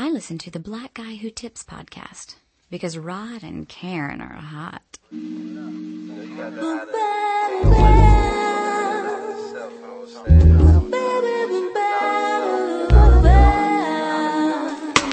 I listen to the Black Guy Who Tips podcast because Rod and Karen are hot.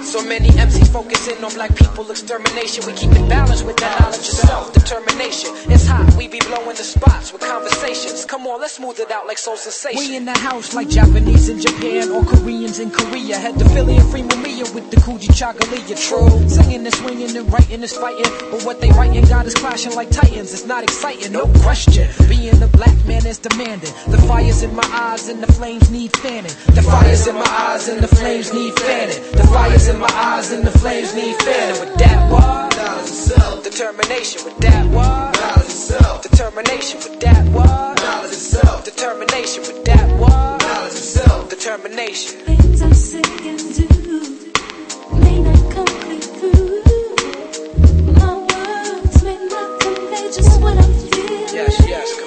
So many MCs focusing on black people extermination. We keep it balanced with that knowledge of self determination. It's hot, we be blowing the spots with conversations. Come on, let's smooth it out like soul sensation. We in the house like Japanese in Japan or Koreans in Korea. Head to Philly and free Mumia with the Coogee Chagalia. True, singing and swinging and writing is fighting, but what they writing got us clashing like titans. It's not exciting, no question. Being a black man is demanding. The fire's in my eyes and the flames need fanning. The fire's in my eyes and the flames need fanning. The fire's in my eyes and the flames need fanning. With that what? Determination. With that what? Determination. With that what? Determination. With that what? Determination. Things I say and do may not come clear through. My words may not convey just what I'm feeling. Yes, yes, come on.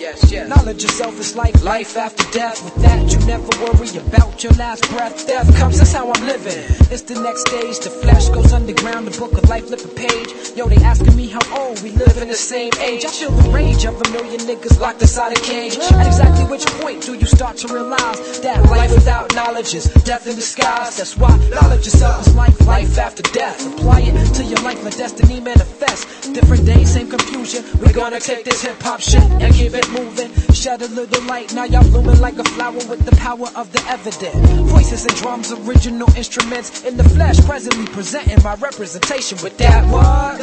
Yes, yes. Knowledge of self is like life after death. With that, you never worry about your last breath. Death comes, that's how I'm living. It's the next stage. The flesh goes underground. The book of life flip a page. Yo, they asking me how old we live in the same age. I feel the rage of a million niggas locked inside a cage. At exactly which point do you start to realize that life without knowledge is death in disguise? That's why knowledge itself is like life after death. Apply it to your life, let destiny manifest. Different days, same confusion. We're gonna take this hip hop shit and keep it moving. Shed a little light, now y'all blooming like a flower with the power of the evident. Voices and drums, original instruments in the flesh, presently presenting my representation with that what?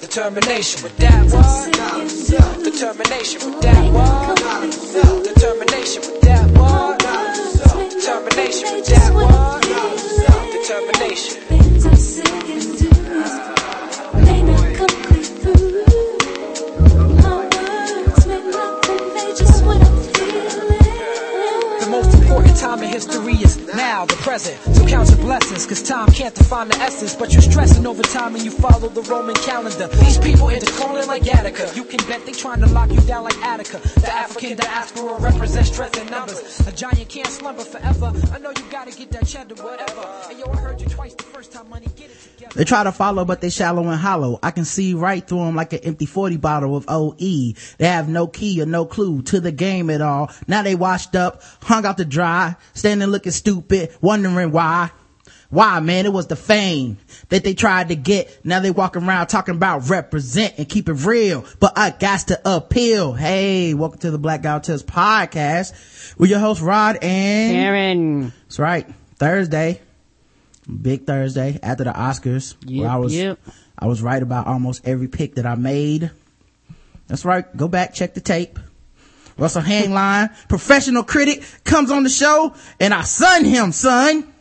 Determination with that what? Determination with that what? Determination with that what? Determination with that what? Determination. History is now, the present. So count your blessings, cause time can't define the essence. But you're stressing over time and you follow the Roman calendar. These people into calling like Attica. You can bet they trying to lock you down like Attica. The African diaspora represents strength in numbers. A giant can't slumber forever. I know you gotta get that cheddar, whatever. And yo, I heard you twice the first time, money, get it. They try to follow, but they shallow and hollow. I can see right through them like an empty 40 bottle of OE. They have no key or no clue to the game at all. Now they washed up, hung out to dry, standing looking stupid, wondering why. Why, man? It was the fame that they tried to get. Now they walk around talking about represent and keep it real. But I got to appeal. Hey, welcome to the Black Guy Tips podcast with your host Rod and Karen. that's right. Thursday. Big Thursday after the Oscars. Yep, where I was, yep. I was right about almost every pick that I made. That's right. Go back, check the tape. Russell Hangline, professional critic, comes on the show and I sun him, son.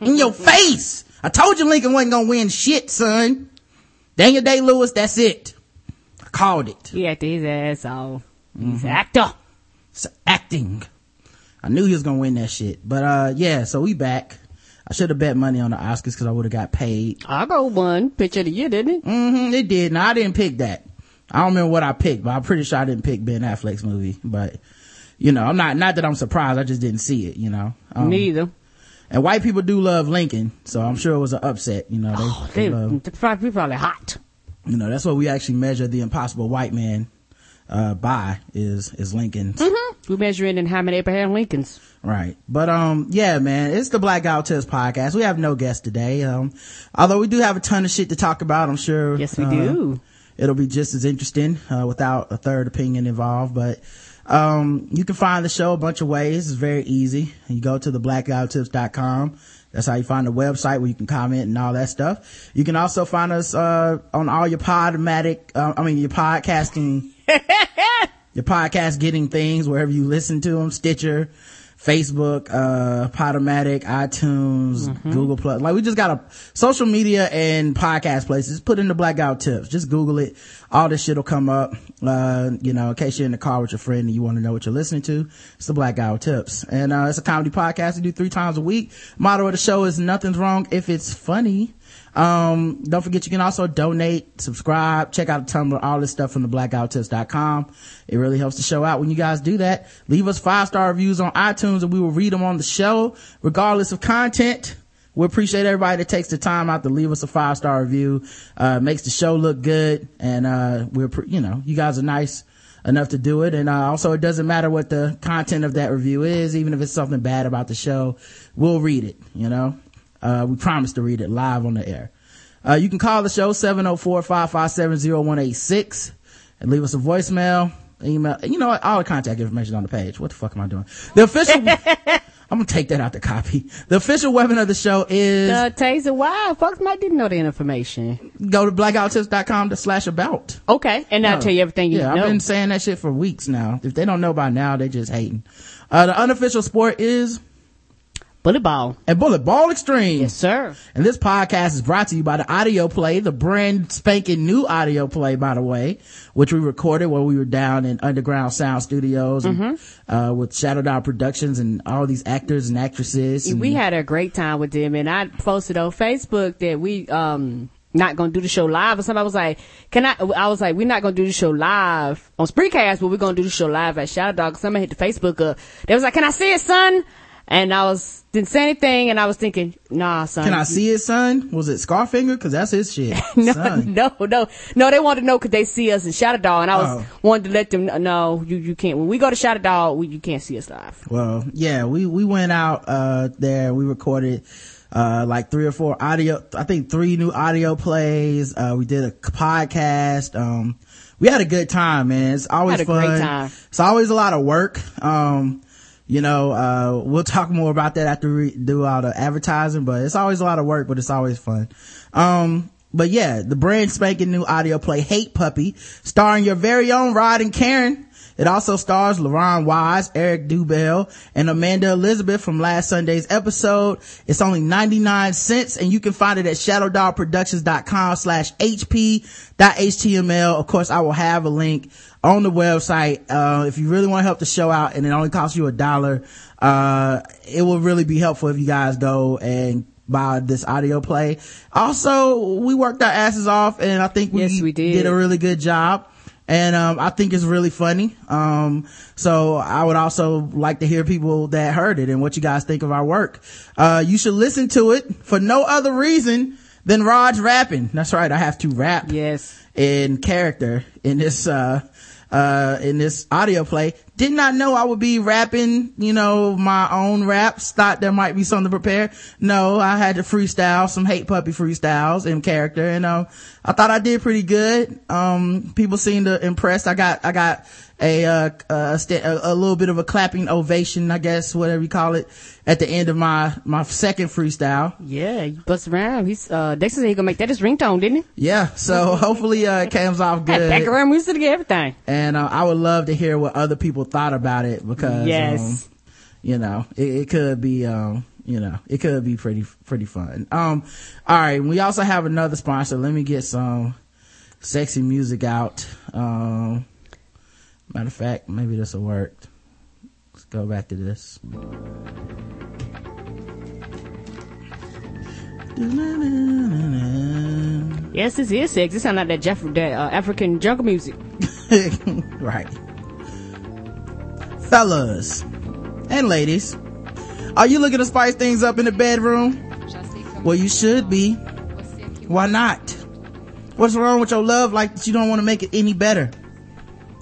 In your face. I told you Lincoln wasn't gonna win shit, son. Daniel Day Lewis, that's it. I called it. He acted his ass off. He's Mm-hmm. an actor. It's acting. I knew he was gonna win that shit. But uh yeah, so we back. I should have bet money on the Oscars because I would have got paid. Argo one picture of the year, didn't it? Mm-hmm, it did. Now I didn't pick that. I don't remember what I picked, but I'm pretty sure I didn't pick Ben Affleck's movie. But you know, I'm not not that I'm surprised. I just didn't see it. You know, um, Neither. and white people do love Lincoln, so I'm sure it was an upset. You know, they, Oh, they they, love, they probably, probably hot. you know that's what we actually measure the impossible white man uh by is is Lincoln's. We measure it in how many Abraham Lincolns. Right. But, um, yeah, man, it's the Blackout Tips podcast. We have no guest today. Um, although we do have a ton of shit to talk about, I'm sure. Yes, we uh, do. It'll be just as interesting, uh, without a third opinion involved. But, um, you can find the show a bunch of ways. It's very easy. You go to the blackguywhotips.com. That's how you find the website where you can comment and all that stuff. You can also find us, uh, on all your Podomatic, uh, I mean, your podcasting your podcast getting things wherever you listen to them stitcher facebook uh podomatic itunes google plus. Like we just got a social media and podcast places. Put in the blackout tips. Just google it. All this shit will come up. Uh you know in case you're in the car with your friend and you want to know what you're listening to it's the black guy tips. And uh it's a comedy podcast. We do three times a week. Motto of the show is nothing's wrong if it's funny um, don't forget you can also donate, subscribe, check out Tumblr, all this stuff from the blackouttips.com. It really helps the show out when you guys do that. Leave us five star reviews on iTunes and we will read them on the show, regardless of content. we appreciate everybody that takes the time out to leave us a five star review. Uh, makes the show look good. And, uh, we're, pre- you know, you guys are nice enough to do it. And, uh, also it doesn't matter what the content of that review is, even if it's something bad about the show, we'll read it, you know? Uh, we promise to read it live on the air. Uh, you can call the show 704-557-0186 and leave us a voicemail, email. You know what? All the contact information on the page. What the fuck am I doing? The official, I'm gonna take that out the copy. The official weapon of the show is The taser. Wow, folks might didn't know the information. go to blackouttips.com to slash about. Okay, and I'll tell you everything you Yeah, know. I've been saying that shit for weeks now. If they don't know by now, they just hating. Uh, the unofficial sport is Bullet ball. a bullet ball extreme. Yes, sir. And this podcast is brought to you by the audio play, the brand spanking new audio play, by the way, which we recorded while we were down in underground sound studios and, Mm-hmm. uh, with Shadow Dog Productions and all these actors and actresses. And We had a great time with them, and I posted on Facebook that we um not gonna do the show live. And somebody was like, "Can I?" I was like, "We're not gonna do the show live on Spreecast, but we're gonna do the show live at Shadow Dog." Somebody hit the Facebook up. They was like, "Can I see it, son?" And I was didn't say anything, and I was thinking, "Nah, son." Can I see it, son? Was it Scarfinger? Cause that's his shit. No, son. no, no, no. They wanted to know could they see us in Shadow Dog, and I was Oh. wanted to let them know you you can't. When we go to Shadow Dog, we, you can't see us live. Well, yeah, we, we went out, uh, there. We recorded, uh, like three or four audio, I think three new audio plays. Uh, we did a podcast. Um, we had a good time, man. It's always fun. It's always a lot of work. Um, you know, uh, we'll talk more about that after we do all the advertising, but it's always a lot of work, but it's always fun. Um, but yeah, the brand spanking new audio play Hate Puppy, starring your very own Rod and Karen. It also stars LaRon Wise, Eric Dubell, and Amanda Elizabeth from last Sunday's episode. It's only 99 cents and you can find it at shadowdogproductions.com slash hp.html. Of course, I will have a link on the website. Uh, if you really want to help the show out and it only costs you a dollar, uh, it will really be helpful if you guys go and buy this audio play. Also, we worked our asses off and I think we, Yes, we did. a really good job. And, um, I think it's really funny. Um, so I would also like to hear people that heard it and what you guys think of our work. Uh, you should listen to it for no other reason than Rod's rapping. That's right. I have to rap Yes. in character in this uh uh in this audio play. Did not know i would be rapping you know my own raps. Thought there might be something to prepare. No i had to freestyle some hate puppy freestyles in character and um i thought i did pretty good. Um people seemed to impressed. I got i got a uh a, sta- a, a little bit of a clapping ovation i guess whatever you call it at the end of my my second freestyle Yeah, you bust around. He's uh Dexter said he gonna make that his ringtone, didn't he? yeah so hopefully uh it comes off good background music, everything. and uh, I would love to hear what other people thought about it because, Yes. um, you know, it, it could be, um, you know, it could be pretty, pretty fun. Um, all right. We also have another sponsor. Let me get some sexy music out. Um, matter of fact, maybe this will work. Let's go back to this. Yes, this is sex. It sound like that Jeff, that uh, African jungle music. right. Fellas and ladies, are you looking to spice things up in the bedroom? Well, you should be. Why not? What's wrong with your love like that you don't want to make it any better?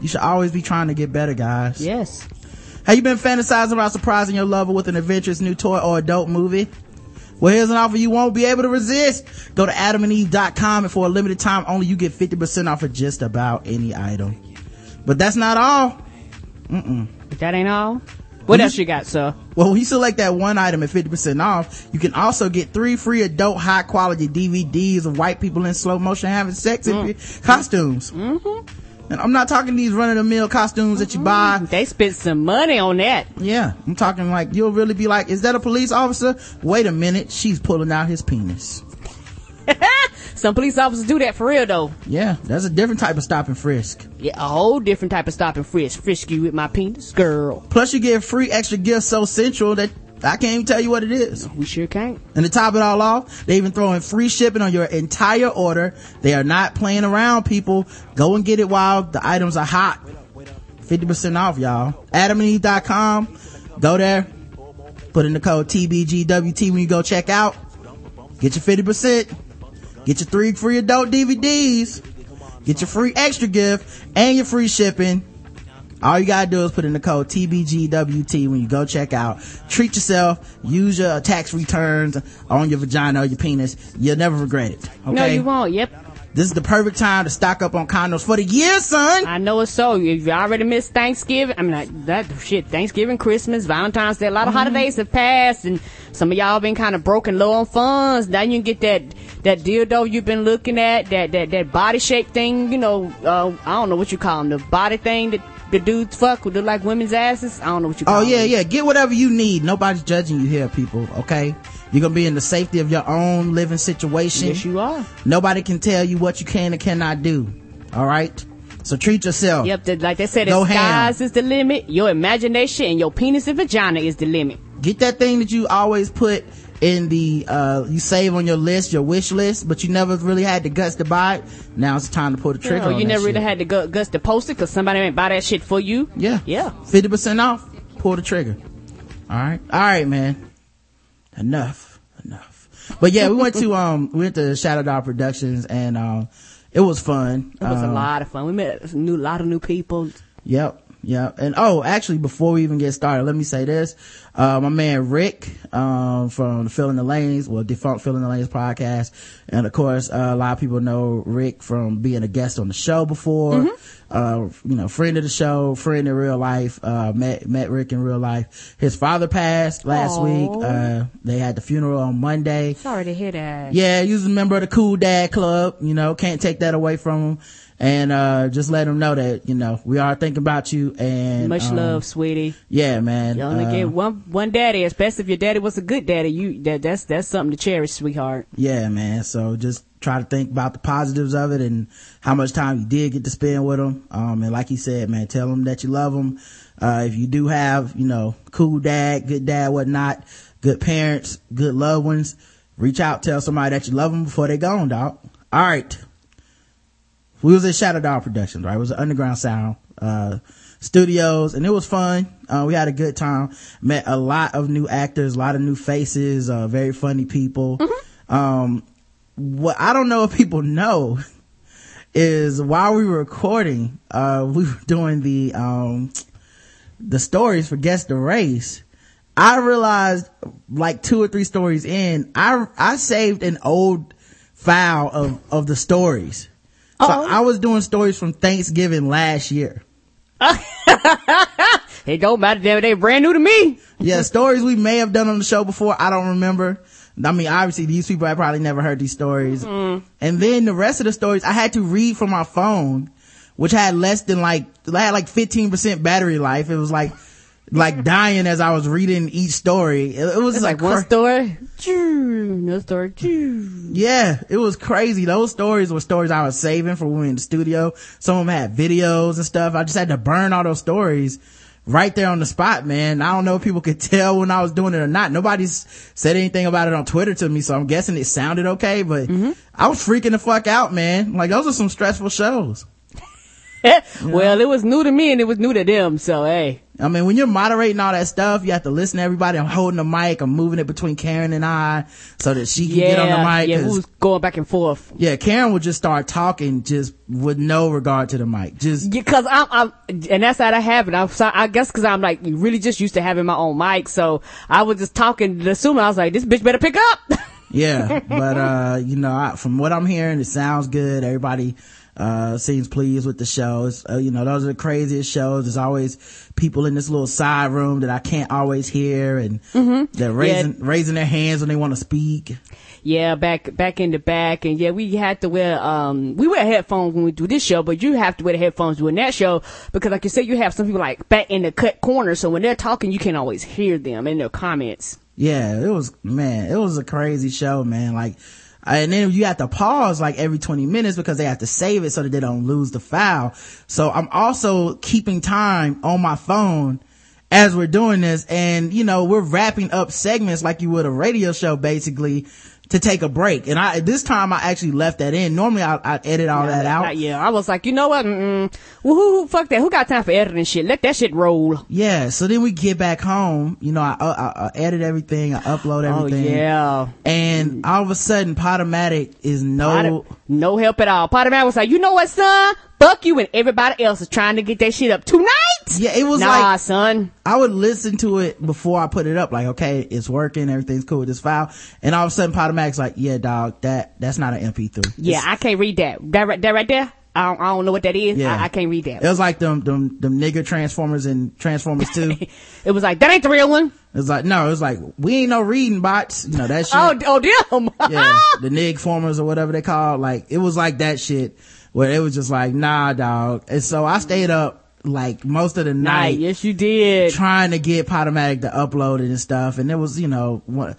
You should always be trying to get better, guys. Yes. Have you been fantasizing about surprising your lover with an adventurous new toy or adult movie? Well, here's an offer you won't be able to resist. Go to adamandeve.com and for a limited time only you get 50% off of just about any item. But that's not all. Mm-mm. But that ain't all. What else you got, sir? Well, when you select that one item at 50% off, you can also get three free adult high quality DVDs of white people in slow motion having sex in costumes. Mm-hmm. And I'm not talking these run of the mill costumes that you mm-hmm. buy. They spent some money on that. Yeah, I'm talking like you'll really be like, is that a police officer? Wait a minute, she's pulling out his penis. Some police officers do that for real though. Yeah, that's a different type of stop and frisk. Yeah, a whole different type of stop and frisk. Frisk you with my penis, girl. Plus you get free extra gifts so central that I can't even tell you what it is. We sure can't. And to top it all off, they even throw in free shipping on your entire order. They are not playing around, people. Go and get it while the items are hot. 50% off, y'all. AdamandEve.com. Go there. Put in the code TBGWT when you go check out. Get your 50%. Get your three free adult DVDs. Get your free extra gift and your free shipping. All you gotta do is put in the code TBGWT when you go check out. Treat yourself. Use your tax returns on your vagina or your penis. You'll never regret it. Okay? No, you won't. Yep. This is the perfect time to stock up on condoms for the year, son. I know it's so. If you already missed Thanksgiving, I mean, like, that shit, Thanksgiving, Christmas, Valentine's Day, a lot of holidays have passed and some of y'all been kind of broken low on funds. Now you can get that, that dildo you've been looking at, that, that, that body shape thing, you know, uh, I don't know what you call them, the body thing that the dudes fuck who look like women's asses. I don't know what you oh, call Oh yeah, them. yeah. Get whatever you need. Nobody's judging you here, people. Okay. You're gonna be in the safety of your own living situation. Yes, you are. Nobody can tell you what you can and cannot do. All right. So treat yourself. Yep, the, like they said, the Go ham. is the limit. Your imagination and your penis and vagina is the limit. Get that thing that you always put in the, uh, you save on your list, your wish list, but you never really had the guts to buy it. Now it's time to pull the trigger Oh, on you that never really shit. had the gu- guts to post it because somebody ain't buy that shit for you. Yeah. Yeah. 50% off. Pull the trigger. All right. All right, man. Enough. Enough. But yeah, we went to, um, we went to Shadow Dog Productions and, um, it was fun. It was a Um, lot of fun. We met a new, lot of new people. Yep. Yep. And oh, actually, before we even get started, let me say this. Uh, my man Rick, um, from the Filling the Lanes, well, Defunct Filling the Lanes podcast. And of course, uh, a lot of people know Rick from being a guest on the show before. Uh, you know, friend of the show, friend in real life, uh, met, met Rick in real life. His father passed last Aw. week. Uh, they had the funeral on Monday. Sorry to hear that. Yeah, he was a member of the Cool Dad Club. You know, can't take that away from him. And, uh, just let them know that, you know, we are thinking about you and. Much um, love, sweetie. Yeah, man. You only Uh, get one one daddy, especially if your daddy was a good daddy. You that that's that's something to cherish, sweetheart. yeah, man. So just try to think about the positives of it and how much time you did get to spend with them Um, and like he said, man, tell them that you love them Uh, if you do have, you know, cool dad, good dad, whatnot, good parents, good loved ones, reach out, tell somebody that you love them before they gone, dog. All right. We was at Shadow Dog Productions, right? It was an underground sound, uh, studios and it was fun. Uh, we had a good time. Met a lot of new actors, a lot of new faces, uh, very funny people. Um, what I don't know if people know is while we were recording, uh, we were doing the, um, the stories for Guess the Race. I realized like two or three stories in, I, I saved an old file of, of the stories. So Uh-oh. I was doing stories from Thanksgiving last year. It don't matter, damn it, they brand new to me. Yeah, stories we may have done on the show before. I don't remember. I mean, obviously these people have probably never heard these stories. Mm-hmm. And then the rest of the stories I had to read from my phone, which had less than like, I had like 15% battery life. It was like, like dying as I was reading each story. It, it was like, like, one cra- story, another story. Yeah, it was crazy. Those stories were stories I was saving for when we were in the studio. Some of them had videos and stuff. I just had to burn all those stories right there on the spot, man. I don't know if people could tell when I was doing it or not. Nobody's said anything about it on Twitter to me, so I'm guessing it sounded okay, but mm-hmm. I was freaking the fuck out, man. Like those are some stressful shows. well, it was new to me and it was new to them, so hey. I mean, when you're moderating all that stuff, you have to listen to everybody. I'm holding the mic. I'm moving it between Karen and I so that she can Yeah, get on the mic. yeah, who's going back and forth? yeah, Karen would just start talking just with no regard to the mic. Just Because I'm, I'm, and that's how I have it. I'm, so, I guess because I'm like really just used to having my own mic, so I was just talking, to the assuming I was like, this bitch better pick up. yeah, but uh, you know, I, from what I'm hearing, it sounds good. Everybody uh seems pleased with the shows. Uh, you know, those are the craziest shows. There's always people in this little side room that I can't always hear, and they're raising raising their hands when they want to speak. Yeah, back back in the back, and yeah, we had to wear um we wear headphones when we do this show, but you have to wear the headphones doing that show because, like you said, you have some people like back in the cut corner, so when they're talking, you can't always hear them in their comments. Yeah, it was man, it was a crazy show, man. Like, Uh, and then you have to pause like every 20 minutes because they have to save it so that they don't lose the file. So I'm also keeping time on my phone as we're doing this. And, you know, we're wrapping up segments like you would a radio show basically to take a break. And I, this time I actually left that in. Normally I, I edit all that out. Yeah, I was like, you know what? Mm-mm. Well, who, who, fuck that. Who got time for editing shit? Let that shit roll. Yeah. So then we get back home, you know, I, I, I edit everything, I upload everything. Oh, everything. yeah. And mm. all of a sudden Podomatic is no, Potter- no help at all. Man was like, you know what, son? Fuck you and everybody else is trying to get that shit up tonight. yeah, it was like. nah, like, son. I would listen to it before I put it up, like, okay, it's working, everything's cool with this file. And all of a sudden Podomatic's like, yeah, dog, that, that's not an MP3. Yeah, I can't read that. That right, that right there. I don't, I don't know what that is. Yeah. I, I can't read that. It was like them, them, them nigga Transformers and Transformers 2. It was like that ain't the real one. It was like, no, it was like, we ain't no reading bots. You know, that shit. Oh, oh, damn. yeah, the nig formers or whatever they call. Like, it was like that shit where it was just like, nah, dog. And so I stayed up like most of the Night. night Yes, you did. trying to get Podomatic to upload it and stuff. And it was, you know, one,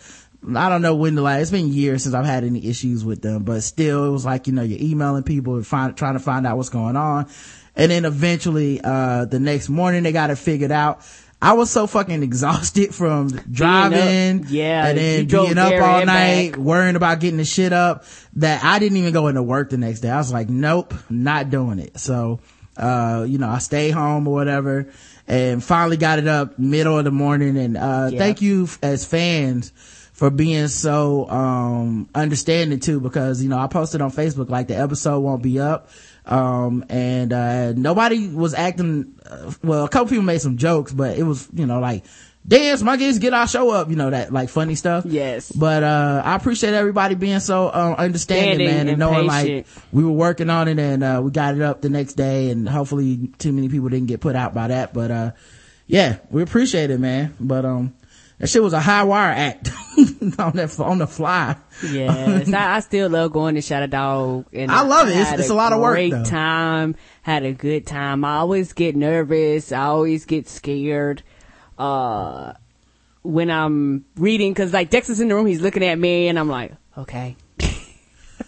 I don't know when the last, it's been years since I've had any issues with them, but still it was like, you know, you're emailing people and find, trying to find out what's going on. And then eventually, uh, the next morning they got it figured out. I was so fucking exhausted from driving. yeah, And then being up all night, back. worrying about getting the shit up that I didn't even go into work the next day. I was like, nope, not doing it. So, uh, you know, I stayed home or whatever and finally got it up middle of the morning. And, uh, Yeah. thank you as fans for being so, um, understanding too, because, you know, I posted on Facebook like the episode won't be up. Um, and, uh, nobody was acting, uh, well, a couple people made some jokes, but it was, you know, like, dance, my kids get our show up, you know, that like funny stuff. Yes. But, uh, I appreciate everybody being so, um, understanding, Standing man, and and knowing like, we were working on it and, uh, we got it up the next day and hopefully too many people didn't get put out by that. But, uh, yeah, we appreciate it, man. But, um, that shit was a high wire act on that, on the fly. Yes, I, I still love going to Shadow Dog. And I love it. It's- it's a lot of work, Great though. time. Had a good time. I always get nervous. I always get scared. Uh, when I'm reading, cause like Dexter's in the room, he's looking at me and I'm like, okay.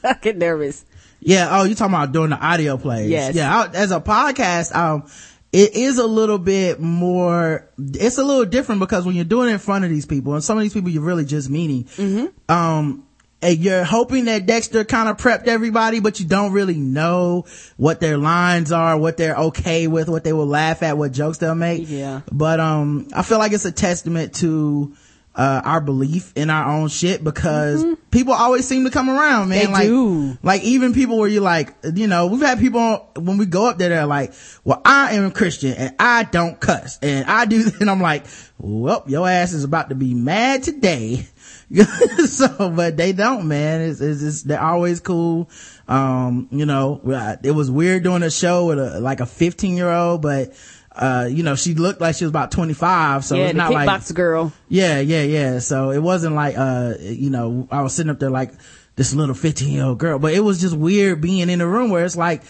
I get nervous. Yeah. Oh, you talking about doing the audio plays? Yes. Yeah. I, as a podcast, um, it is a little bit more, it's a little different because when you're doing it in front of these people and some of these people you're really just meeting, Mm-hmm. um, and you're hoping that Dexter kind of prepped everybody, but you don't really know what their lines are, what they're okay with, what they will laugh at, what jokes they'll make. Yeah. But, um, I feel like it's a testament to, uh, our belief in our own shit because people always seem to come around, man. Mm-hmm. They like, do. like even people where you're like, you know, we've had people when we go up there, they're like, well, I am a Christian and I don't cuss and I do, and I'm like, well, your ass is about to be mad today. so, but they don't, man. It's, it's just, they're always cool. Um, you know, it was weird doing a show with a, like a 15 year old, but, uh, you know, she looked like she was about 25. So yeah, it's not like, kickbox girl. yeah, yeah, yeah. So it wasn't like, uh, you know, I was sitting up there like this little 15 year old girl, but it was just weird being in a room where it's like,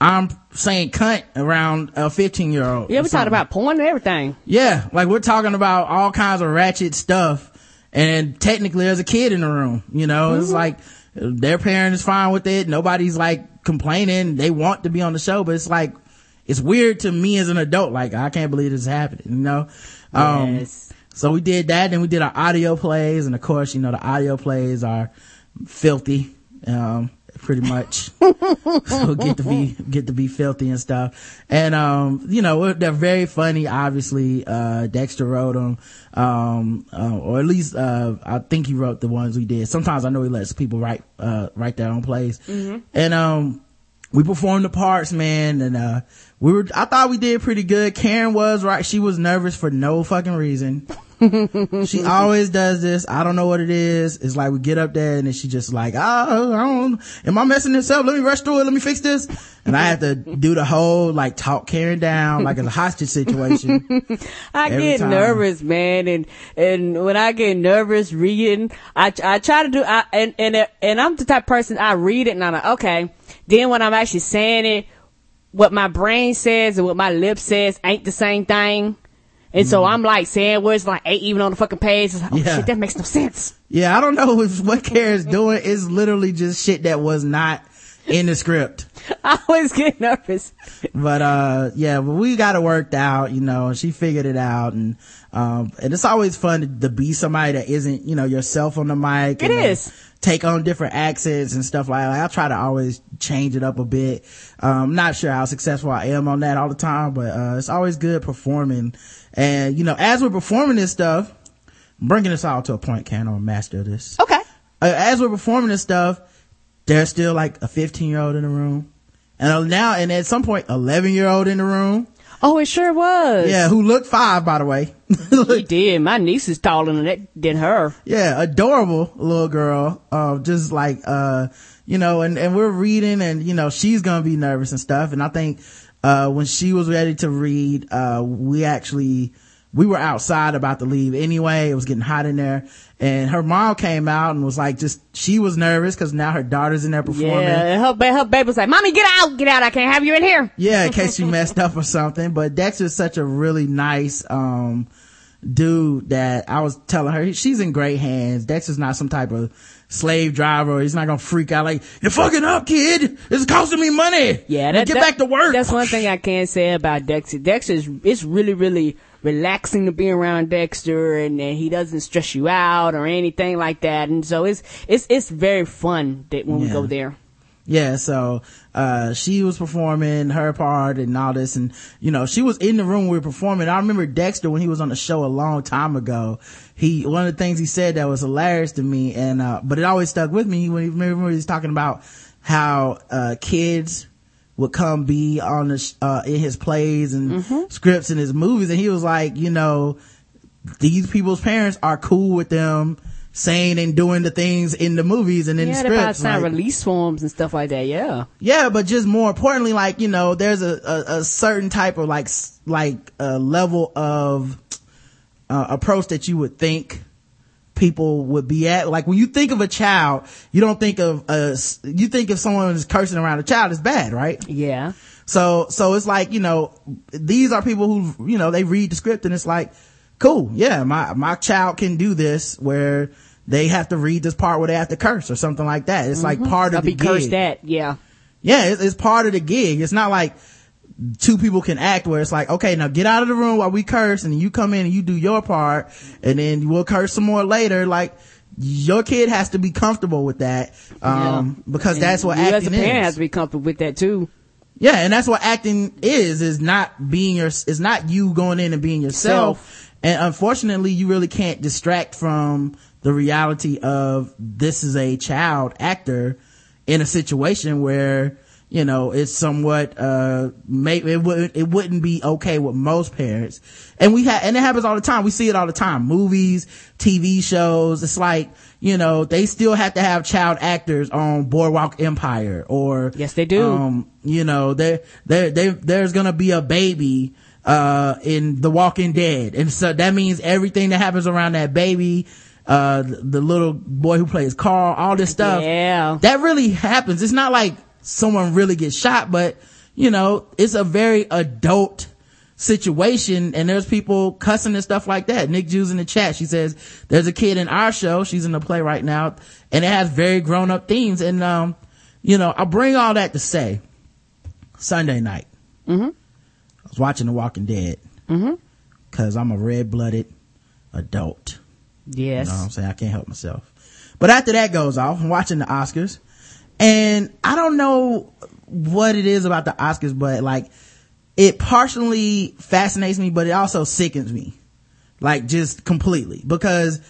I'm saying cunt around a 15 year old. Yeah, we talked about porn and everything. Yeah, like we're talking about all kinds of ratchet stuff and technically there's a kid in the room, you know, it's like their parent is fine with it. Nobody's like complaining. They want to be on the show, but it's like, it's weird to me as an adult. Like, I can't believe this is happening, you know? Um, Yes. so we did that. Then we did our audio plays. And of course, you know, the audio plays are filthy. Um, pretty much. so get to be, get to be filthy and stuff. And, um, you know, they're very funny. Obviously, uh, Dexter wrote them. Um, uh, or at least, uh, I think he wrote the ones we did. Sometimes I know he lets people write, uh, write their own plays. And, um, we performed the parts, man, and uh we were I thought we did pretty good. Karen was right, she was nervous for no fucking reason. she always does this. I don't know what it is. It's like we get up there and then she just like, oh, I don't, am I messing this up? Let me rush through it. Let me fix this. And I have to do the whole like talk Karen down like it's a hostage situation. I get time. nervous, man, and and when I get nervous reading, I I try to do, I and and and I'm the type of person I read it and I'm like, okay. Then when I'm actually saying it, what my brain says and what my lips says ain't the same thing. And so hmm. I'm like saying words like ain't even on the fucking page. It's like, oh. Yeah. shit, that makes no sense. Yeah, I don't know if what Karen's doing is literally just shit that was not in the script. I always get nervous. But, uh, yeah, but we got it worked out, you know, and she figured it out. And, um, and it's always fun to, to be somebody that isn't, you know, yourself on the mic. It and, uh, take on different accents and stuff like that. I try to always change it up a bit. Um, not sure how successful I am on that all the time, but, uh, it's always good performing. And, you know, as we're performing this stuff, I'm bringing this all to a point, Can I'm a master of this. Okay. Uh, as we're performing this stuff, there's still like a 15 year old in the room. And uh, now, and at some point, 11 year old in the room. Oh, it sure was. Yeah, who looked five, by the way. He did. My niece is taller than, that, than her. yeah, adorable little girl. Uh, just like, uh, you know, and, and we're reading and, you know, she's gonna be nervous and stuff. And I think, uh, when she was ready to read, uh, we actually, we were outside about to leave anyway. It was getting hot in there. And her mom came out and was like, just, she was nervous because now her daughter's in there performing. Yeah, her, ba- her baby was like, Mommy, get out, get out. I can't have you in here. Yeah, in case you messed up or something. But Dexter's such a really nice, um, dude that I was telling her she's in great hands. Dexter's not some type of slave driver. He's not gonna freak out like, you're fucking up, kid. Is costing me money. Yeah, that, get that- back to work. That's one thing I can say about Dexter. Dexter's it's really, really relaxing to be around Dexter, and, and he doesn't stress you out or anything like that. And so it's it's it's very fun that when we go there. Yeah, so, uh, she was performing her part and all this and, you know, she was in the room we were performing. I remember Dexter when he was on the show a long time ago. He, one of the things he said that was hilarious to me and, uh, but it always stuck with me when he, remember he was talking about how, uh, kids would come be on the, sh- uh, in his plays and scripts and his movies and he was like, you know, these people's parents are cool with them saying and doing the things in the movies and in Yeah, the scripts. sign like- release forms and stuff like that. Yeah. yeah, but just more importantly, like, you know, there's a, a, a certain type of like, like, a level of, uh, approach that you would think people would be at. Like when you think of a child, you don't think of uh, a, you think if someone is cursing around a child is bad, right? Yeah. So, so it's like, you know, these are people who, you know, they read the script and it's like, cool, yeah, my, my child can do this where they have to read this part where they have to curse or something like that. It's like mm-hmm. part I'll of the be cursed gig. at. Yeah. Yeah, it's, it's part of the gig. It's not like two people can act where it's like, okay, now get out of the room while we curse and you come in and you do your part and then we'll curse some more later. Like, your kid has to be comfortable with that, um, because that's what you acting as a parent is. has to be comfortable with that too. Yeah, and that's what acting is, is not being your, is not you going in and being yourself. Self. And unfortunately, you really can't distract from the reality of this is a child actor in a situation where, you know, it's somewhat, uh, may, it would, it wouldn't be okay with most parents. And we have, and it happens all the time. We see it all the time. Movies, TV shows. It's like, you know, they still have to have child actors on Boardwalk Empire or, Yes, they do. um, you know, there, there, there, there's gonna be a baby, uh, in The Walking Dead. And so that means everything that happens around that baby, uh, the, the little boy who plays Carl, all this stuff. Yeah. That really happens. It's not like someone really gets shot, but, you know, it's a very adult situation and there's people cussing and stuff like that. Nick Jews in the chat, she says, there's a kid in our show, she's in the play right now, and it has very grown up themes. And, um, you know, I bring all that to say, Sunday night, Mm-hmm. I was watching The Walking Dead, Mm-hmm. cause I'm a red blooded adult. Yes. You know what I'm saying? I can't help myself. But after that goes off, I'm watching the Oscars and I don't know what it is about the Oscars, but like it partially fascinates me, but it also sickens me. Like just completely because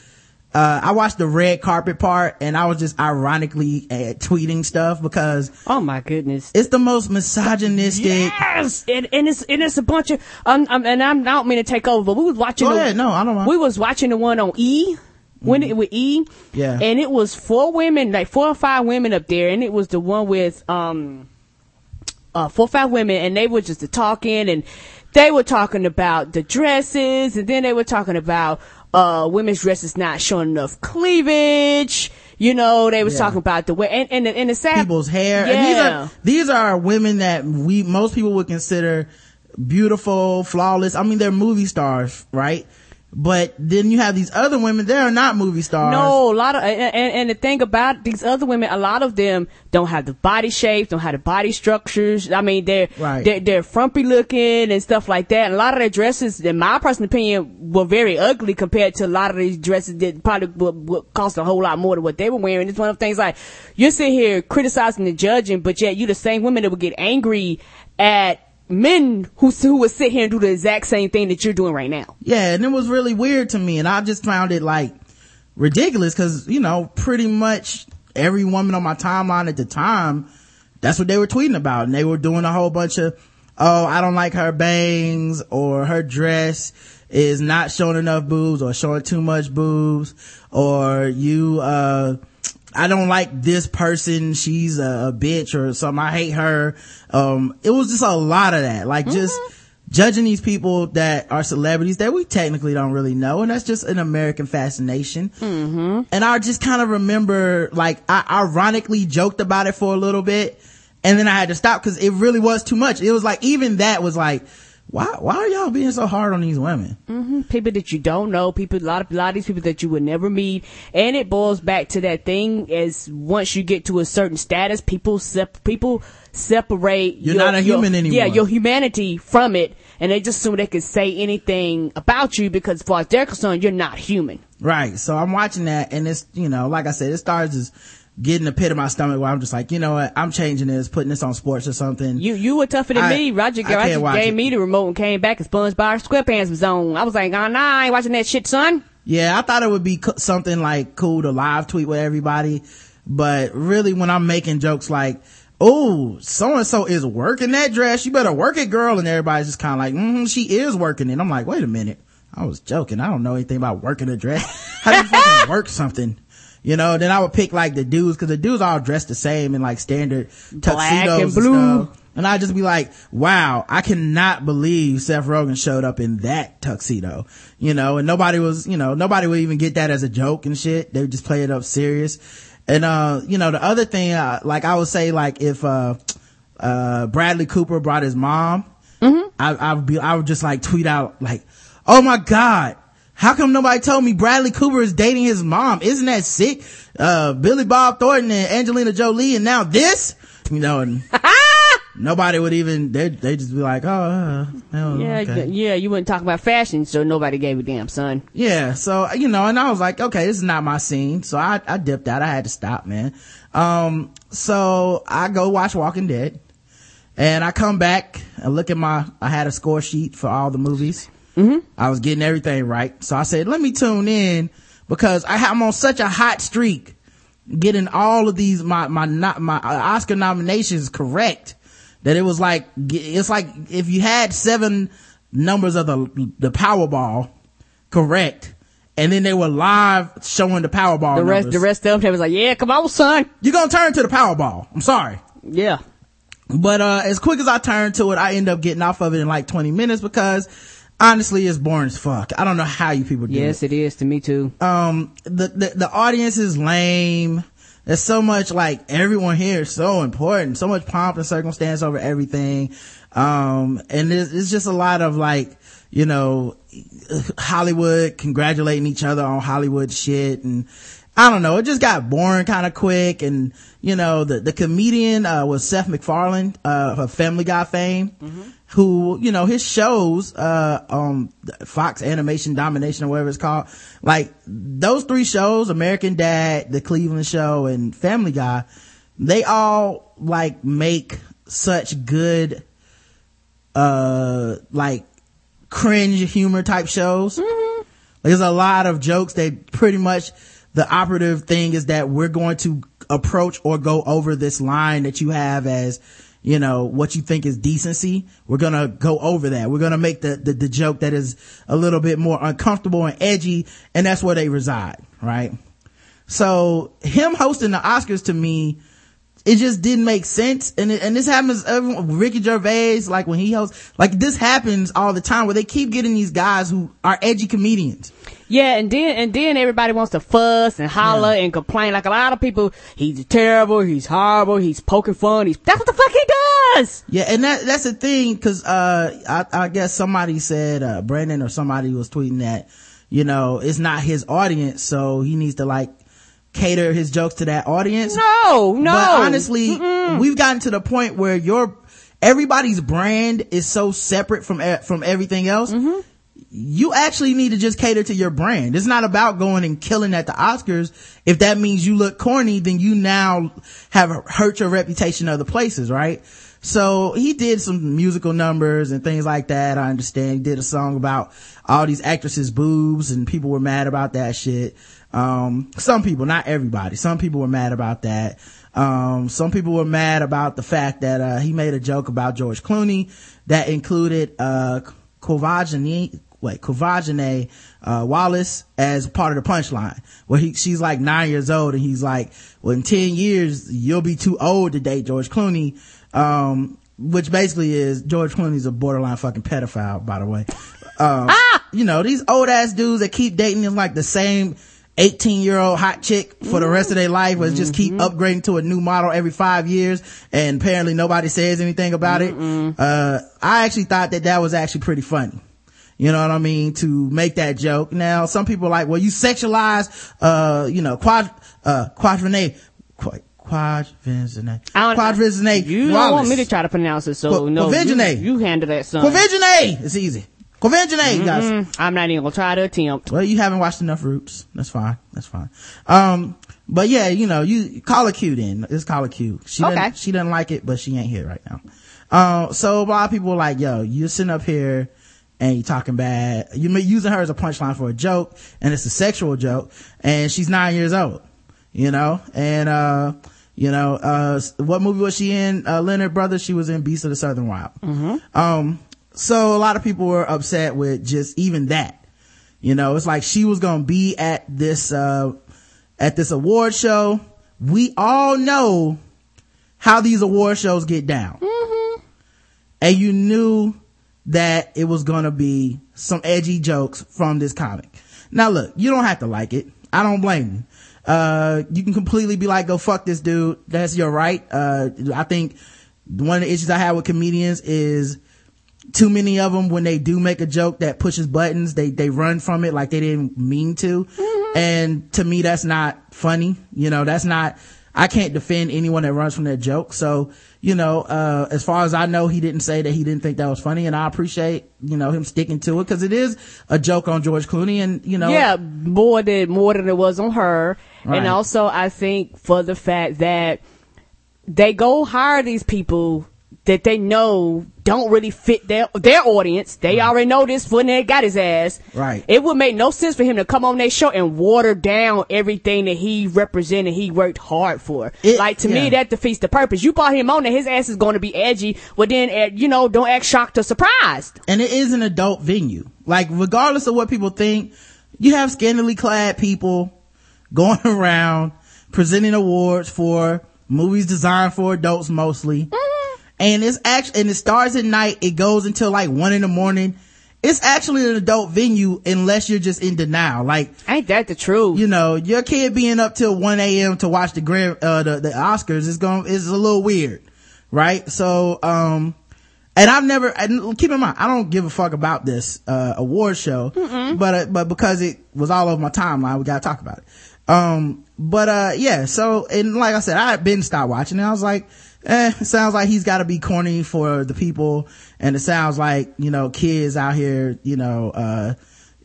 uh, I watched the red carpet part and I was just ironically uh, tweeting stuff because Oh my goodness. it's the most misogynistic. Yes, and, and it's and it's a bunch of um, um and I'm I don't mean to take over, but we was watching. Go the, ahead. No, I don't mind. We was watching the one on E. When it with E, Yeah. and it was four women, like four or five women up there, and it was the one with um, uh, four or five women, and they were just talking, and they were talking about the dresses, and then they were talking about uh women's dresses not showing enough cleavage. You know, they was Yeah. talking about the way, and and the, and the sad people's hair. Yeah. And these are these are women that we most people would consider beautiful, flawless. I mean, they're movie stars, right? But then you have these other women, they are not movie stars. No, a lot of, and, and, the thing about these other women, a lot of them don't have the body shapes, don't have the body structures. I mean, they're, Right. they're, they're frumpy looking and stuff like that. And a lot of their dresses, in my personal opinion, were very ugly compared to a lot of these dresses that probably would, would cost a whole lot more than what they were wearing. It's one of the things like, you're sitting here criticizing and judging, but yet you're the same women that would get angry at men who, who would sit here and do the exact same thing that you're doing right now. Yeah, and it was really weird to me, and I just found it like ridiculous because you know pretty much every woman on my timeline at the time, that's what they were tweeting about, and they were doing a whole bunch of, oh, I don't like her bangs or her dress is not showing enough boobs or showing too much boobs or you uh I don't like this person. She's a, a bitch or something. I hate her. Um, it was just a lot of that. Like just judging these people that are celebrities that we technically don't really know. And that's just an American fascination. Mm-hmm. And I just kind of remember like I ironically joked about it for a little bit and then I had to stop because it really was too much. It was like even that was like, why, why are y'all being so hard on these women? Mm-hmm. people that you don't know, people, a lot of, a lot of these people that you would never meet. And it boils back to that thing as once you get to a certain status, people sep- people separate. You're not a human anymore. Yeah, your humanity from it. And they just assume they can say anything about you because as far as they're concerned, you're not human. Right. So I'm watching that and it's, you know, like I said, it starts just getting the pit of my stomach where I'm just like, you know what? I'm changing this, putting this on sports or something. You you were tougher than I- me. Roger, I Roger gave it. me the remote and came back and SpongeBob SquarePants was on. I was like, oh, nah, I ain't watching that shit, son. Yeah, I thought it would be co- something like cool to live tweet with everybody, but really when I'm making jokes like, oh, so and so is working that dress, you better work it, girl, and everybody's just kind of like, mm she is working it. I'm like, wait a minute, I was joking. I don't know anything about working a dress. How do you fucking work something? You know, then I would pick like the dudes, cause the dudes all dressed the same in like standard Black tuxedos and blue. stuff. And I'd just be like, wow, I cannot believe Seth Rogen showed up in that tuxedo, you know, and nobody was, you know, nobody would even get that as a joke and shit. They would just play it up serious. And, uh, you know, the other thing, uh, like I would say, like if, uh, uh, Bradley Cooper brought his mom, I, I would be, I would just like tweet out like, oh my God, how come nobody told me Bradley Cooper is dating his mom? Isn't that sick? Uh, Billy Bob Thornton and Angelina Jolie and now this, you know, and nobody would even, they they just be like, oh, uh, oh, Yeah, okay. yeah, you wouldn't talk about fashion, so nobody gave a damn, son. Yeah, so you know, and I was like, okay, this is not my scene, so I I dipped out. I had to stop, man. Um, so I go watch Walking Dead, and I come back and look at my. I had a score sheet for all the movies. Mm-hmm. I was getting everything right, so I said, let me tune in because I I'm on such a hot streak, getting all of these my my not my Oscar nominations correct. That it was like it's like if you had seven numbers of the the Powerball correct. And then they were live showing the Powerball. The rest, numbers. the rest of them, was like, yeah, come on, son. You're gonna turn to the Powerball. I'm sorry. Yeah. But, uh, as quick as I turned to it, I end up getting off of it in like 20 minutes because honestly, it's boring as fuck. I don't know how you people do Yes, it. Yes, it is to me too. Um, the, the, the audience is lame. There's so much like everyone here is so important. So much pomp and circumstance over everything. Um, and it's, it's just a lot of like, you know, Hollywood congratulating each other on Hollywood shit and I don't know. It just got boring kind of quick. And, you know, the, the comedian, uh, was Seth MacFarlane, uh, of Family Guy fame, who, you know, his shows, uh, um, Fox Animation Domination or whatever it's called, like those three shows, American Dad, The Cleveland Show and Family Guy, they all like make such good, uh, like cringe humor type shows. There's a lot of jokes that pretty much the operative thing is that we're going to approach or go over this line that you have as, you know, what you think is decency. We're going to go over that. We're going to make the, the, the joke that is a little bit more uncomfortable and edgy. And that's where they reside, right? So him hosting the Oscars to me, it just didn't make sense. And it, and this happens, everyone, Ricky Gervais, like when he hosts, like this happens all the time where they keep getting these guys who are edgy comedians. Yeah, and then and then everybody wants to fuss and holler and complain. Like a lot of people, he's terrible, he's horrible, he's poking fun. He's that's what the fuck he does. Yeah, and that that's the thing, cause, uh, I, I guess somebody said, uh, Brandon or somebody was tweeting that, you know, it's not his audience, so he needs to like cater his jokes to that audience. No, no. But honestly, we've gotten to the point where your everybody's brand is so separate from from everything else. Mm-hmm. You actually need to just cater to your brand. It's not about going and killing at the Oscars. If that means you look corny, then you now have hurt your reputation other places, right? So he did some musical numbers and things like that. I understand. He did a song about all these actresses' boobs and people were mad about that shit. Um, some people, not everybody. Some people were mad about that. Um, some people were mad about the fact that, uh, he made a joke about George Clooney that included, uh, wait, Quvenzhané, uh, Wallis as part of the punchline where he, she's like nine years old and he's like, well, in 10 years, you'll be too old to date George Clooney. Um, which basically is George Clooney's a borderline fucking pedophile, by the way. Um, you know, these old ass dudes that keep dating is like the same 18 year old hot chick for the rest of their life was just keep upgrading to a new model every five years and apparently nobody says anything about it. Uh, I actually thought that that was actually pretty funny. You know what I mean? To make that joke. Now, some people are like, well, you sexualize, uh, you know, quad, uh, quadrine, quad, quadrine, I don't- You don't want me to try to pronounce it, so Qu- no. You, you handle that, son. Quadrine! It's easy. Quadrine, guys. Mm, I'm not even gonna try to attempt. Well, you haven't watched enough Roots. That's fine. That's fine. Um, but yeah, you know, you call her Q then. It's call her Q. She Okay. doesn't, she doesn't like it, but she ain't here right now. Um, so a lot of people are like, yo, you're sitting up here and you're talking bad. You're using her as a punchline for a joke and it's a sexual joke and she's nine years old, you know, and, uh, you know, uh, what movie was she in? Uh, Leonard Brothers. She was in Beast of the Southern Wild. Um, so a lot of people were upset with just even that. You know, it's like she was gonna be at this, uh, at this award show. We all know how these award shows get down. And you knew that it was gonna be some edgy jokes from this comic. Now look, you don't have to like it. I don't blame you. Uh, you can completely be like, go fuck this dude. That's your right. Uh, I think one of the issues I have with comedians is too many of them when they do make a joke that pushes buttons they they run from it like they didn't mean to. And to me that's not funny. You know that's not i can't defend anyone that runs from that joke. So you know uh as far as i know he didn't say that he didn't think that was funny. And i appreciate you know him sticking to it because it is a joke on george clooney. And you know Yeah, more than more than it was on her, Right. and also I think for the fact that they go hire these people that they know don't really fit their their audience. They already know this when they got his ass. Right. It would make no sense for him to come on their show and water down everything that he represented. He worked hard for. It- like to me, that defeats the purpose. You brought him on, and his ass is going to be edgy. Well, then uh, you know, don't act shocked or surprised. and it is an adult venue. Like, regardless of what people think, you have scantily clad people going around presenting awards for movies designed for adults mostly. And it's actually, and it starts at night. It goes until like one in the morning. It's actually an adult venue unless you're just in denial. Like, Ain't that the truth? you know, your kid being up till 1 a.m. to watch the grand, uh, the, the Oscars is going, is a little weird. Right? So, um, and I've never, and keep in mind, I don't give a fuck about this, uh, award show, but, uh, but because it was all over my timeline, we gotta talk about it. Um, but, uh, yeah, so, and like I said, I had been stopped watching and I was like, eh, it sounds like he's gotta be corny for the people and it sounds like, you know, kids out here, you know, uh,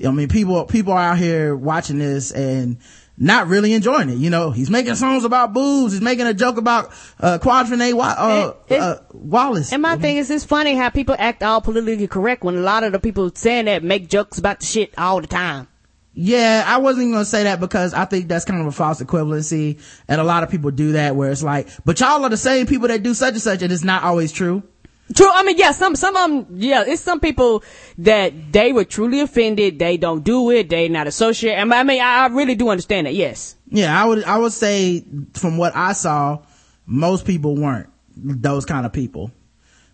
I mean, people, people are out here watching this and not really enjoying it. You know, he's making songs about boobs. He's making a joke about, uh, Quadrine, Wa- uh, It- uh, Wallace. And my thing is, it's funny how people act all politically correct when a lot of the people saying that make jokes about the shit all the time. Yeah, I wasn't even gonna say that because I think that's kind of a false equivalency. And a lot of people do that where it's like, but y'all are the same people that do such and such and it's not always true. True. I mean, yeah, some, some of them, yeah, it's some people that they were truly offended. They don't do it. They not associate. I mean, I mean, I I really do understand that. Yes. Yeah, I would, I would say from what I saw, most people weren't those kind of people.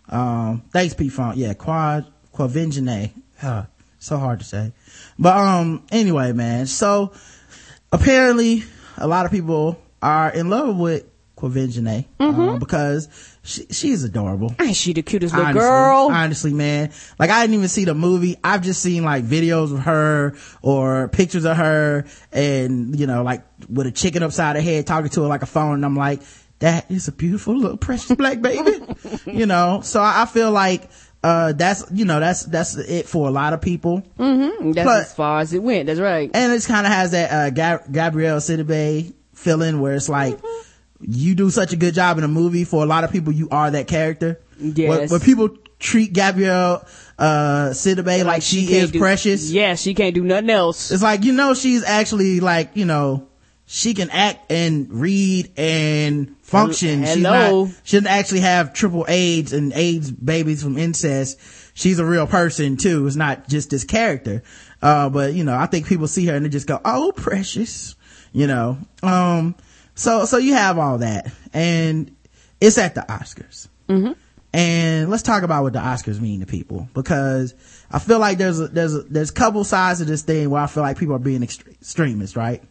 Um, thanks, P Funk. Yeah, quad, quavingine. Huh, so hard to say. But, um, anyway, man. So apparently a lot of people are in love with Quvenzhané, uh, because she, she's adorable. Ain't she the cutest little Honestly, girl? honestly, man. Like I didn't even see the movie. I've just seen like videos of her or pictures of her and, you know, like with a chicken upside her head talking to her like a phone. And I'm like, that is a beautiful little precious black baby, you know? So I, I feel like, uh, that's, you know, that's, that's it for a lot of people. Mm-hmm. That's But- as far as it went. That's right. And it kind of has that, uh, Gab- Gabrielle Sidibe feeling where it's like, you do such a good job in a movie for a lot of people, you are that character. Yes. When, when people treat Gabrielle, uh, Sidibe like, she, can't is do- precious, Yeah, she can't do nothing else. it's like, you know, she's actually like, you know, she can act and read and function. Hello. not, she doesn't actually have triple AIDS and AIDS babies from incest. She's a real person too. It's not just this character. Uh, but you know, I think people see her and they just go, oh, precious, you know. Um, so, so you have all that and it's at the Oscars. And let's talk about what the Oscars mean to people because I feel like there's a, there's a, there's a couple sides of this thing where I feel like people are being extre- extremists, right?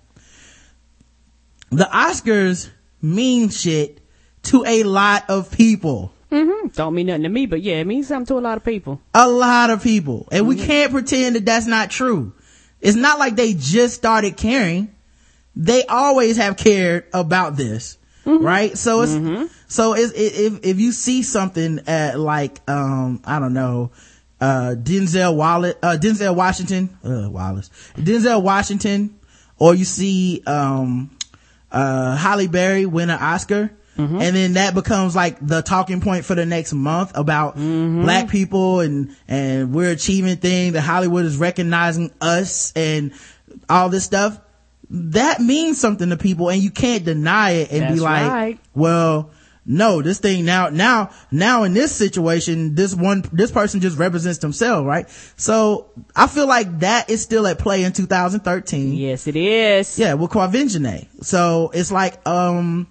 The Oscars mean shit to a lot of people. Don't mean nothing to me, but yeah, it means something to a lot of people. A lot of people. And we can't pretend that that's not true. It's not like they just started caring. They always have cared about this. Right? So it's, so it's, if, if you see something at like, um, I don't know, uh, Denzel Wallace, uh, Denzel Washington, uh, Wallace, Denzel Washington, or you see, um, uh, Halle Berry win an Oscar. And then that becomes like the talking point for the next month about black people and, and we're achieving things that Hollywood is recognizing us and all this stuff. That means something to people and you can't deny it and be like, right. well, no, this thing now, now, now in this situation, this one, this person just represents themselves, right? So I feel like that is still at play in 2013. Yes, it is. Yeah, with Quvenzhané. So it's like, um,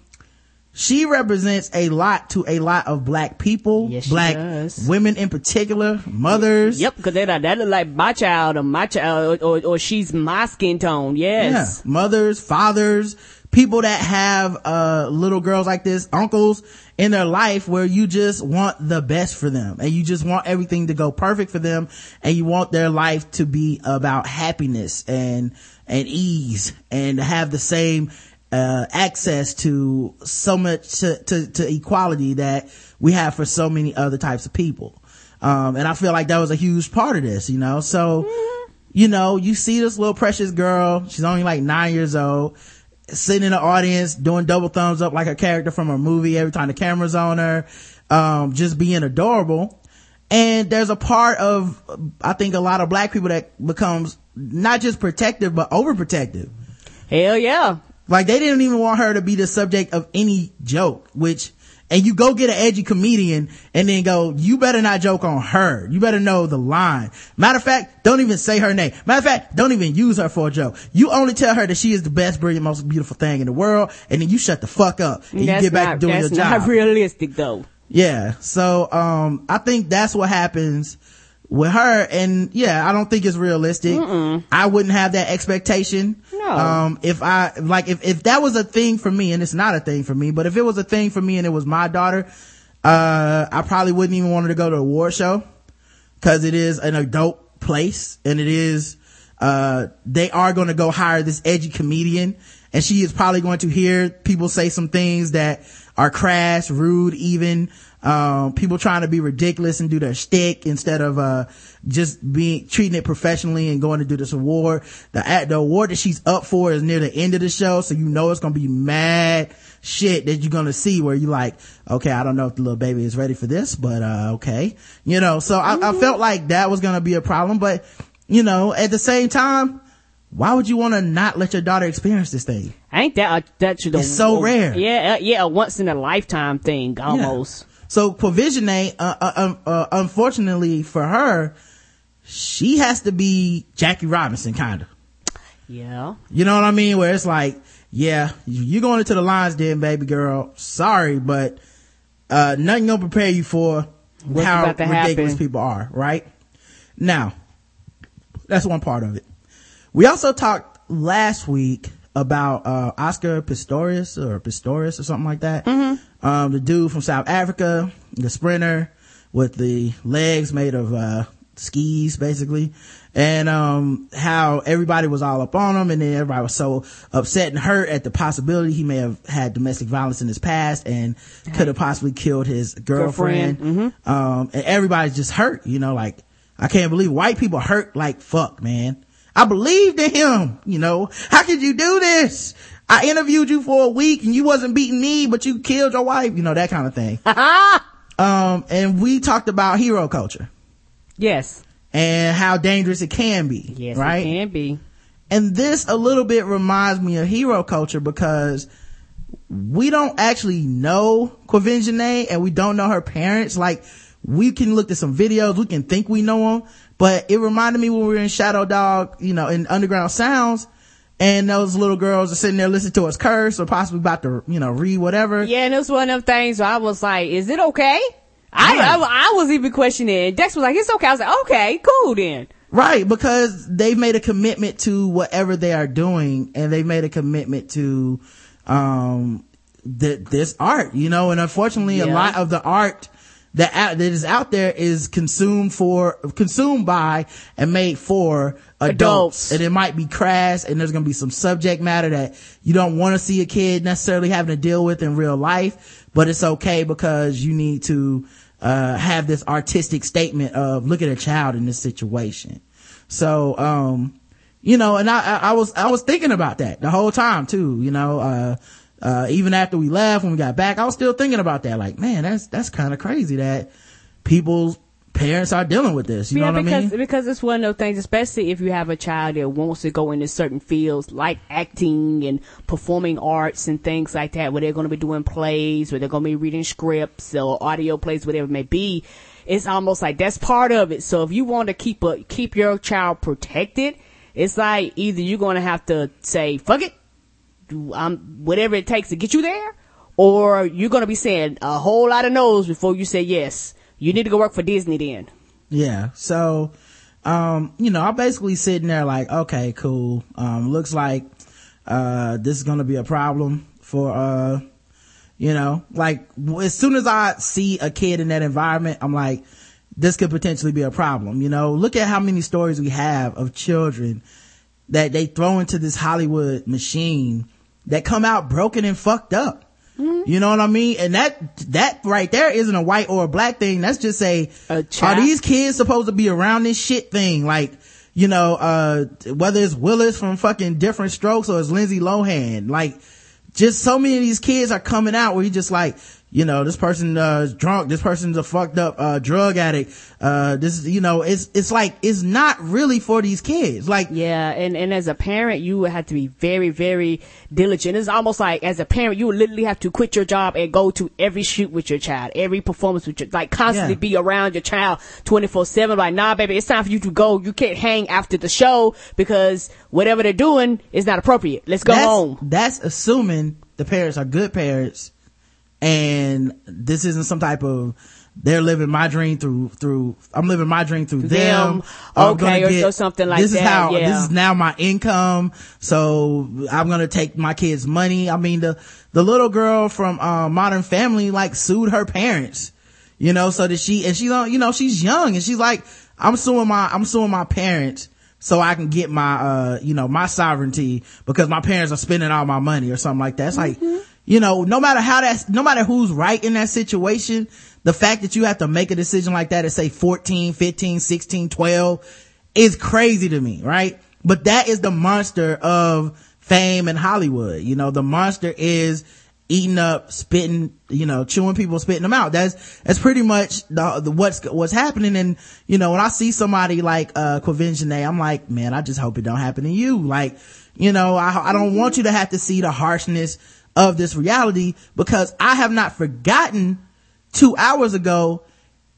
she represents a lot to a lot of black people, Yes, black does. women in particular, mothers. Yep, because that that look like my child or my child or, or, or she's my skin tone. Yes. Yeah. Mothers, fathers, people that have, uh, little girls like this, uncles in their life where you just want the best for them and you just want everything to go perfect for them and you want their life to be about happiness and, and ease and have the same, uh, access to so much to, to, to equality that we have for so many other types of people. Um, and I feel like that was a huge part of this, you know, so, you know, you see this little precious girl. She's only like nine years old, sitting in the audience, doing double thumbs up like a character from a movie every time the camera's on her, um, just being adorable. And there's a part of, I think a lot of black people that becomes not just protective, but overprotective. Hell yeah. Like they didn't even want her to be the subject of any joke, which, and you go get an edgy comedian and then go, you better not joke on her. You better know the line. Matter of fact, don't even say her name. Matter of fact, don't even use her for a joke. You only tell her that she is the best, brilliant, most beautiful thing in the world, and then you shut the fuck up and you get back not, to doing your job. that's not realistic though. Yeah. So, um, I think that's what happens with her. And yeah, I don't think it's realistic. I wouldn't have that expectation. No. Um, if I, like, if, if that was a thing for me, and it's not a thing for me, but if it was a thing for me and it was my daughter, uh, I probably wouldn't even want her to go to a award show because it is an adult place and it is, uh, they are going to go hire this edgy comedian and she is probably going to hear people say some things that are crass, rude, even, um, people trying to be ridiculous and do their shtick instead of, uh, just being, treating it professionally and going to do this award. The, at- the award that she's up for is near the end of the show. So you know it's going to be mad shit that you're going to see where you like, okay, I don't know if the little baby is ready for this, but, uh, okay. You know, so I, I felt like that was going to be a problem, but, you know, at the same time, why would you want to not let your daughter experience this thing? Ain't that a, that should It's so rare. Yeah, uh, yeah, a once in a lifetime thing almost. So Provisione, uh, uh, um, uh, unfortunately for her, she has to be Jackie Robinson kind of. Yeah. You know what I mean? Where it's like, yeah, you're going into the lines then, baby girl. Sorry, but, uh, nothing gonna prepare you for What's how ridiculous happen. people are, right? Now, that's one part of it. We also talked last week about uh, Oscar Pistorius or Pistorius or something like that. Um, the dude from South Africa, the sprinter with the legs made of uh, skis, basically, and um, how everybody was all up on him, and then everybody was so upset and hurt at the possibility he may have had domestic violence in his past and could have possibly killed his girlfriend. Girlfriend, Um, and everybody's just hurt, you know, like I can't believe white people hurt like fuck, man. I believed in him, you know. How could you do this? I interviewed you for a week and you wasn't beating me, but you killed your wife, you know, that kind of thing. um, and we talked about hero culture Yes. and how dangerous it can be. Yes, right? it can be. And this a little bit reminds me of hero culture because we don't actually know Quvenzhané and we don't know her parents. Like we can look at some videos, we can think we know them, but it reminded me when we were in Shadow Dog, you know, in Underground Sounds, and those little girls are sitting there listening to us curse or possibly about to, you know, read whatever. Yeah, and it was one of them things where I was like, is it okay? I, Right. I, I was even questioning. Dex was like, it's okay. I was like, okay, cool then. Right, because they've made a commitment to whatever they are doing and they've made a commitment to, um, th- this art, you know, and unfortunately a lot of the art that that is out there is consumed for, consumed by and made for adults. Adults. And it might be crass and there's going to be some subject matter that you don't want to see a kid necessarily having to deal with in real life, but it's okay because you need to, uh, have this artistic statement of look at a child in this situation. So, um, you know, and I, I, I was, I was thinking about that the whole time too, you know, uh, uh, even after we left, when we got back, I was still thinking about that. Like, man, that's, that's kind of crazy that people's parents are dealing with this. You yeah, know what because I mean? because it's one of those things, especially if you have a child that wants to go into certain fields like acting and performing arts and things like that, where they're going to be doing plays, where they're going to be reading scripts or audio plays, whatever it may be. It's almost like that's part of it. So if you want to keep a keep your child protected, it's like either you're going to have to say fuck it, um, whatever it takes to get you there, or you're going to be saying a whole lot of no's before you say yes. You need to go work for Disney then. Yeah. So, um, you know, I'm basically sitting there like, okay, cool. Um, looks like, uh, this is going to be a problem for, uh, you know, like as soon as I see a kid in that environment, I'm like, this could potentially be a problem. You know, look at how many stories we have of children that they throw into this Hollywood machine that come out broken and fucked up. You know what I mean? And that, that right there isn't a white or a black thing. That's just a, A are these kids supposed to be around this shit thing? Like, you know, uh, whether it's Willis from fucking different strokes or it's Lindsay Lohan, like, just so many of these kids are coming out where you just like, you know, this person, uh, is drunk, this person's a fucked up, uh, drug addict, uh, this, you know, it's, it's like, it's not really for these kids. Like, Yeah, and, and as a parent, you would have to be very, very diligent. It's almost like as a parent, you would literally have to quit your job and go to every shoot with your child, every performance with your, like constantly Yeah. be around your child 24-7. Like, nah, baby, it's time for you to go. You can't hang after the show because whatever they're doing is not appropriate. Let's go that's, home. That's assuming the parents are good parents and this isn't some type of they're living my dream through through I'm living my dream through them. Them. Okay, gonna or- or something like that. this is how yeah. this is now my income. So I'm gonna take my kids' money. I mean the the little girl from uh, Modern Family like sued her parents. You know, so that she and she's on you know, she's young and she's like, I'm suing my I'm suing my parents so I can get my, uh, you know, my sovereignty because my parents are spending all my money or something like that. It's like, you know, no matter how that's, no matter who's right in that situation, the fact that you have to make a decision like that at say 14, 15, 16, 12 is crazy to me, right? But that is the monster of fame in Hollywood. You know, the monster is eating up, spitting, you know, chewing people, spitting them out. That's, that's pretty much the, the what's, what's happening. And, you know, when I see somebody like, uh, Quvenzhané, I'm like, man, I just hope it don't happen to you. Like, you know, I, I don't want you to have to see the harshness of this reality because I have not forgotten two hours ago,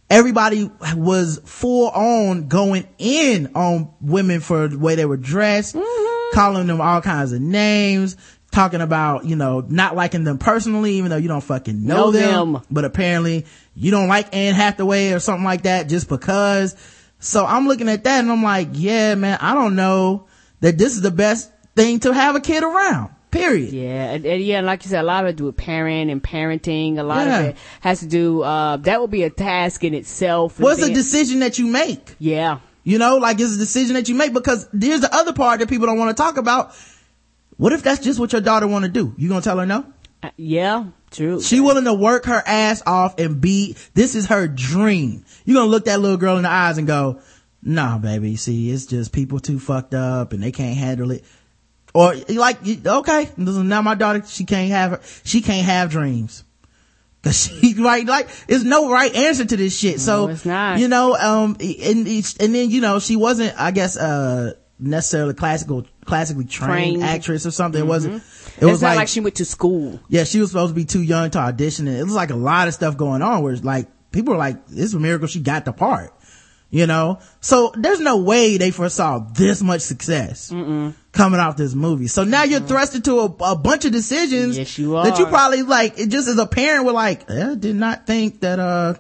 everybody was full on going in on women for the way they were dressed, mm-hmm. calling them all kinds of names, talking about, you know, not liking them personally, even though you don't fucking know, Know them, them. But apparently you don't like Anne Hathaway or something like that just because. So I'm looking at that and I'm like, yeah, man, I don't know that this is the best thing to have a kid around. Period. Yeah, and, and yeah, like you said, a lot of it do with parent and parenting. A lot Yeah. of it has to do. Uh, that would be a task in itself. What's a decision that you make? Yeah, You know, like it's a decision that you make because there's the other part that people don't want to talk about. What if that's just what your daughter want to do? You gonna tell her no? Uh, yeah, true. She willing to work her ass off and be, this is her dream. You gonna look that little girl in the eyes and go, nah, baby, see, it's just people too fucked up and they can't handle it. Or you like, okay, now my daughter, she can't have, her- she can't have dreams. Cause she, right, like, there's no right answer to this shit. So, it's not. you know, um, and, and then, you know, she wasn't, I guess, uh, necessarily classical, classically trained, Trained. actress or something. It wasn't, it it's was not like, like, she went to school. yeah, she was supposed to be too young to audition. And it was like a lot of stuff going on where it's like, people were like, it's a miracle she got the part. You know? So there's no way they foresaw this much success coming off this movie. So now you're thrust into a, a bunch of decisions Yes, you that you probably like, it just as a parent were like, eh, did not think that, uh,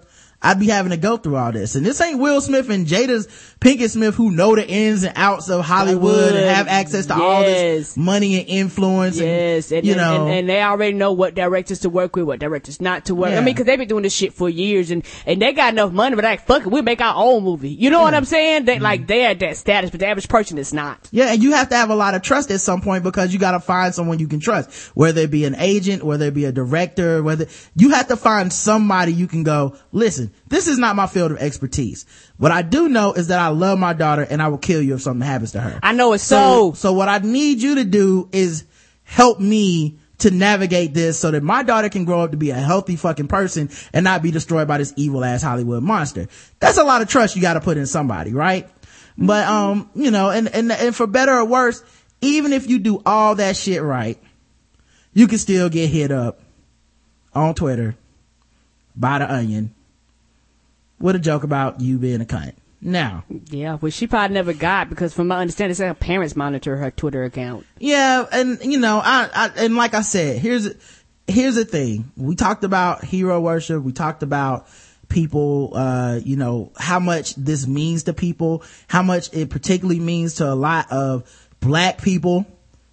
I'd be having to go through all this. And this ain't Will Smith and Jada's Pinkett Smith who know the ins and outs of Hollywood and have access to all this money and influence. Yes, and, and, you and, know. and, and they already know what directors to work with, what directors not to work. Yeah. I mean, because they've been doing this shit for years, and and they got enough money, but like, fuck it, we make our own movie. You know what I'm saying? Mm-hmm. They like they're at that status, but the average person is not. Yeah, and you have to have a lot of trust at some point because you got to find someone you can trust, whether it be an agent, whether it be a director, whether you have to find somebody you can go, listen, this is not my field of expertise. What I do know is that I love my daughter and I will kill you if something happens to her. I know it's So, so. so what I need you to do is help me to navigate this so that my daughter can grow up to be a healthy fucking person and not be destroyed by this evil ass Hollywood monster. That's a lot of trust you gotta put in somebody, right? But, um, you know, and, and, and for better or worse, even if you do all that shit right, you can still get hit up on Twitter by the onion with a joke about you being a cunt. Now, Yeah, which she probably never got because, from my understanding, her parents monitor her Twitter account. Yeah, and you know, I, I and like I said, here's here's the thing. We talked about hero worship. We talked about people, uh, you know, how much this means to people, how much it particularly means to a lot of black people.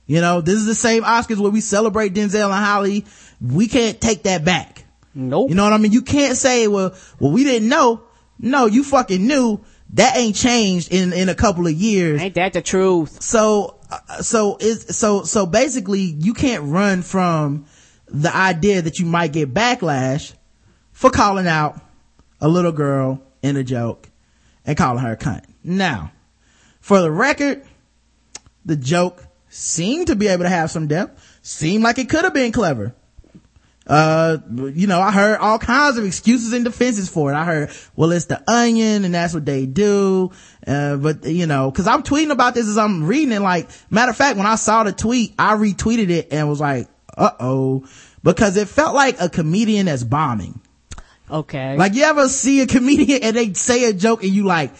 You know, this is the same Oscars where we celebrate Denzel and Holly. We can't take that back. Nope. You know what I mean? You can't say, well, well, we didn't know. No, you fucking knew. That ain't changed in, in a couple of years Ain't that the truth? so uh, so it's so so basically you can't run from the idea that you might get backlash for calling out a little girl in a joke and calling her a cunt now for the record the joke seemed to be able to have some depth seemed like it could have been clever uh you know i heard all kinds of excuses and defenses for it. I heard well it's the onion and that's what they do. Uh but you know because i'm tweeting about this as i'm reading it. Like matter of fact when i saw the tweet i retweeted it and was like uh-oh. Because it felt like a comedian that's bombing. Okay. like you ever see a comedian and they say a joke and you like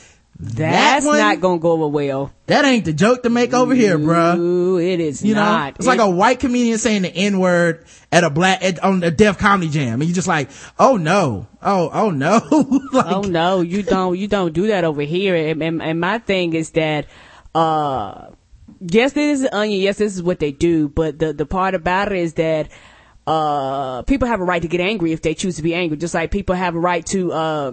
That's that one, not gonna go over well. that ain't the joke to make over here bruh it is you know, not. it's like a white comedian saying the N word at a black, at, on a Def Comedy Jam. And you're just like, oh no. Oh, oh no. like, oh no, you don't, you don't do that over here. And, and, and my thing is that, uh, yes, this is onion. Yes, this is what they do. But the, the part about it is that, uh, people have a right to get angry if they choose to be angry. Just like people have a right to, uh,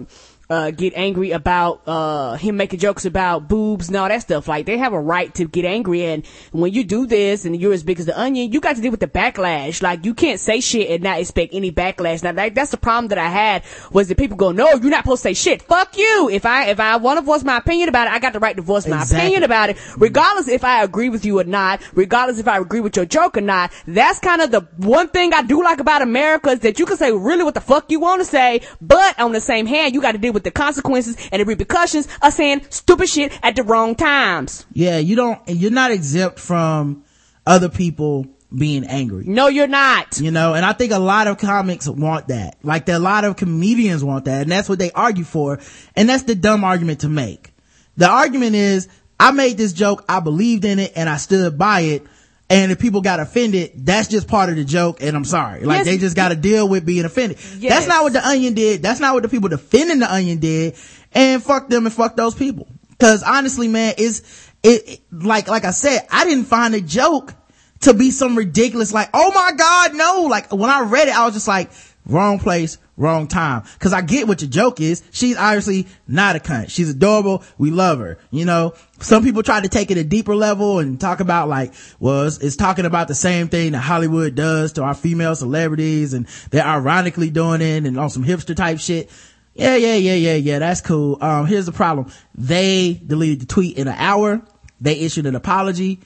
uh, get angry about uh, him making jokes about boobs and all that stuff. Like they have a right to get angry, and when you do this and you're as big as the onion, you got to deal with the backlash. Like you can't say shit and not expect any backlash. Now that, that's the problem that I had was that people go, "No, you're not supposed to say shit. Fuck you. If I if I want to voice my opinion about it, I got the right to voice my Exactly. opinion about it, regardless if I agree with you or not, regardless if I agree with your joke or not. That's kind of the one thing I do like about America is that you can say really what the fuck you want to say, but on the same hand, you got to deal with the consequences and the repercussions of saying stupid shit at the wrong times. yeah, you don't, you're not exempt from other people being angry. No, you're not. You know, and I think a lot of comics want that. Like a lot of comedians want that, and that's what they argue for. And that's the dumb argument to make. The argument is, I made this joke, I believed in it, and I stood by it. And if people got offended, that's just part of the joke, and I'm sorry. Like Yes. they just gotta deal with being offended. Yes. That's not what the onion did. That's not what the people defending the onion did. And fuck them and fuck those people. Cause honestly, man, it's, it, it- like, like I said, I didn't find the joke to be some ridiculous, like, oh my God, no. Like, when I read it, I was just like, wrong place, wrong time. Cause I get what your joke is. She's obviously not a cunt. She's adorable. We love her. You know, some people try to take it a deeper level and talk about like, well, it's, it's talking about the same thing that Hollywood does to our female celebrities and they're ironically doing it and on some hipster type shit. Yeah, yeah, yeah, yeah, yeah. That's cool. Um, here's the problem. They deleted the tweet in an hour. They issued an apology.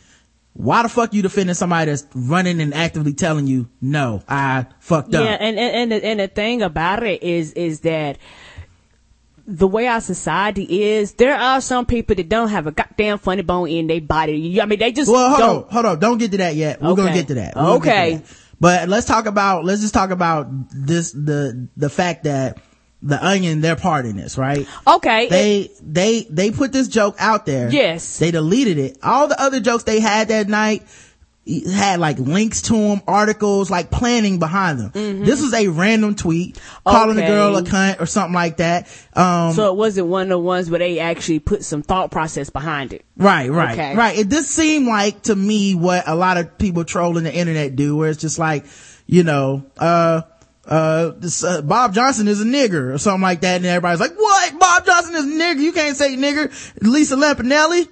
Why the fuck you defending somebody that's running and actively telling you, no, I fucked up? Yeah, and, and, and, the, and the thing about it is, is that the way our society is, there are some people that don't have a goddamn funny bone in their body. I mean, they just Well, hold don't. on, hold on. Don't get to that yet. We're gonna get to that. We're Okay. that. But let's talk about, let's just talk about this, the, the fact that the onion, they're part in this, right? Okay. They, they, they put this joke out there. Yes. They deleted it. All the other jokes they had that night had like links to them, articles, like planning behind them. This was a random tweet calling the Mm-hmm. Girl a cunt or something like that. Um, so it wasn't one of the ones where they actually put some thought process behind it. Right, right, Okay. right. It just seemed like to me what a lot of people trolling the internet do, where it's just like, you know, uh, uh, this, uh, Bob Johnson is a nigger or something like that, and everybody's like, what? Bob Johnson is a nigger? You can't say nigger. Lisa Lampanelli?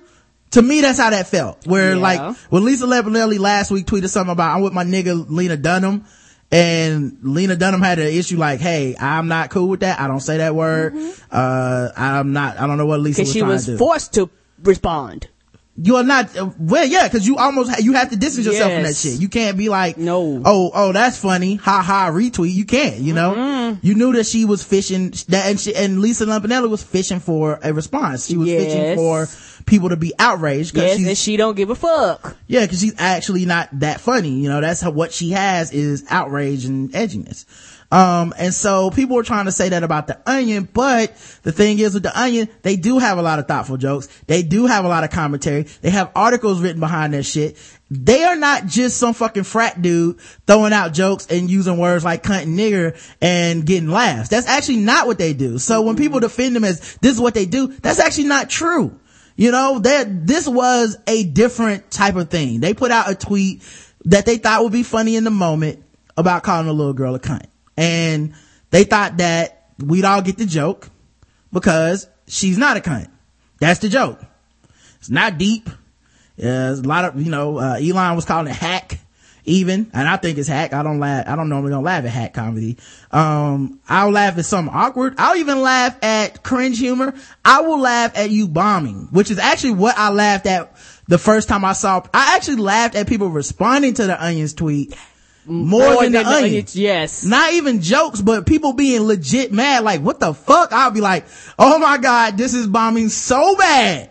To me, that's how that felt. Where Yeah. like, when Lisa Lampanelli last week tweeted something about, I'm with my nigga Lena Dunham, and Lena Dunham had an issue like, hey, I'm not cool with that. I don't say that word. Uh, I'm not, I don't know what Lisa was Mm-hmm. she was forced to respond. You are not uh, well yeah because you almost you have to distance yourself from that shit you can't be like No. oh oh that's funny ha ha retweet you can't you know you knew that she was fishing that and she and lisa lampanelli was fishing for a response she was fishing for people to be outraged because Yes, she don't give a fuck. yeah, because she's actually not that funny. You know, that's how, what she has is outrage and edginess. Um, and so people were trying to say that about the onion, but the thing is with the onion, they do have a lot of thoughtful jokes. They do have a lot of commentary. They have articles written behind that shit. They are not just some fucking frat dude throwing out jokes and using words like cunt and nigger and getting laughs. That's actually not what they do. So when people defend them as this is what they do, that's actually not true. You know, that this was a different type of thing. They put out a tweet that they thought would be funny in the moment about calling a little girl a cunt. And they thought that we'd all get the joke because she's not a cunt. That's the joke. It's not deep. Yeah, a lot of, you know, uh, Elon was calling it hack even, and I think it's hack. I don't laugh, I don't normally don't laugh at hack comedy. Um, I'll laugh at something awkward. I'll even laugh at cringe humor. I will laugh at you bombing, which is actually what I laughed at the first time I saw, I actually laughed at people responding to the Onions tweet more, than, the Onions. Onions, Yes. Not even jokes, but people being legit mad. Like, what the fuck? I'll be like, oh my God, this is bombing so bad.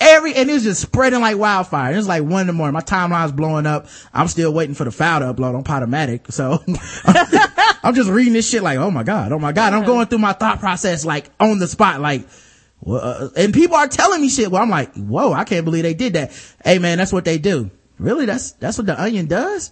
Every, and it's just spreading like wildfire. And it's like one in the morning. My timeline's blowing up. I'm still waiting for the file to upload on Podomatic. So I'm just reading this shit like, oh my God, oh my God. I'm going through my thought process like on the spot, like, well, uh, and people are telling me shit. Well, I'm like, whoa, I can't believe they did that. Hey man, that's what they do. Really? That's, that's what the onion does?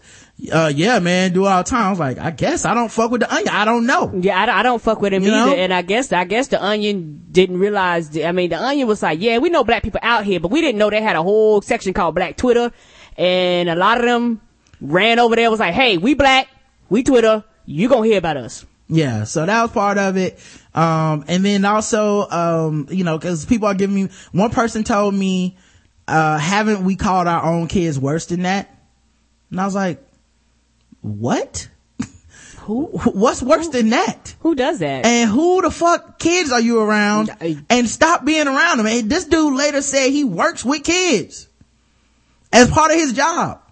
Uh, yeah, man, do it all the time. I was like, I guess I don't fuck with the onion. I don't know. Yeah, I, don't- I don't fuck with him You either. know? And I guess, I guess the onion didn't realize, the- I mean, the onion was like, yeah, we know black people out here, but we didn't know they had a whole section called black Twitter. And a lot of them ran over there, was like, hey, we black, we Twitter, you gonna hear about us. Yeah, so that was part of it. Um, and then also, um, you know, cause people are giving me, one person told me, uh, haven't we called our own kids worse than that? And I was like, what? Who? What's worse than that? Who does that? And who the fuck kids are you around? And stop being around them. And this dude later said he works with kids as part of his job.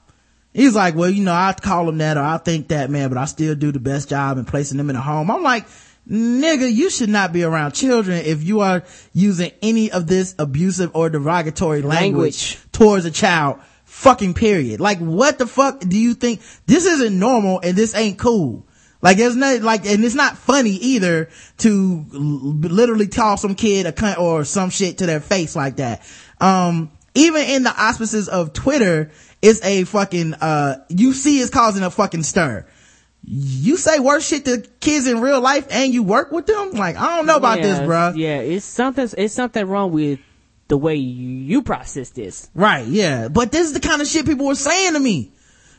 He's like, well, you know, I call them that or I think that, man, but I still do the best job in placing them in a home. I'm like, nigga, you should not be around children if you are using any of this abusive or derogatory language, Language. towards a child. Fucking period. Like, what the fuck do you think? This isn't normal and this ain't cool. Like, there's not, like, and it's not funny either to l- literally call some kid a cunt or some shit to their face like that. Um, even in the auspices of Twitter, it's a fucking, uh, you see it's causing a fucking stir. You say worse shit to kids in real life and you work with them? Like, I don't know about this, bro. Yeah, it's something, it's something wrong with the way you process this. Right, yeah. But this is the kind of shit people were saying to me.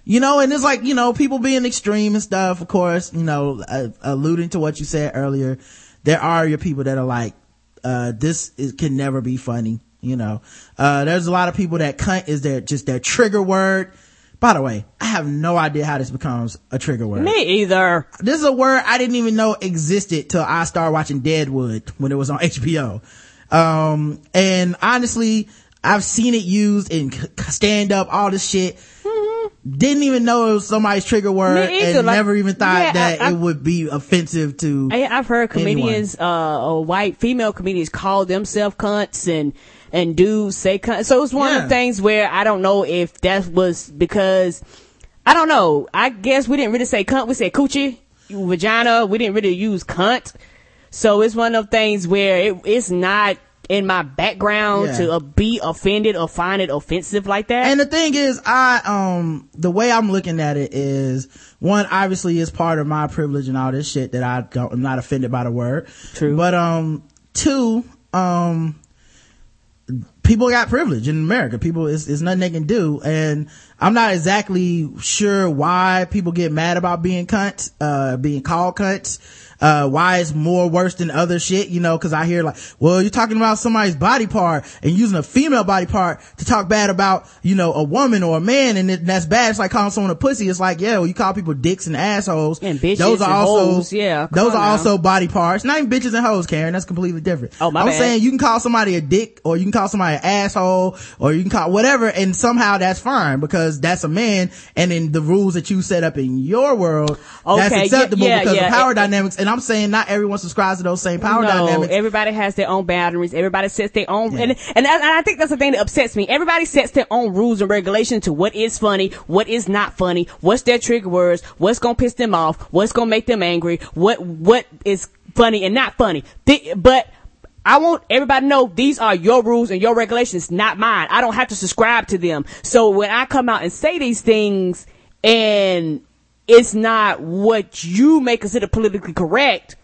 You know, and it's like, you know, people being extreme and stuff, of course, you know, uh, alluding to what you said earlier. There are your people that are like, uh, this is, can never be funny, you know. Uh, there's a lot of people that cunt is their, just their trigger word. By the way, I have no idea how this becomes a trigger word. Me either. This is a word I didn't even know existed till I started watching Deadwood when it was on HBO. Um, and honestly, I've seen it used in stand up, all this shit. Didn't even know it was somebody's trigger word Mm-hmm. And like- never even thought yeah, that I- I- it would be offensive to. I, I've heard Anyone. comedians, uh, white female comedians call themselves cunts and, and dudes say cunt. So it's one of the things where I don't know if that was because, I don't know. I guess we didn't really say cunt. We said coochie, vagina. We didn't really use cunt. So it's one of the things where it, it's not in my background Yeah. to uh, be offended or find it offensive like that. And the thing is, I, um, the way I'm looking at it is, one, obviously is part of my privilege and all this shit that I don't, I'm not offended by the word. True. But, um, two, um, people got privilege in America. People, it's, it's nothing they can do. And I'm not exactly sure why people get mad about being cunts, uh, being called cunts. Uh, why it's more worse than other shit, you know, cause I hear like, well, you're talking about somebody's body part and using a female body part to talk bad about, you know, a woman or a man and it, that's bad. It's like calling someone a pussy. It's like, yeah, well, you call people dicks and assholes. And bitches Those are and also, hoes, yeah, those are now. also body parts. Not even bitches and hoes, Karen. That's completely different. Oh, my I'm bad. saying you can call somebody a dick or you can call somebody an asshole or you can call whatever and somehow that's fine because that's a man and in the rules that you set up in your world, that's Okay, acceptable yeah, because yeah, of power dynamics. And I'm saying not everyone subscribes to those same power no, dynamics. everybody has their own boundaries. Everybody sets their own, and, and, I, and I think that's the thing that upsets me. Everybody sets their own rules and regulations to what is funny, what is not funny, what's their trigger words, what's gonna piss them off, what's gonna make them angry, what, what is funny and not funny. Th- but, I want everybody to know these are your rules and your regulations, not mine. I don't have to subscribe to them. So when I come out and say these things and it's not what you may consider politically correct,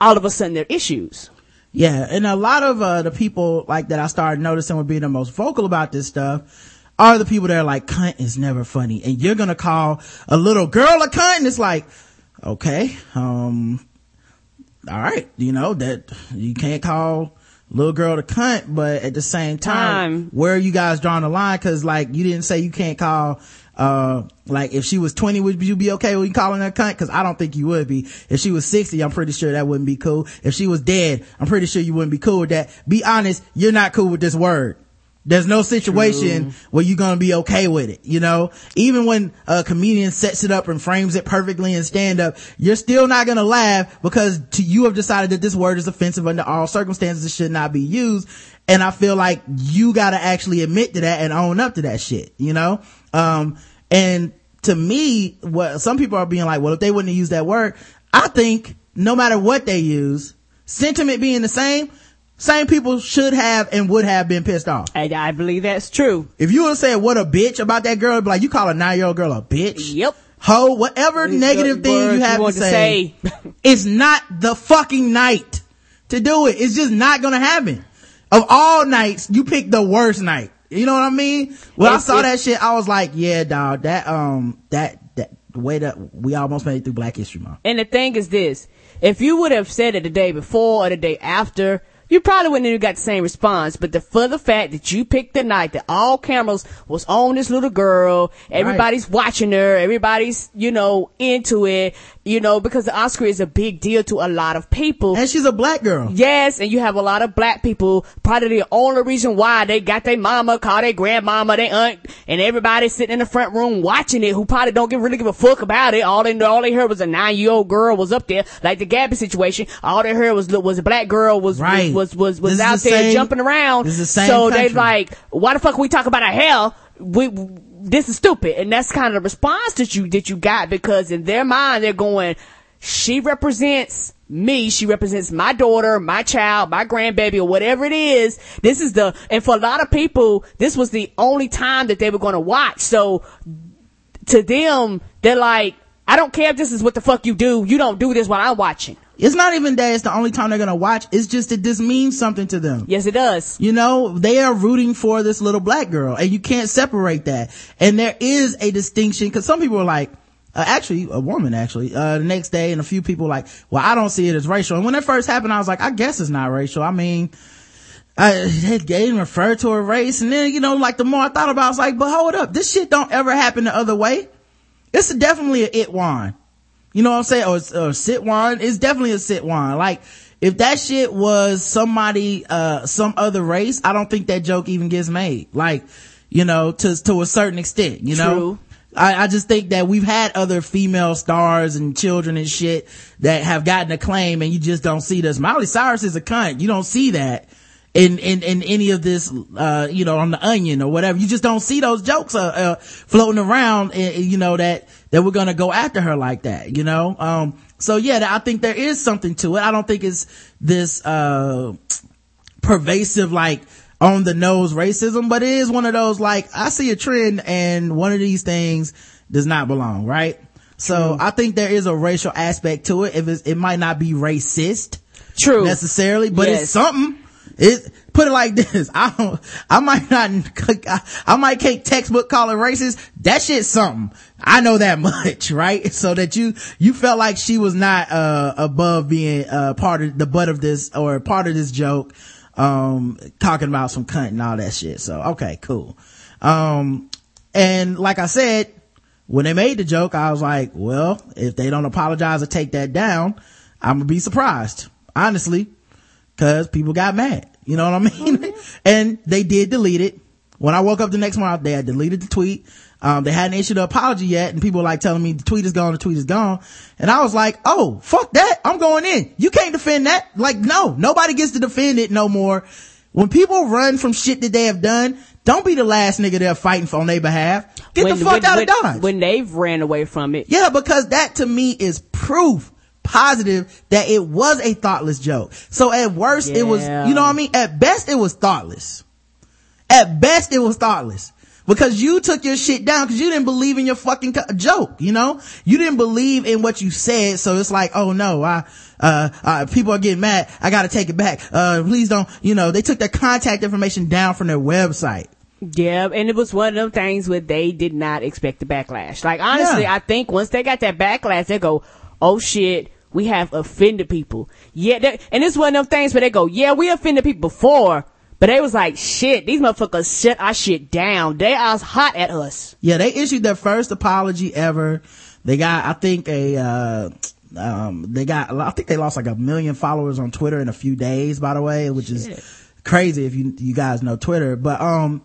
all of a sudden they're issues. Yeah, and a lot of uh, the people like that I started noticing would be the most vocal about this stuff are the people that are like, cunt is never funny. And you're gonna call a little girl a cunt and it's like, okay, um, all right, you know, that you can't call little girl a cunt, but at the same time, Time. where are you guys drawing the line? Cause like, you didn't say you can't call, uh, like if she was 20, would you be okay with calling her cunt? Cause I don't think you would be. If she was 60, I'm pretty sure that wouldn't be cool. If she was dead, I'm pretty sure you wouldn't be cool with that. Be honest, you're not cool with this word. There's no situation where you're gonna be okay with it, you know? Even when a comedian sets it up and frames it perfectly in stand up, you're still not gonna laugh because to you have decided that this word is offensive under all circumstances. It should not be used. And I feel like you gotta actually admit to that and own up to that shit, you know? Um, and to me, what some people are being like, well, if they wouldn't have used that word, I think no matter what they use, sentiment being the same, same people should have and would have been pissed off. I, I believe that's true. If you would have said what a bitch about that girl, be like you call a nine year old girl a bitch. Yep. Ho, whatever negative thing you you have to want to say, say. it's not the fucking night to do it. It's just not gonna happen. Of all nights, you pick the worst night. You know what I mean? When I saw that shit, I was like, yeah, dog, that, um, that, that, the way that we almost made it through Black History Month. And the thing is this, if you would have said it the day before or the day after, you probably wouldn't have got the same response. But the for the fact that you picked the night that all cameras was on this little girl, everybody's watching her, everybody's, you know, into it, you know, because the Oscar is a big deal to a lot of people. And she's a black girl. Yes, and you have a lot of black people. Probably the only reason why they got their mama, call their grandmama, their aunt, and everybody sitting in the front room watching it who probably don't give, really give a fuck about it. All they all they heard was a nine year old girl was up there, like the Gabby situation. All they heard was was a black girl was Right. was was was, was out the there same- jumping around. this is the same so they like, why the fuck we talk about a hell? We this is stupid, and that's kind of the response that you that you got because in their mind they're going, she represents me, she represents my daughter, my child, my grandbaby, or whatever it is. This is the and for a lot of people, this was the only time that they were going to watch. So to them, they're like, I don't care if this is what the fuck you do. You don't do this while I'm watching. It's not even that it's the only time they're gonna watch. It's just that this means something to them. Yes, it does. You know, they are rooting for this little black girl and you can't separate that. And there is a distinction because some people are like, uh, actually, a woman actually, uh, the next day and a few people like, well, I don't see it as racial. And when that first happened, I was like, I guess it's not racial. I mean, I, they didn't refer to a race. And then, you know, like the more I thought about it, I was like, but hold up. This shit don't ever happen the other way. It's definitely a it wine. You know what I'm saying? Or, or sit wine. It's definitely a sit wine. Like, if that shit was somebody, uh, some other race, I don't think that joke even gets made. Like, you know, to, to a certain extent, you know? True. I, I just think that we've had other female stars and children and shit that have gotten acclaim and you just don't see this. Miley Cyrus is a cunt. You don't see that in, in, in any of this, uh, you know, on the onion or whatever. You just don't see those jokes, uh, uh floating around, uh, you know, that, that we're gonna go after her like that, you know? Um, so yeah, I think there is something to it. I don't think it's this, uh, pervasive, like, on the nose racism, but it is one of those, like, I see a trend and one of these things does not belong, right? So I think there is a racial aspect to it. If it's, it might not be racist True. necessarily, but Yes. it's something. It, put it like this. I don't, I might not, I, I might take textbook call it racist. That shit's something. I know that much, right? So that you, you felt like she was not, uh, above being, uh, part of the butt of this or part of this joke, um, talking about some cunt and all that shit. So, okay, cool. Um, and like I said, when they made the joke, I was like, well, if they don't apologize or take that down, I'm gonna be surprised. Honestly because people got mad. You know what I mean? and they did delete it. When I woke up the next morning, they had deleted the tweet. Um, they hadn't issued an apology yet, and people were like telling me the tweet is gone, the tweet is gone. And I was like, oh, fuck that. I'm going in. You can't defend that. Like, no, nobody gets to defend it no more. When people run from shit that they have done, don't be the last nigga they're fighting for on their behalf. Get when, the fuck when, out when, of Dodge. When they've ran away from it. Yeah, because that to me is proof positive that it was a thoughtless joke. So at worst it was, you know what I mean? At best it was thoughtless. At best it was thoughtless. Because you took your shit down because you didn't believe in your fucking co- joke, you know? You didn't believe in what you said, so it's like, oh no, I, uh, uh, people are getting mad. I gotta take it back. Uh, please don't, you know, they took their contact information down from their website. Yeah, and it was one of them things where they did not expect the backlash. Like honestly, Yeah. I think once they got that backlash, they go, "Oh shit, we have offended people." Yeah, they- and it's one of them things where they go, "Yeah, we offended people before." But they was like, shit, these motherfuckers shut our shit down. They are hot at us. Yeah, they issued their first apology ever. They got, I think, a, uh, um, they got, I think they lost like a million followers on Twitter in a few days, by the way, which is crazy if you, you guys know Twitter. But, um,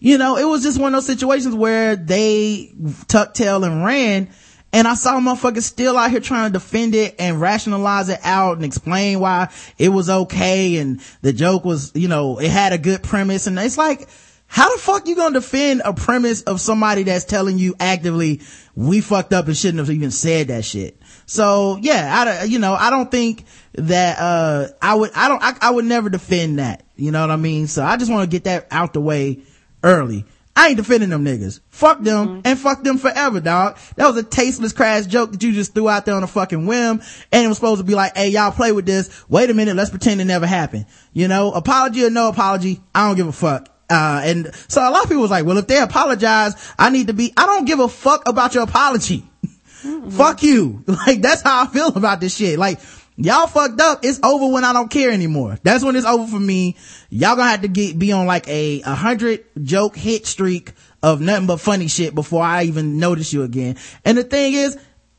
you know, it was just one of those situations where they tucked tail and ran. And I saw motherfuckers still out here trying to defend it and rationalize it out and explain why it was okay and the joke was, you know, it had a good premise. And it's like, how the fuck you gonna defend a premise of somebody that's telling you actively, we fucked up and shouldn't have even said that shit? So yeah, I, you know, I don't think that, uh, I would, I don't, I, I would never defend that. You know what I mean? So I just want to get that out the way early. I ain't defending them niggas. Fuck them and fuck them forever, dog. That was a tasteless crass joke that you just threw out there on a fucking whim and it was supposed to be like, hey, y'all play with this. Wait a minute. Let's pretend it never happened. You know, apology or no apology. I don't give a fuck. Uh, and so a lot of people was like, well, if they apologize, I need to be, I don't give a fuck about your apology. Fuck you. Like, that's how I feel about this shit. Like, y'all fucked up. It's over when I don't care anymore. That's when it's over for me. Y'all gonna have to get, be on like a, a hundred joke hit streak of nothing but funny shit before I even notice you again. And the thing is,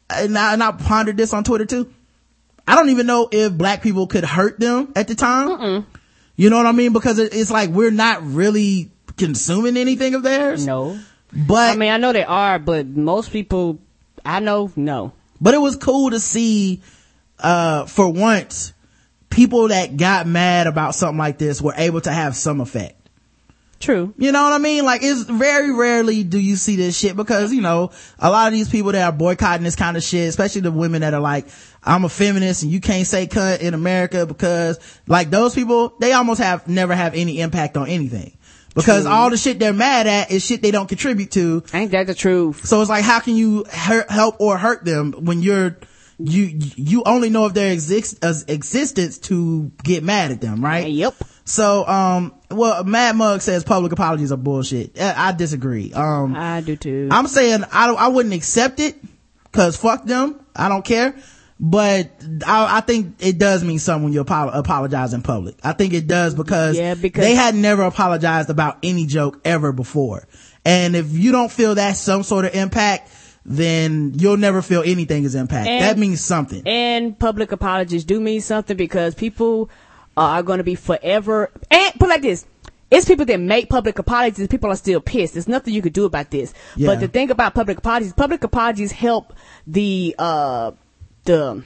and I, and I pondered this on Twitter too. I don't even know if black people could hurt them at the time. You know what I mean? Because it, it's like we're not really consuming anything of theirs. No. But I mean, I know they are, but most people I know, no. But it was cool to see, uh, for once, people that got mad about something like this were able to have some effect. True. You know what I mean? Like it's very rarely do you see this shit because, you know, a lot of these people that are boycotting this kind of shit, especially the women that are like, I'm a feminist and you can't say cunt in America because like those people, they almost have never have any impact on anything. Because True. all the shit they're mad at is shit they don't contribute to Ain't that the truth? so it's like, how can you hurt, help or hurt them when you're, you you only know of their exist, uh, existence to get mad at them, right? Yep. So, um, well, Mad Mug says public apologies are bullshit. I, I disagree. Um, I do too. I'm saying I don't, I wouldn't accept it because fuck them. I don't care. But I, I think it does mean something when you apo- apologize in public. I think it does because, Yeah, because- they had never apologized about any joke ever before. And if you don't feel that some sort of impact, then you'll never feel anything is impact. And- that means something. and public apologies do mean something because people are going to be forever. And put like this. It's people that make public apologies. People are still pissed. There's nothing you could do about this. Yeah. But the thing about public apologies, public apologies help the, uh, the,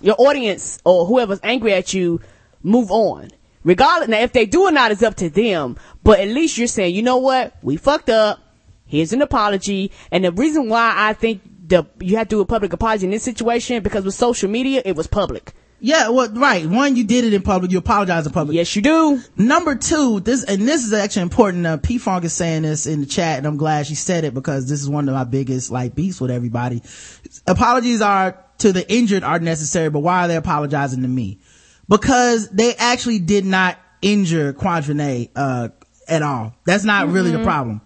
your audience or whoever's angry at you move on. Regardless, now if they do or not is up to them, but at least you're saying, you know what? We fucked up. Here's an apology. And the reason why I think the, you have to do a public apology in this situation, because with social media, it was public. yeah, well, right. One, you did it in public. You apologize in public. Yes, you do. Number two, this, and this is actually important. Uh, P Funk is saying this in the chat and I'm glad she said it because this is one of my biggest like beefs with everybody. Apologies are to the injured are necessary, but why are they apologizing to me? Because they actually did not injure Quvenzhané, uh, at all. That's not really the problem.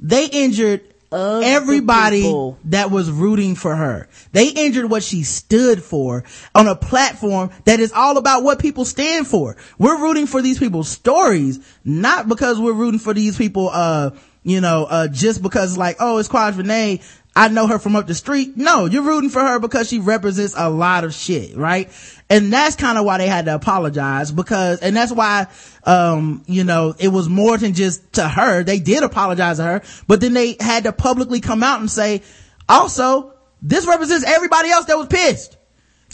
They injured Other everybody people. that was rooting for her. They injured what she stood for on a platform that is all about what people stand for. We're rooting for these people's stories, not because we're rooting for these people, uh, you know, uh, just because like, oh, it's Quvenzhané. I know her from up the street. No, you're rooting for her because she represents a lot of shit, right? And that's kind of why they had to apologize because, and that's why, um, you know, it was more than just to her. They did apologize to her, but then they had to publicly come out and say, also, this represents everybody else that was pissed.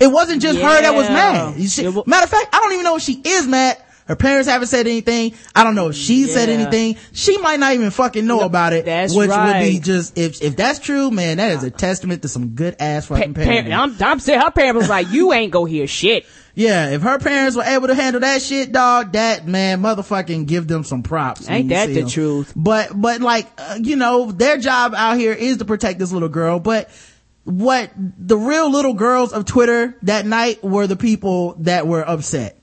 It wasn't just her that was mad. You see- It wa- matter of fact, I don't even know if she is mad. Her parents haven't said anything. I don't know if she said anything. She might not even fucking know about it. that's which would be just, if, if that's true, man, that is a testament to some good ass fucking pa- parenting. I'm, I'm saying her parents was like, you ain't go hear shit. Yeah, if her parents were able to handle that shit, dog, that man, motherfucking give them some props. Ain't that the 'em. truth? But, but like, uh, you know, their job out here is to protect this little girl, but what the real little girls of Twitter that night were the people that were upset.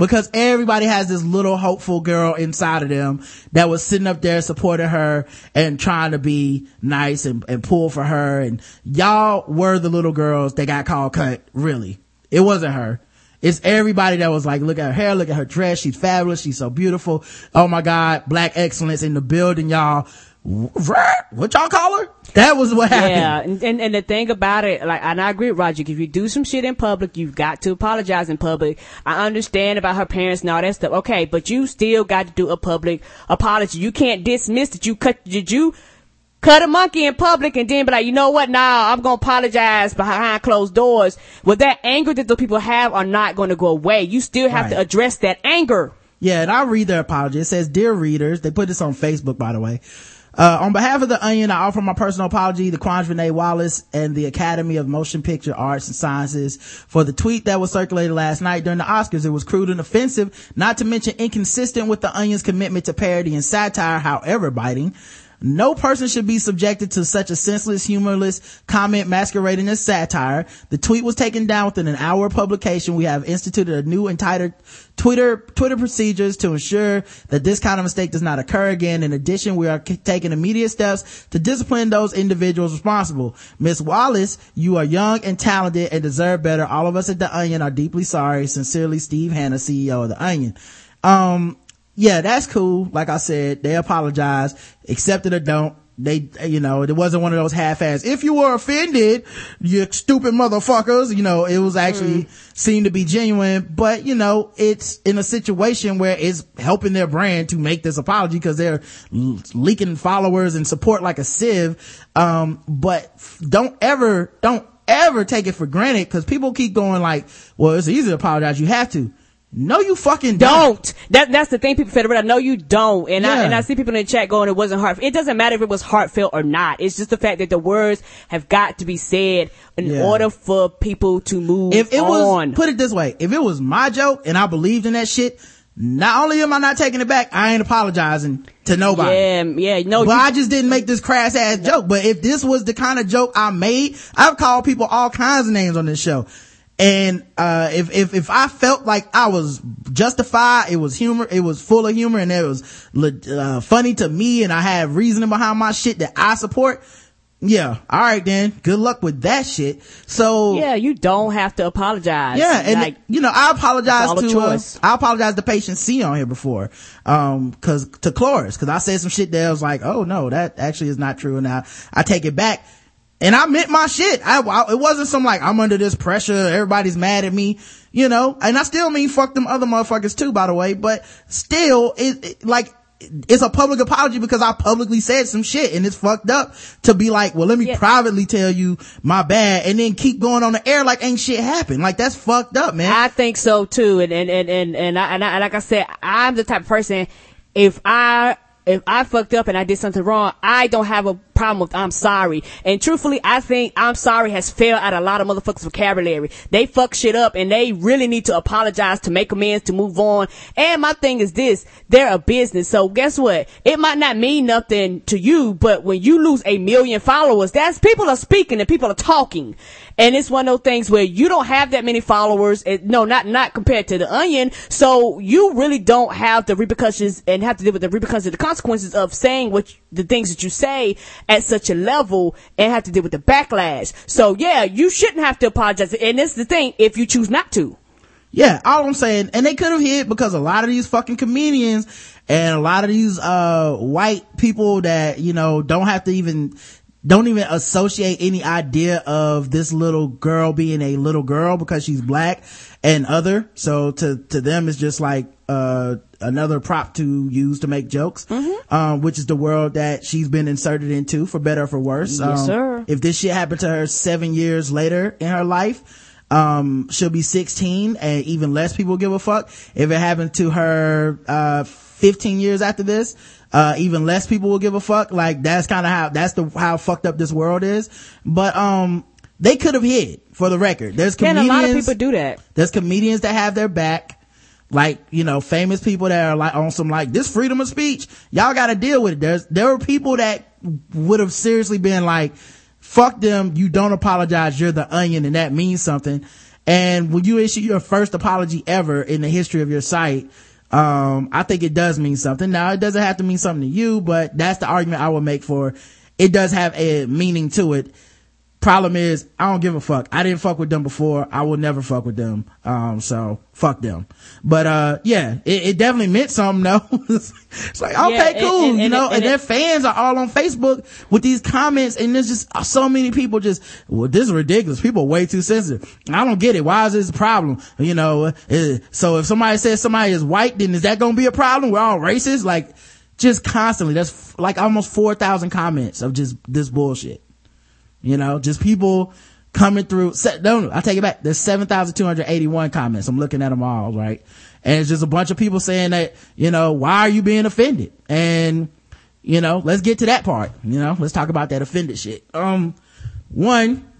Because everybody has this little hopeful girl inside of them that was sitting up there supporting her and trying to be nice and, and pull for her. And y'all were the little girls that got called cut. really. It wasn't her. It's everybody that was like, look at her hair, look at her dress. She's fabulous. She's so beautiful. Oh my God. Black excellence in the building, y'all. What y'all call her? That was what happened. Yeah, and, and and the thing about it, like, and I agree with Roger. If you do some shit in public, you've got to apologize in public. I understand about her parents and all that stuff. Okay, but you still got to do a public apology. You can't dismiss that you cut. Did you cut a monkey in public and then be like, you know what? Nah, I'm gonna apologize behind closed doors. Well, that anger that the people have are not going to go away. You still have to address that anger. Yeah, and I'll read their apology. It says, Dear readers, they put this on Facebook, by the way. Uh, on behalf of the Onion, I offer my personal apology to Quvenzhané Wallis and the Academy of Motion Picture Arts and Sciences for the tweet that was circulated last night during the Oscars. It was crude and offensive, not to mention inconsistent with the Onion's commitment to parody and satire, however biting. No person should be subjected to such a senseless, humorless comment masquerading as satire. The tweet was taken down within an hour of publication. We have instituted a new and tighter Twitter, Twitter procedures to ensure that this kind of mistake does not occur again. In addition, we are taking immediate steps to discipline those individuals responsible. Miss Wallis, you are young and talented and deserve better. All of us at The Onion are deeply sorry. Sincerely, Steve Hannah, CEO of The Onion. Um, yeah, that's cool. Like I said, they apologize, accept it or don't. They, you know, it wasn't one of those half-ass. If you were offended, you stupid motherfuckers, you know, it was actually seemed to be genuine, but you know, it's in a situation where it's helping their brand to make this apology because they're leaking followers and support like a sieve. Um, but don't ever, don't ever take it for granted because people keep going like, well, it's easy to apologize. You have to. No, you fucking don't. don't. That that's the thing people fed around. No, you don't. And I and I see people in the chat going, it wasn't heartfelt. It doesn't matter if it was heartfelt or not. It's just the fact that the words have got to be said in Yeah. order for people to move if it was on. put it this way if it was my joke and i believed in that shit not only am i not taking it back i ain't apologizing to nobody. Yeah, yeah, no. But you- I just didn't make this crass ass joke. But if this was the kind of joke I made, I've called people all kinds of names on this show. And, uh, if, if, if I felt like I was justified, it was humor, it was full of humor and it was, uh, funny to me and I had reasoning behind my shit that I support. Yeah. All right then. Good luck with that shit. So. yeah, you don't have to apologize. Yeah, and like, you know, I apologize It's all a to uh. I apologize to patient C on here before, um, cause to Cloris, cause I said some shit that I was like, oh no, that actually is not true, and I I take it back, and I meant my shit. I, I it wasn't some like I'm under this pressure, everybody's mad at me, you know, and I still mean fuck them other motherfuckers too, by the way, but still, it, it like. It's a public apology because I publicly said some shit and it's fucked up to be like, well, let me Yeah. privately tell you my bad and then keep going on the air like ain't shit happened. Like that's fucked up, man. I think so too. And, and, and, and, and, I, and, I, and like I said, I'm the type of person, if I, if I fucked up and I did something wrong, I don't have a problem with I'm sorry. And truthfully, I think I'm sorry has failed at a lot of motherfuckers vocabulary. They fuck shit up and they really need to apologize to make amends to move on. And my thing is this, they're a business. So guess what? It might not mean nothing to you, but when you lose a million followers, that's people are speaking and people are talking. And it's one of those things where you don't have that many followers. No, not, not compared to the onion. So you really don't have the repercussions and have to deal with the repercussions, the consequences of saying what, the things that you say at such a level and have to deal with the backlash. So yeah, you shouldn't have to apologize. And this is the thing, if you choose not to. Yeah, all I'm saying, and they could have hit because a lot of these fucking comedians and a lot of these, uh, white people that, you know, don't have to even, don't even associate any idea of this little girl being a little girl because she's black and other. So to, to them, it's just like, uh, another prop to use to make jokes, um, which is the world that she's been inserted into for better or for worse. Yes, Um, sir. If this shit happened to her seven years later in her life, um, she'll be 16 and even less people give a fuck. If it happened to her, uh, 15 years after this, uh, even less people will give a fuck. Like that's kind of how, that's the, how fucked up this world is. But, um, they could have hid for the record. There's comedians. a lot of people do that? There's comedians that have their back. Like, you know, famous people that are like on some like this freedom of speech. Y'all gotta deal with it. There's, there were people that would have seriously been like, fuck them. You don't apologize. You're the onion and that means something. And when you issue your first apology ever in the history of your site, um, I think it does mean something. Now, it doesn't have to mean something to you, but that's the argument I would make for it does have a meaning to it problem is I don't give a fuck. I didn't fuck with them before. I will never fuck with them. Um, so fuck them. But, uh, yeah, it, it definitely meant something though. it's like, okay, Yeah, and- cool. and- you know, and, and their fans are all on Facebook with these comments and there's just so many people just, well, this is ridiculous. People are way too sensitive. I don't get it. Why is this a problem? You know, uh, so if somebody says somebody is white, then is that going to be a problem? We're all racist? Like, just constantly. That's f- like almost 4,000 comments of just this bullshit. You know, just people coming through. No, I take it back. There's 7,281 comments. I'm looking at them all, right? And it's just a bunch of people saying that, you know, why are you being offended? And, you know, let's get to that part. You know, let's talk about that offended shit. Um, one,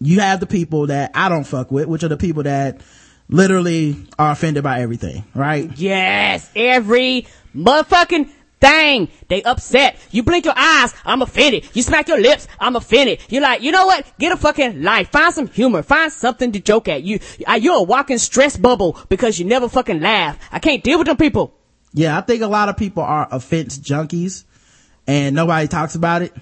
you have the people that I don't fuck with, which are the people that literally are offended by everything, right? Yes, every motherfucking thing. They upset. You blink your eyes, I'm offended. You smack your lips, I'm offended. You're like, you know what? Get a fucking life. Find some humor. Find something to joke at. You, you're a walking stress bubble because you never fucking laugh. I can't deal with them people. Yeah, I think a lot of people are offense junkies and nobody talks about it.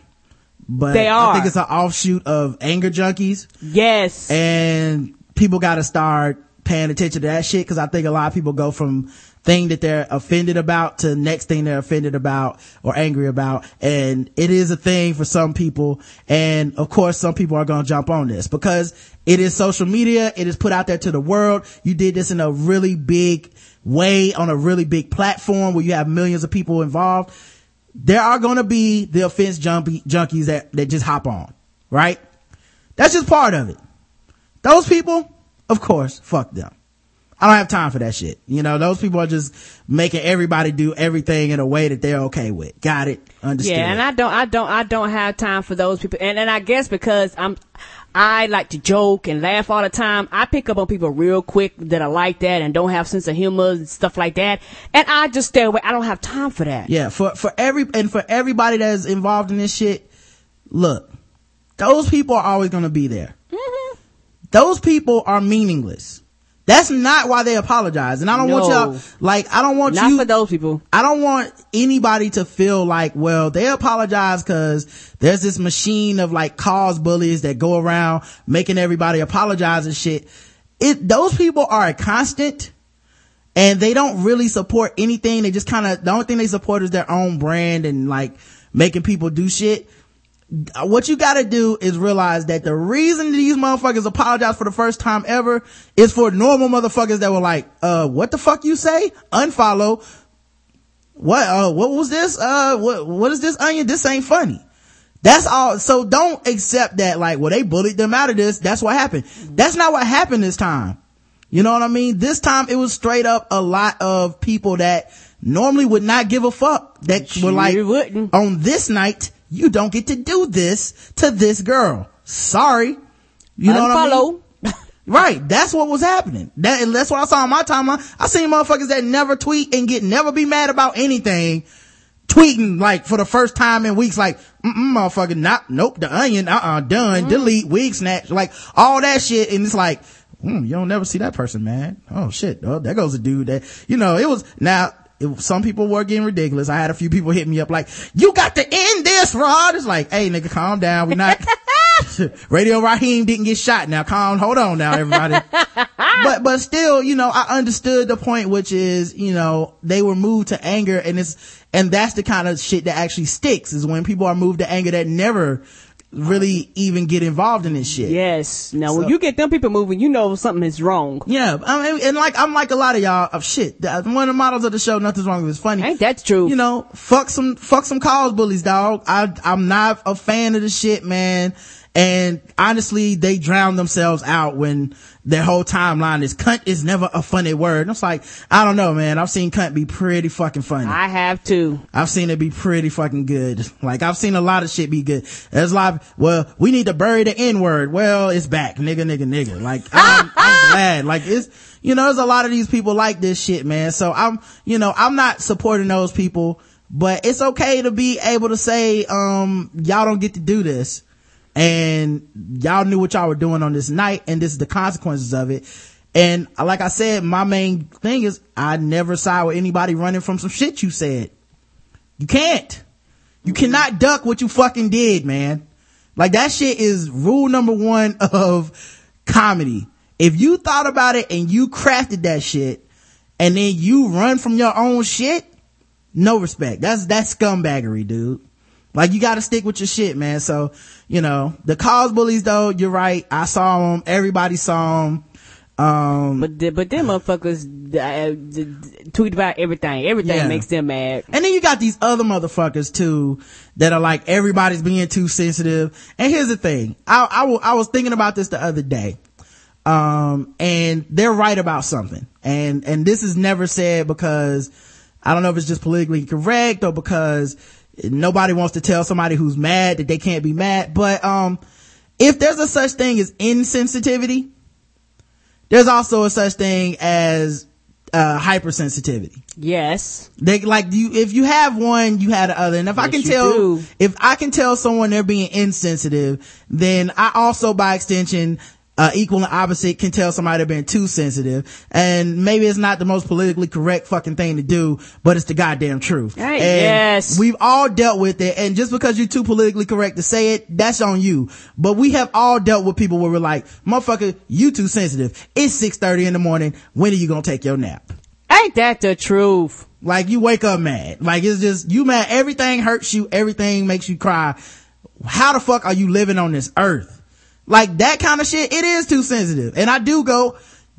But They are. I think it's an offshoot of anger junkies Yes. and people gotta start paying attention to that shit cause I think a lot of people go from thing that they're offended about to next thing they're offended about or angry about. And it is a thing for some people. And of course, some people are going to jump on this because it is social media. It is put out there to the world. You did this in a really big way on a really big platform where you have millions of people involved. There are going to be the offense jumpy, junkies that, that just hop on, right? That's just part of it. Those people, of course, fuck them. I don't have time for that shit. You know, those people are just making everybody do everything in a way that they're okay with. Got it? Understood. Yeah, and I don't, I don't, I don't have time for those people. And, and I guess because I'm, I like to joke and laugh all the time. I pick up on people real quick that are like that and don't have sense of humor and stuff like that. And I just stay away. I don't have time for that. Yeah, for for every and for everybody that's involved in this shit, look, those people are always going to be there. Mm-hmm. Those people are meaningless. That's not why they apologize. And I don't want y'all like I don't want Not you for those people. I don't want anybody to feel like, well, they apologize cause there's this machine of like cause bullies that go around making everybody apologize and shit. It, those people are a constant and they don't really support anything. They just kind of, the only thing they support is their own brand and like making people do shit. What you gotta do is realize that the reason these motherfuckers apologize for the first time ever is for normal motherfuckers that were like, uh, what the fuck you say? Unfollow. What, uh, what was this? Uh, what, what is this onion? This ain't funny. That's all. So don't accept that like, well, they bullied them out of this. That's what happened. That's not what happened this time. You know what I mean? This time it was straight up a lot of people that normally would not give a fuck that were like, wouldn't. on this night, you don't get to do this to this girl. Sorry. You know what I mean? Right. That's what was happening. That, and that's what I saw on my timeline. I seen motherfuckers that never tweet and get never be mad about anything tweeting like for the first time in weeks like, mm motherfucker, not, nope, the onion, uh-uh, done, delete, wig snatch, like all that shit. And it's like, mm, you don't never see that person, man. Oh shit. Oh, there goes a dude that, you know, it was, now, it, some people were getting ridiculous. I had a few people hit me up like, you got to end this, Rod. It's like, hey nigga, calm down. We're not, Radio Raheem didn't get shot. Now calm, hold on now, everybody. but, but still, you know, I understood the point, which is, you know, they were moved to anger and it's, and that's the kind of shit that actually sticks is when people are moved to anger that never really even get involved in this shit. Yes. Now, when you get them people moving, you know something is wrong. Yeah, I mean, and like I'm like a lot of y'all of shit. One of the models of the show, nothing's wrong with it's funny. Ain't that true? You know, fuck some fuck some cause bullies, dog. I I'm not a fan of the shit, man. And honestly, they drown themselves out when their whole timeline is cunt is never a funny word. And it's like, I don't know, man. I've seen cunt be pretty fucking funny. I have too. I've seen it be pretty fucking good. Like I've seen a lot of shit be good. There's a lot. Of, well, we need to bury the N word. Well, it's back, nigga, nigga, nigga. Like I'm, I'm glad. Like it's, you know, there's a lot of these people like this shit, man. So I'm, you know, I'm not supporting those people, but it's okay to be able to say, um, y'all don't get to do this. And y'all knew what y'all were doing on this night and this is the consequences of it. And like I said, my main thing is I never side with anybody running from some shit you said. You can't. You mm-hmm. cannot duck what you fucking did, man. Like that shit is rule number one of comedy. If you thought about it and you crafted that shit and then you run from your own shit, no respect. That's, that's scumbaggery, dude. Like you gotta stick with your shit, man. So, you know, the cause bullies though, you're right. I saw them. Everybody saw them. Um, But the, but them motherfuckers uh, tweet about everything. Everything Yeah. makes them mad. And then you got these other motherfuckers too that are like everybody's being too sensitive. And here's the thing. I, I, I was thinking about this the other day. Um, and they're right about something. And, and this is never said because I don't know if it's just politically correct or because nobody wants to tell somebody who's mad that they can't be mad. But, um, if there's a such thing as insensitivity, there's also a such thing as, uh, hypersensitivity. Yes. They like you if you have one, you had the other. And if I can tell do. if I can tell someone they're being insensitive, then I also by extension uh, equal and opposite can tell somebody they've been too sensitive. And maybe it's not the most politically correct fucking thing to do, but it's the goddamn truth. Right, yes. We've all dealt with it. And just because you're too politically correct to say it, that's on you. But we have all dealt with people where we're like, motherfucker, you too sensitive. It's 6.30 in the morning. When are you gonna take your nap? Ain't that the truth? Like you wake up mad. Like it's just, you mad. Everything hurts you. Everything makes you cry. How the fuck are you living on this earth? Like that kind of shit, it is too sensitive. And I do go,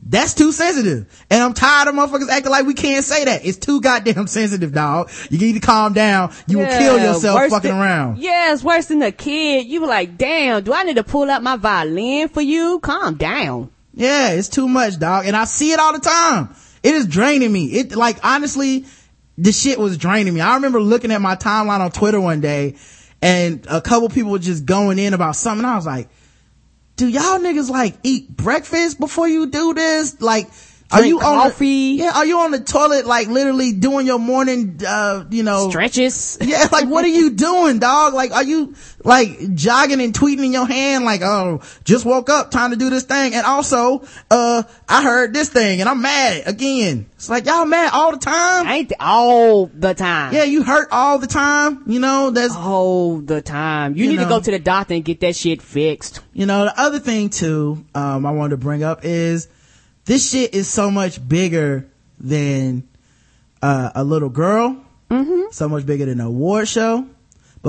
that's too sensitive. And I'm tired of motherfuckers acting like we can't say that. It's too goddamn sensitive, dog. You need to calm down. You will kill yourself fucking than- around. Yeah, it's worse than a kid. You were like, damn, do I need to pull out my violin for you? Calm down. Yeah, it's too much, dog. And I see it all the time. It is draining me. It, like, honestly, the shit was draining me. I remember looking at my timeline on Twitter one day and a couple people were just going in about something. I was like, do y'all niggas like eat breakfast before you do this? Like, are Drink you on coffee. The, yeah, are you on the toilet like literally doing your morning, uh, you know, Stretches. yeah, like what are you doing, dog? Like, are you like jogging and tweeting in your hand? Like, oh, just woke up, time to do this thing. And also, uh, I heard this thing and I'm mad again. It's like y'all mad all the time. I Ain't all the time. Yeah, you hurt all the time. You know, that's All the time. You, You need know. to go to the doctor and get that shit fixed. you know, the other thing too, um, I wanted to bring up is this shit is so much bigger than, uh, a little girl. Mm-hmm. So much bigger than an award show.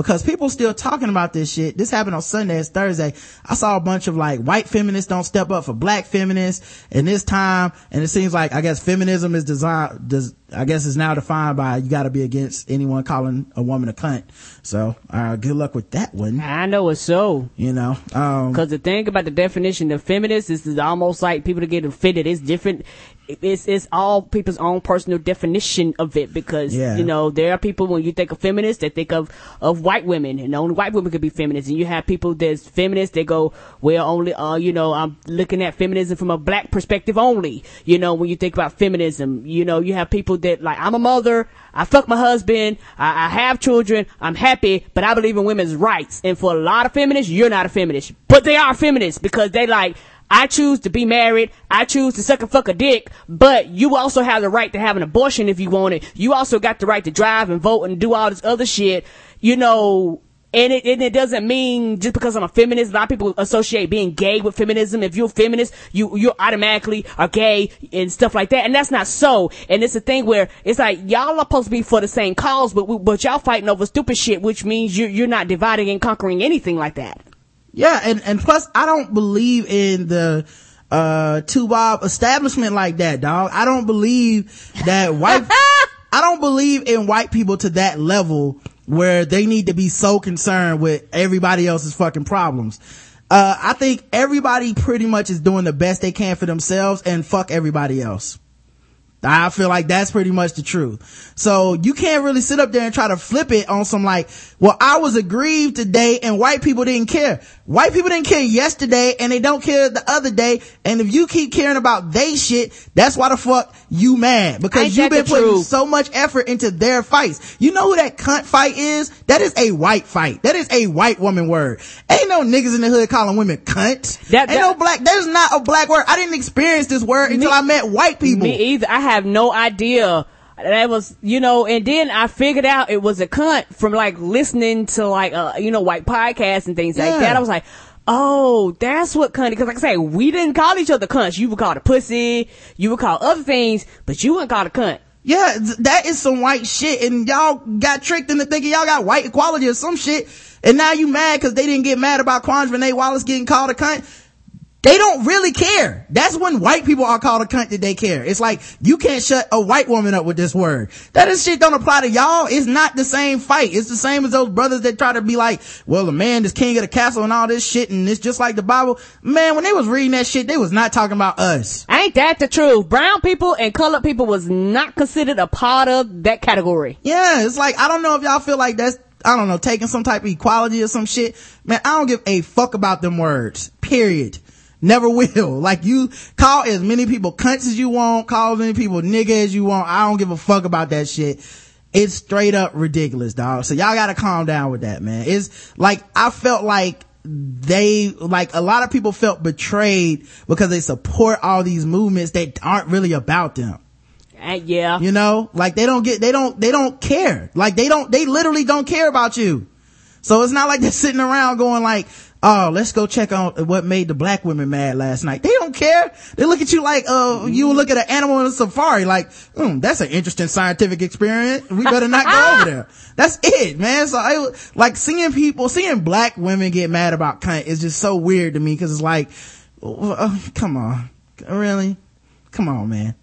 Because people still talking about this shit. This happened on Sunday. It's Thursday. I saw a bunch of like white feminists don't step up for black feminists in this time. And it seems like, I guess feminism is designed, does, I guess is now defined by you gotta be against anyone calling a woman a cunt. So, uh, good luck with that one. I know it's so. You know, um, Because the thing about the definition of feminist is, is almost like people to get offended. It's different. It's it's all people's own personal definition of it. Because Yeah. you know there are people when you think of feminists they think of of white women and only white women could be feminists, and you have people that's feminists they go well only uh you know I'm looking at feminism from a black perspective only. You know when you think about feminism, you know you have people that like I'm a mother. I fuck my husband. I, I have children. I'm happy, but I believe in women's rights. And for a lot of feminists, you're not a feminist, but they are feminists because they like, I choose to be married. I choose to suck and fuck a dick, but you also have the right to have an abortion if you want it. You also got the right to drive and vote and do all this other shit. You know, and it, and it doesn't mean just because I'm a feminist, a lot of people associate being gay with feminism. If you're a feminist, you, you automatically are gay and stuff like that. And that's not so. And it's a thing where it's like, y'all are supposed to be for the same cause, but, but y'all fighting over stupid shit, which means you're, you're not dividing and conquering anything like that. Yeah, and, and plus I don't believe in the uh two bob establishment like that, dog. I don't believe that white I don't believe in white people to that level where they need to be so concerned with everybody else's fucking problems. Uh I think everybody pretty much is doing the best they can for themselves and fuck everybody else. I feel like that's pretty much the truth. So you can't really sit up there and try to flip it on some like, well, I was aggrieved today and white people didn't care. White people didn't care yesterday and they don't care the other day. And if you keep caring about they shit, that's why the fuck you mad because you've been putting truth? so much effort into their fights. You know who that cunt fight is? That is a white fight. That is a white woman word. Ain't no niggas in the hood calling women cunt. That- Ain't no black, there's not a black word. I didn't experience this word until Me- I met white people. Me either. I have no idea. That was, you know, and then I figured out it was a cunt from like listening to like, uh, you know, white podcasts and things like that. I was like, oh, that's what cunt, cause like I say, we didn't call each other cunts. You would call a pussy, you would call other things, but you wouldn't call a cunt. Yeah, that is some white shit, and y'all got tricked into thinking y'all got white equality or some shit, and now you mad because they didn't get mad about Quvenzhané Wallis getting called a cunt. They don't really care. That's when white people are called a cunt that they care. It's like, you can't shut a white woman up with this word. That is shit don't apply to y'all. It's not the same fight. It's the same as those brothers that try to be like, well, the man is king of the castle and all this shit, and it's just like the Bible. Man, when they was reading that shit, they was not talking about us. Ain't that the truth? Brown people and colored people was not considered a part of that category. Yeah, it's like, I don't know if y'all feel like that's, I don't know, taking some type of equality or some shit. Man, I don't give a fuck about them words. Period. Never will. Like you call as many people cunts as you want, call as many people nigga as you want. I don't give a fuck about that shit. It's straight up ridiculous, dog. So y'all gotta calm down with that, man. It's like, I felt like they, like a lot of people felt betrayed because they support all these movements that aren't really about them. Uh, yeah. You know, like they don't get, they don't, they don't care. Like they don't, they literally don't care about you. So it's not like they're sitting around going like, oh, let's go check on what made the black women mad last night. They don't care. They look at you like, uh, you look at an animal in a safari like, hmm, that's an interesting scientific experiment. We better not go over there. That's it, man. So I, like seeing people, seeing black women get mad about cunt is just so weird to me because it's like, uh, come on. Really? Come on, man.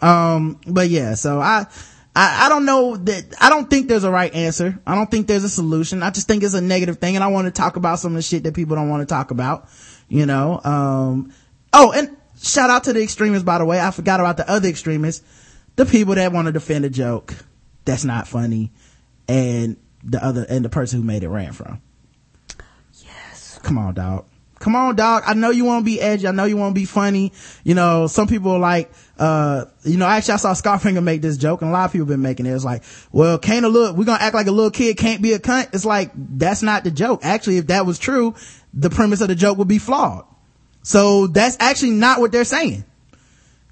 Um, but yeah, so I, I, I don't know that, I don't think there's a right answer. I don't think there's a solution. I just think it's a negative thing and I want to talk about some of the shit that people don't want to talk about, you know, um, oh, and shout out to the extremists, by the way. I forgot about the other extremists. The people that want to defend a joke that's not funny and the other, and the person who made it ran from. Yes. Come on, dog. Come on, dog. I know you want to be edgy. I know you want to be funny. You know, some people are like, uh, you know, actually I saw Scarfinger make this joke and a lot of people have been making it. It's like, well, can't a little, we're going to act like a little kid can't be a cunt. It's like, that's not the joke. Actually, if that was true, the premise of the joke would be flawed. So that's actually not what they're saying.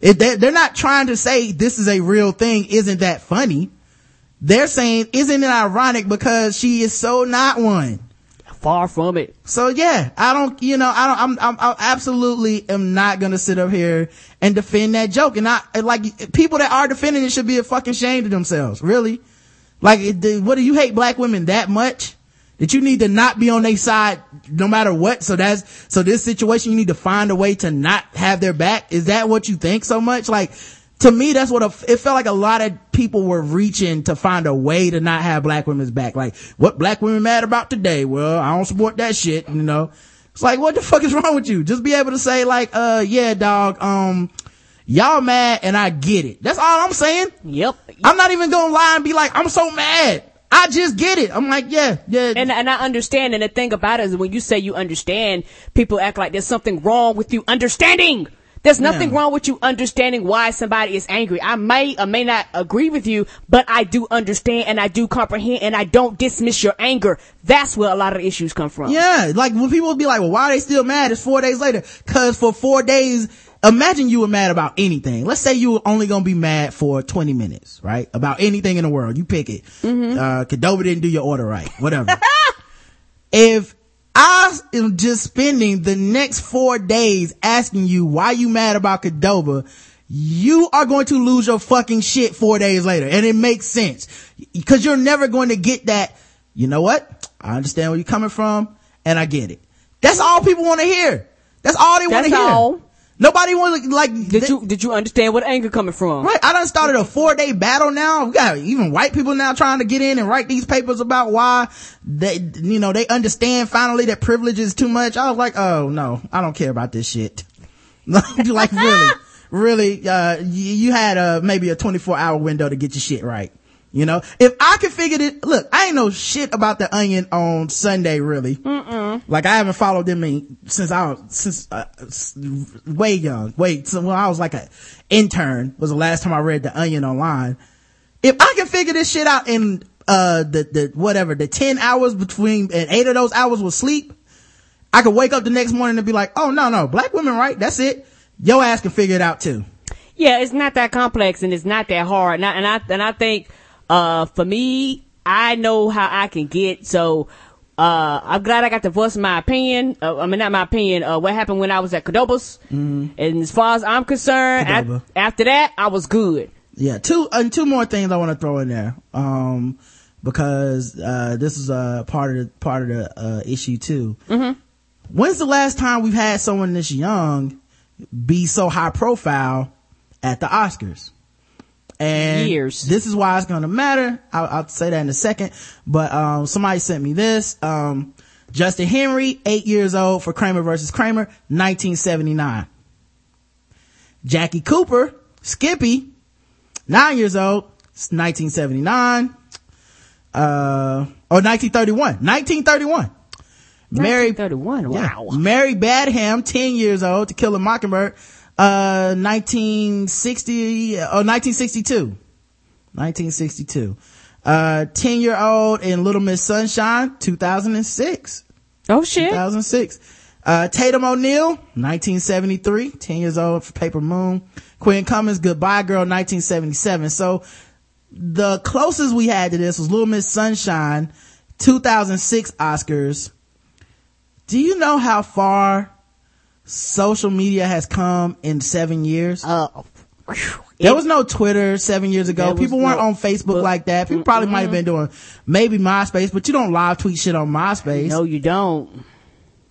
If they, they're not trying to say this is a real thing. Isn't that funny? They're saying, isn't it ironic because she is so not one? Far from it. So yeah, I don't, you know, I don't, I'm, I'm, I absolutely am not gonna sit up here and defend that joke. And I, like, people that are defending it should be a fucking shame to themselves. Really? Like, what do you hate black women that much? That you need to not be on their side no matter what? So that's, so this situation you need to find a way to not have their back? Is that what you think so much? Like, to me, that's what a, it felt like a lot of people were reaching to find a way to not have black women's back. Like, what black women mad about today? Well, I don't support that shit, you know? It's like, what the fuck is wrong with you? Just be able to say like, uh, yeah, dog, um, y'all mad and I get it. That's all I'm saying. Yep. I'm not even gonna lie and be like, I'm so mad. I just get it. I'm like, yeah, yeah. And and I understand. And the thing about it is, when you say you understand, people act like there's something wrong with you understanding. There's nothing Yeah. wrong with you understanding why somebody is angry. I may or may not agree with you, but I do understand and I do comprehend and I don't dismiss your anger. That's where a lot of issues come from. Yeah, like when people be like, well, why are they still mad? It's four days later. Cause for four days, imagine you were mad about anything. Let's say you were only gonna be mad for 20 minutes, right? About anything in the world. You pick it. Uh, Cadova didn't do your order right. Whatever. if I am just spending the next four days asking you why you mad about Cadova, you are going to lose your fucking shit four days later. And it makes sense. Cause you're never going to get that, you know what? I understand where you're coming from and I get it. That's all people want to hear. That's all they want to hear. all. Nobody want to like, Did you did you understand what anger coming from? Right. I done started a four day battle now. We got even white people now trying to get in and write these papers about why they, you know, they understand finally that privilege is too much. I was like, oh no, I don't care about this shit. like really, really, uh, you, you had a, maybe a 24 hour window to get your shit right. You know, if I could figure it, look, I ain't know shit about the onion on Sunday, really. Like I haven't followed them in, since I was, since, uh, way young. Wait, so when I was like a intern was the last time I read the onion online. If I can figure this shit out in, uh, the, the, whatever, the 10 hours between, and eight of those hours was sleep, I could wake up the next morning and be like, oh no, no, black women, right? That's it. Your ass can figure it out too. Yeah, it's not that complex and it's not that hard. And I, and I, and I think, uh, for me, I know how I can get. So, uh, I'm glad I got to voice my opinion. Uh, I mean, not my opinion. Uh, what happened when I was at Cadobas. And as far as I'm concerned, after that, I was good. Yeah, two and two more things I want to throw in there. Um, because uh, this is uh, part of the part of the uh, issue too. Mm-hmm. When's the last time we've had someone this young be so high profile at the Oscars? And Years. this is why it's going to matter. I'll, I'll say that in a second. But um, somebody sent me this. Um, Justin Henry, eight years old for Kramer versus Kramer, 1979. Jackie Cooper, Skippy, nine years old, 1979, uh, or 1931, 1931. Mary, 1931. yeah. Wow. Mary Badham, 10 years old, To Kill a Mockingbird, uh, 1960, or 1962. 1962. Uh, 10 year old in Little Miss Sunshine, 2006. Oh shit. 2006. Uh, Tatum O'Neal, 1973, 10 years old for Paper Moon. Quinn Cummings, Goodbye Girl, 1977. So the closest we had to this was Little Miss Sunshine, 2006 Oscars. Do you know how far social media has come in seven years? Uh, There was no Twitter seven years ago. People weren't no- on Facebook but- like that. People probably might have been doing maybe MySpace, but you don't live tweet shit on MySpace no, you don't.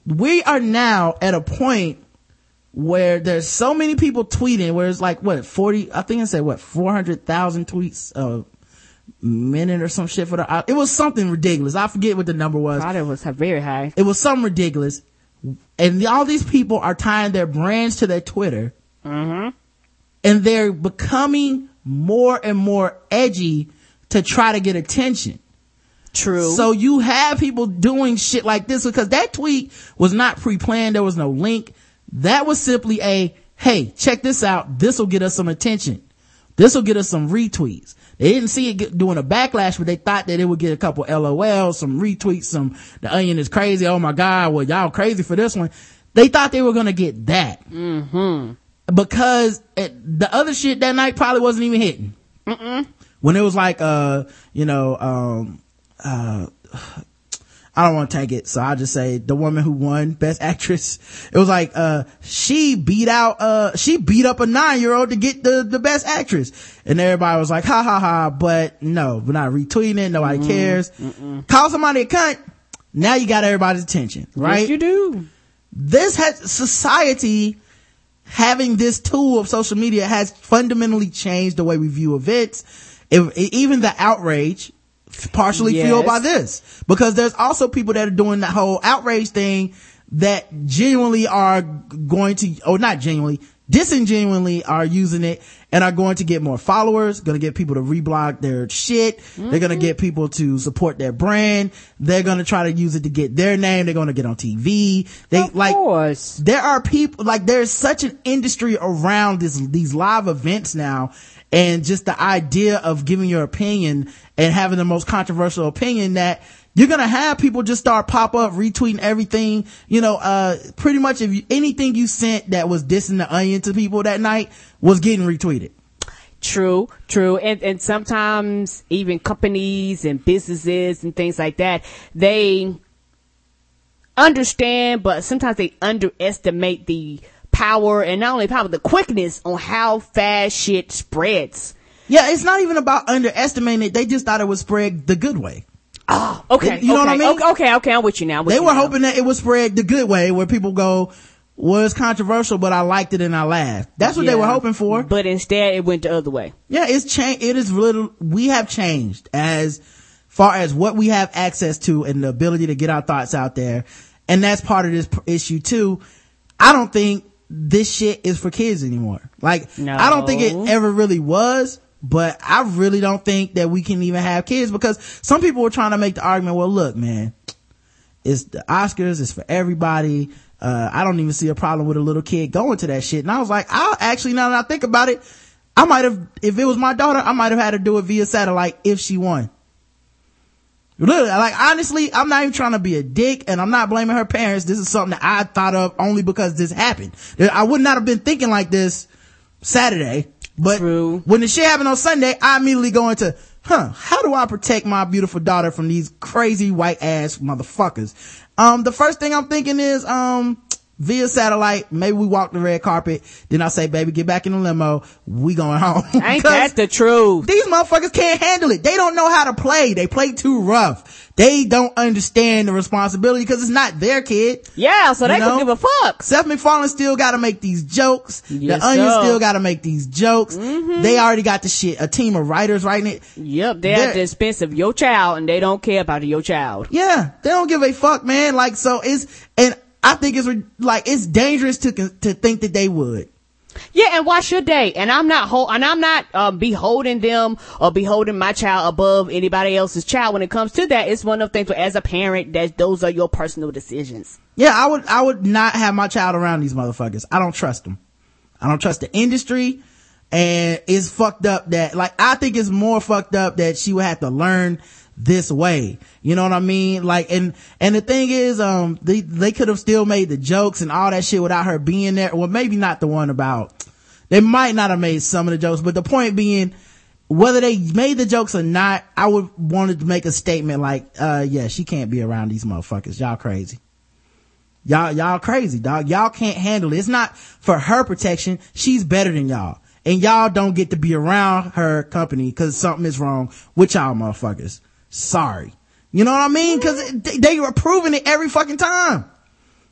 we are now at a point where there's so many people tweeting where it's like what 40 i think i said what 400,000 tweets a minute or some shit for the it was something ridiculous i forget what the number was Thought it was very high. it was something ridiculous and all these people are tying their brands to their twitter mm-hmm. And they're becoming more and more edgy to try to get attention. True. So you have people doing shit like this because that tweet was not pre-planned. There was no link. That was simply a, hey, check this out. This will get us some attention. This will get us some retweets. They didn't see it get, doing a backlash, but they thought that it would get a couple LOLs, some retweets, some, the onion is crazy. Oh my God. Well, y'all crazy for this one. They thought they were going to get that. Mm-hmm. Because it, the other shit that night probably wasn't even hitting. Mm-mm. When it was like, uh, you know, um, uh, I don't want to take it, so I'll just say the woman who won Best Actress. It was like, uh, she beat out, uh, she beat up a nine year old to get the, the Best Actress. And everybody was like, ha ha ha, but no, we're not retweeting it, nobody cares. Call somebody a cunt, now you got everybody's attention, right? Yes, you do. this has society having this tool of social media has fundamentally changed the way we view events. If, even the outrage partially Yes. fueled by this because there's also people that are doing that whole outrage thing that genuinely are going to, or not genuinely, disingenuinely are using it and are going to get more followers, going to get people to reblog their shit. They're going to mm-hmm. get people to support their brand. They're going to try to use it to get their name. They're going to get on TV. They Of like, course. there are people like there's such an industry around this these live events now and just the idea of giving your opinion and having the most controversial opinion that you're gonna have people just start pop up retweeting everything you know uh pretty much if you, anything you sent that was dissing the onion to people that night was getting retweeted True, true. And, and sometimes even companies and businesses and things like that, they understand, but sometimes they underestimate the power and not only power, the quickness on how fast shit spreads. Yeah it's not even about underestimating it they just thought it would spread the good way ah, Okay. You know what I mean? Okay, okay, okay I'm with you now. With they you were now. hoping that it would spread the good way where people go was controversial but i liked it and i laughed that's what they were hoping for But instead it went the other way. Yeah, it's changed. It is little. We have changed as far as what we have access to and the ability to get our thoughts out there. And that's part of this issue too. I don't think this shit is for kids anymore. Like, No. I don't think it ever really was, but I really don't think that we can even have kids because some people were trying to make the argument, well, look, man, it's the Oscars, it's for everybody. Uh, I don't even see a problem with a little kid going to that shit. And I was like, I'll actually, now that I think about it, I might have, if it was my daughter, I might have had to do it via satellite if she won. Literally, like honestly, I'm not even trying to be a dick and I'm not blaming her parents. This is something that I thought of only because this happened. I would not have been thinking like this Saturday, but True. when the shit happened on Sunday, I immediately go into, huh, how do I protect my beautiful daughter from these crazy white ass motherfuckers? Um, the first thing I'm thinking is, um, via satellite, maybe we walk the red carpet. Then I say, baby, get back in the limo. We going home. Ain't that the truth? these motherfuckers can't handle it. They don't know how to play. They play too rough. They don't understand the responsibility because it's not their kid. Yeah, so they don't give a fuck. Seth MacFarlane still gotta make these jokes. Yes, the Onion. Mm-hmm. still gotta make these jokes. They already got the shit, a team of writers writing it. Yep, they're They're- at the expense of your child and they don't care about your child. Yeah, they don't give a fuck, man. Like, so it's, and I think it's like, it's dangerous to, to think that they would. Yeah, and why should they? And I'm not hold, and I'm not um, beholding them or beholding my child above anybody else's child. When it comes to that, it's one of the things where, as a parent, that those are your personal decisions. Yeah, I would, I would not have my child around these motherfuckers. I don't trust them. I don't trust the industry. And it's fucked up that, like, I think it's more fucked up that she would have to learn this way. You know what I mean? Like, and, and the thing is, um, they, they could have still made the jokes and all that shit without her being there. Well, maybe not the one about, they might not have made some of the jokes, but the point being, whether they made the jokes or not, I would wanted to make a statement like, uh, yeah, she can't be around these motherfuckers. Y'all crazy. Y'all, y'all crazy, dog. Y'all can't handle it. It's not for her protection. She's better than y'all. And y'all don't get to be around her company cause something is wrong with y'all motherfuckers. Sorry. You know what I mean? Cause they, they are proving it every fucking time.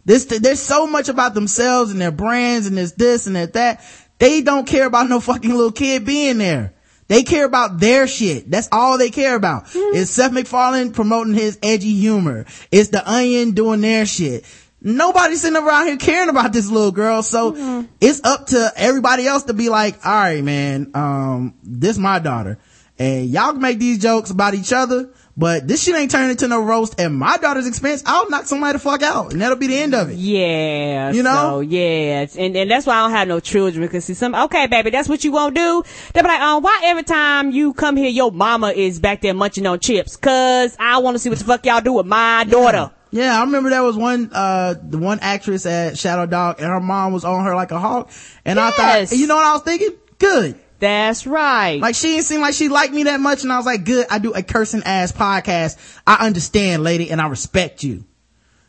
This, there's so much about themselves and their brands and there's this and there's that. They don't care about no fucking little kid being there. They care about their shit. That's all they care about. It's Seth MacFarlane promoting his edgy humor. It's the onion doing their shit. Nobody's sitting around here caring about this little girl. So it's up to everybody else to be like, all right, man, um, this my daughter. And y'all can make these jokes about each other, but this shit ain't turning into no roast at my daughter's expense. I'll knock somebody the fuck out and that'll be the end of it. Yeah. You know? So, yeah. And, and that's why I don't have no children because see some, okay, baby, that's what you won't do. They'll be like, um, why every time you come here, your mama is back there munching on chips? Cause I want to see what the fuck y'all do with my daughter. Yeah, I remember that was one, uh, the one actress at Shadow Dog and her mom was on her like a hawk. And I thought, you know what I was thinking? Good. That's right. Like she didn't seem like she liked me that much. And I was like, good. I do a cursing ass podcast. I understand, lady, and I respect you.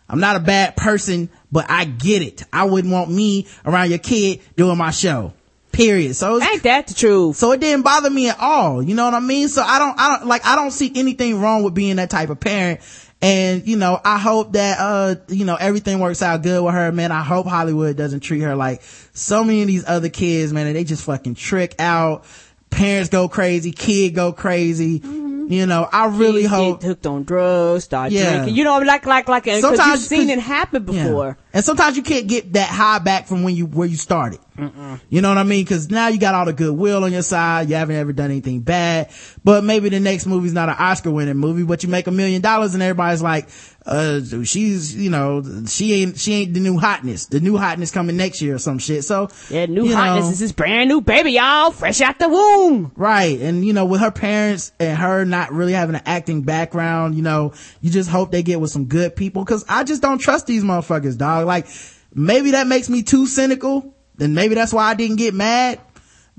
I'm not a bad person, but I get it. I wouldn't want me around your kid doing my show. Period. So it's, Ain't that the truth? so it didn't bother me at all. You know what I mean? So I don't, I don't, like, I don't see anything wrong with being that type of parent. And, you know, I hope that, uh, you know, everything works out good with her, man. I hope Hollywood doesn't treat her like so many of these other kids, man, they just fucking trick out. Parents go crazy, kid go crazy. Mm-hmm. You know, I really Kids hope. get hooked on drugs, start Yeah. drinking. You know, like like like because you've seen it happen Yeah. before. And sometimes you can't get that high back from when you, where you started. You know what I mean? Cause now you got all the goodwill on your side. You haven't ever done anything bad, but maybe the next movie's not an Oscar winning movie, but you make a million dollars and everybody's like, uh, she's, you know, she ain't, she ain't the new hotness. The new hotness coming next year or some shit. So, Yeah, new hotness know, is this brand new baby, y'all, fresh out the womb. Right. And, you know, with her parents and her not really having an acting background, you know, you just hope they get with some good people. Cause I just don't trust these motherfuckers, dog. Like, maybe that makes me too cynical. Then maybe that's why I didn't get mad.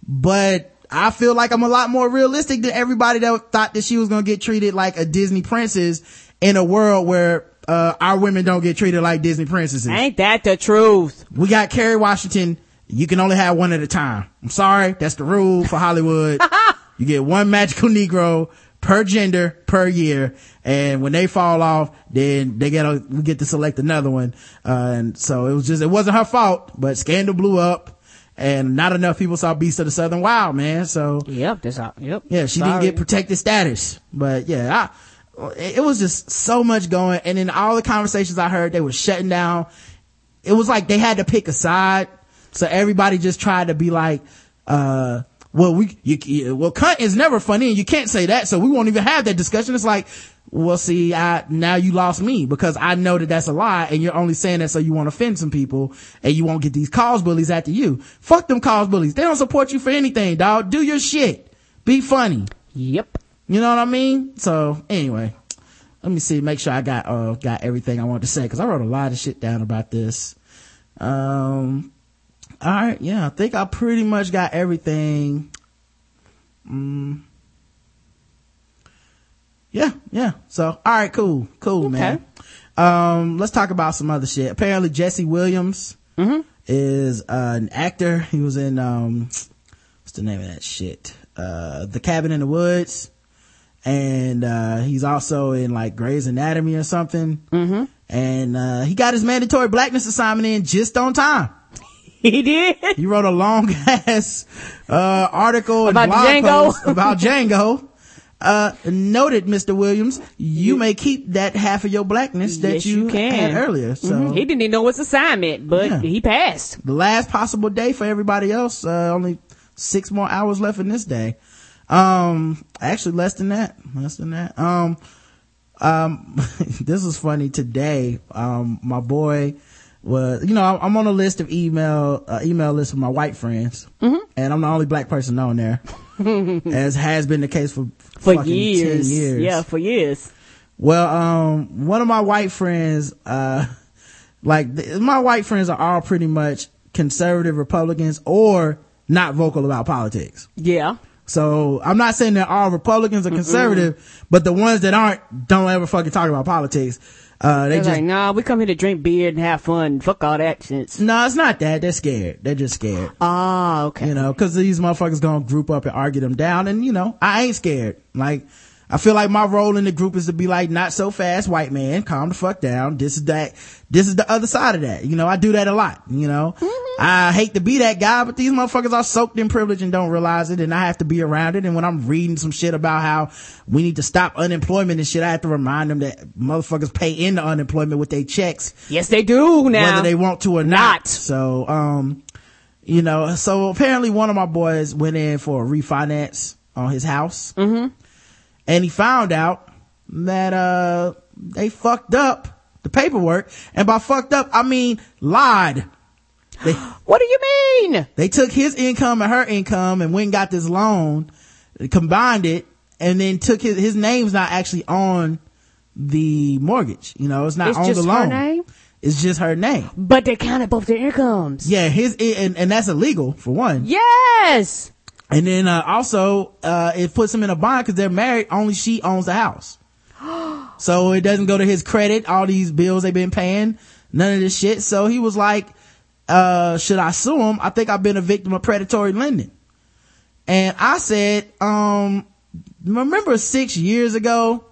But I feel like I'm a lot more realistic than everybody that thought that she was going to get treated like a Disney princess in a world where, uh, our women don't get treated like Disney princesses. Ain't that the truth? We got Kerry Washington. You can only have one at a time. I'm sorry. That's the rule for Hollywood. you get one magical Negro per gender per year. And when they fall off, then they get a, we get to select another one. Uh, and so it was just, it wasn't her fault, but scandal blew up and not enough people saw Beast of the Southern Wild, man. So Yep, that's all. Yep. yeah, she Sorry. didn't get protected status. But yeah, I, it was just so much going. And in all the conversations I heard, they were shutting down. It was like they had to pick a side. So everybody just tried to be like, uh, well, we, you, well, cunt is never funny and you can't say that. So we won't even have that discussion. It's like, well, see, I, now you lost me because I know that that's a lie and you're only saying that so you want to offend some people and you won't get these cause bullies after you. Fuck them cause bullies. They don't support you for anything, dog. Do your shit. Be funny. Yep. You know what I mean? So anyway, let me see, make sure I got, uh, got everything I wanted to say because I wrote a lot of shit down about this. Um, all right. Yeah. I think I pretty much got everything. Mm. Yeah. Yeah. So, all right. Cool. Cool, man. Um, let's talk about some other shit. Apparently Jesse Williams is uh, an actor. He was in, um, what's the name of that shit? Uh, The Cabin in the Woods. And, uh, he's also in like Grey's Anatomy or something. Mm-hmm. And, uh, he got his mandatory blackness assignment in just on time. He did. He wrote a long ass, uh, article and About blog Django? post about Django. Uh, noted, Mr. Williams, you may keep that half of your blackness that Yes, you, you can. had earlier. So Mhm. He didn't even know his assignment, but Yeah. he passed. the last possible day for everybody else. Uh, only six more hours left in this day. Um, actually less than that, less than that. Um, um, this was funny today. Um, my boy was, you know, I'm- on a list of email, uh, email list with my white friends, and I'm the only black person on there, as has been the case for For years. 10 years. Yeah, for years. Well, um, one of my white friends, uh, like th- my white friends are all pretty much conservative Republicans or not vocal about politics. Yeah. So I'm not saying that all Republicans are conservative, but the ones that aren't don't ever fucking talk about politics. Uh, they They're just, like, nah, we come here to drink beer and have fun. Fuck all that shit. no, it's not that. They're scared. They're just scared. Ah, okay. you know, cause these motherfuckers gonna group up and argue them down. And you know, I ain't scared. Like, I feel like my role in the group is to be like, not so fast, white man, calm the fuck down. This is that, this is the other side of that. You know, I do that a lot, you know. I hate to be that guy, but these motherfuckers are soaked in privilege and don't realize it, and I have to be around it. And when I'm reading some shit about how we need to stop unemployment and shit, I have to remind them that motherfuckers pay into unemployment with their checks Yes, they do now. whether they want to or not. Not. So, um, you know, so apparently one of my boys went in for a refinance on his house. Mm-hmm. And he found out that, uh, they fucked up the paperwork. And by fucked up, I mean lied. They, What do you mean? they took his income and her income and went and got this loan, combined it, and then took his, his name's not actually on the mortgage. You know, it's not It's on just the her loan. name? It's just her name. But they counted both their incomes. Yeah, his and, and that's illegal for one. Yes. And then uh, also uh, it puts him in a bind because they're married. Only she owns the house, so it doesn't go to his credit. All these bills they've been paying, none of this shit. So he was like, uh, "Should I sue him? I think I've been a victim of predatory lending." And I said, um, remember six years ago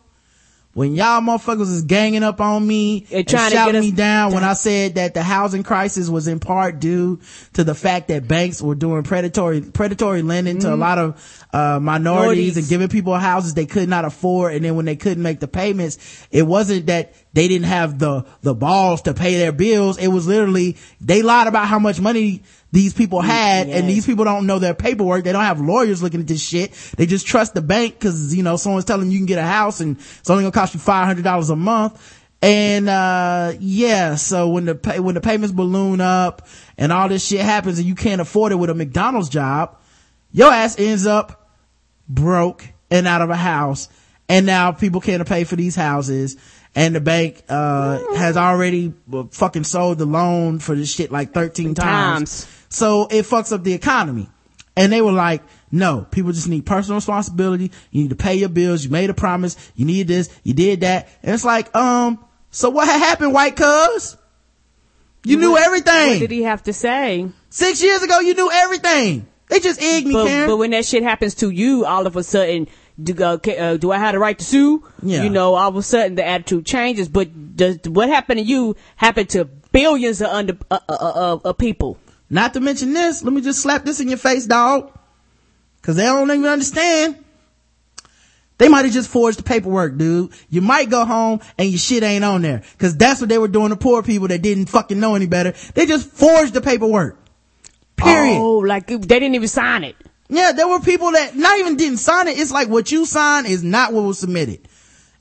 when y'all motherfuckers was ganging up on me And and, trying to shouting get me down when I said that the housing crisis was in part due to the fact that banks were doing predatory predatory lending to a lot of uh, minorities Minorities. and giving people houses they could not afford. And then when they couldn't make the payments it wasn't that they didn't have the the balls to pay their bills. It was literally they lied about how much money these people had and these people don't know their paperwork. They don't have lawyers looking at this shit. They just trust the bank because you know someone's telling you you can get a house and it's only gonna cost you $500 a month. And uh yeah so when the pay, when the payments balloon up and all this shit happens and you can't afford it with a mcdonald's job your ass ends up broke and out of a house. And now people can't pay for these houses and the bank uh has already uh, fucking sold the loan for this shit like 13 times. Times. so it fucks up the economy. And they were like no people just need personal responsibility. You need to pay your bills. You made a promise. You need this. You did that. And it's like um so what happened white cuz? You knew everything. What did he have to say? six years ago you knew everything. They just egged me But, Karen. but when that shit happens to you, all of a sudden, do, uh, uh, do I have the right to sue? Yeah. You know, all of a sudden the attitude changes. But does what happened to you happen to billions of under uh, uh, uh, of people? Not to mention this, let me just slap this in your face, dog. Cause they don't even understand. They might have just forged the paperwork, dude. You might go home and your shit ain't on there. Cause that's what they were doing to poor people that didn't fucking know any better. They just forged the paperwork. Period. Oh, like they didn't even sign it. Yeah, there were people that not even didn't sign it. It's like what you signed is not what was submitted.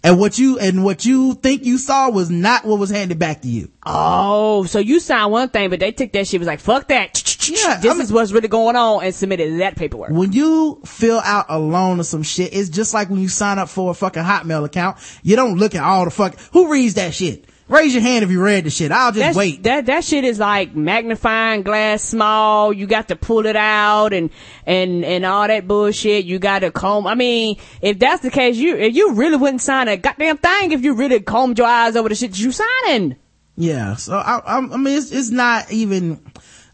And what you, and what you think you saw was not what was handed back to you. Oh, so you signed one thing, but they took that shit was like, fuck that. Yeah, this I mean- is what's really going on and submitted that paperwork. when you fill out a loan or some shit, it's just like when you sign up for a fucking Hotmail account. You don't look at all the fuck. Who reads that shit? Raise your hand if you read the shit. I'll just That's, wait. That that shit is like magnifying glass small. You got to pull it out and and and all that bullshit. You got to comb. I mean, if that's the case, you you really wouldn't sign a goddamn thing if you really combed your eyes over the shit that you signing. yeah. So I, I, I mean, it's, it's not even,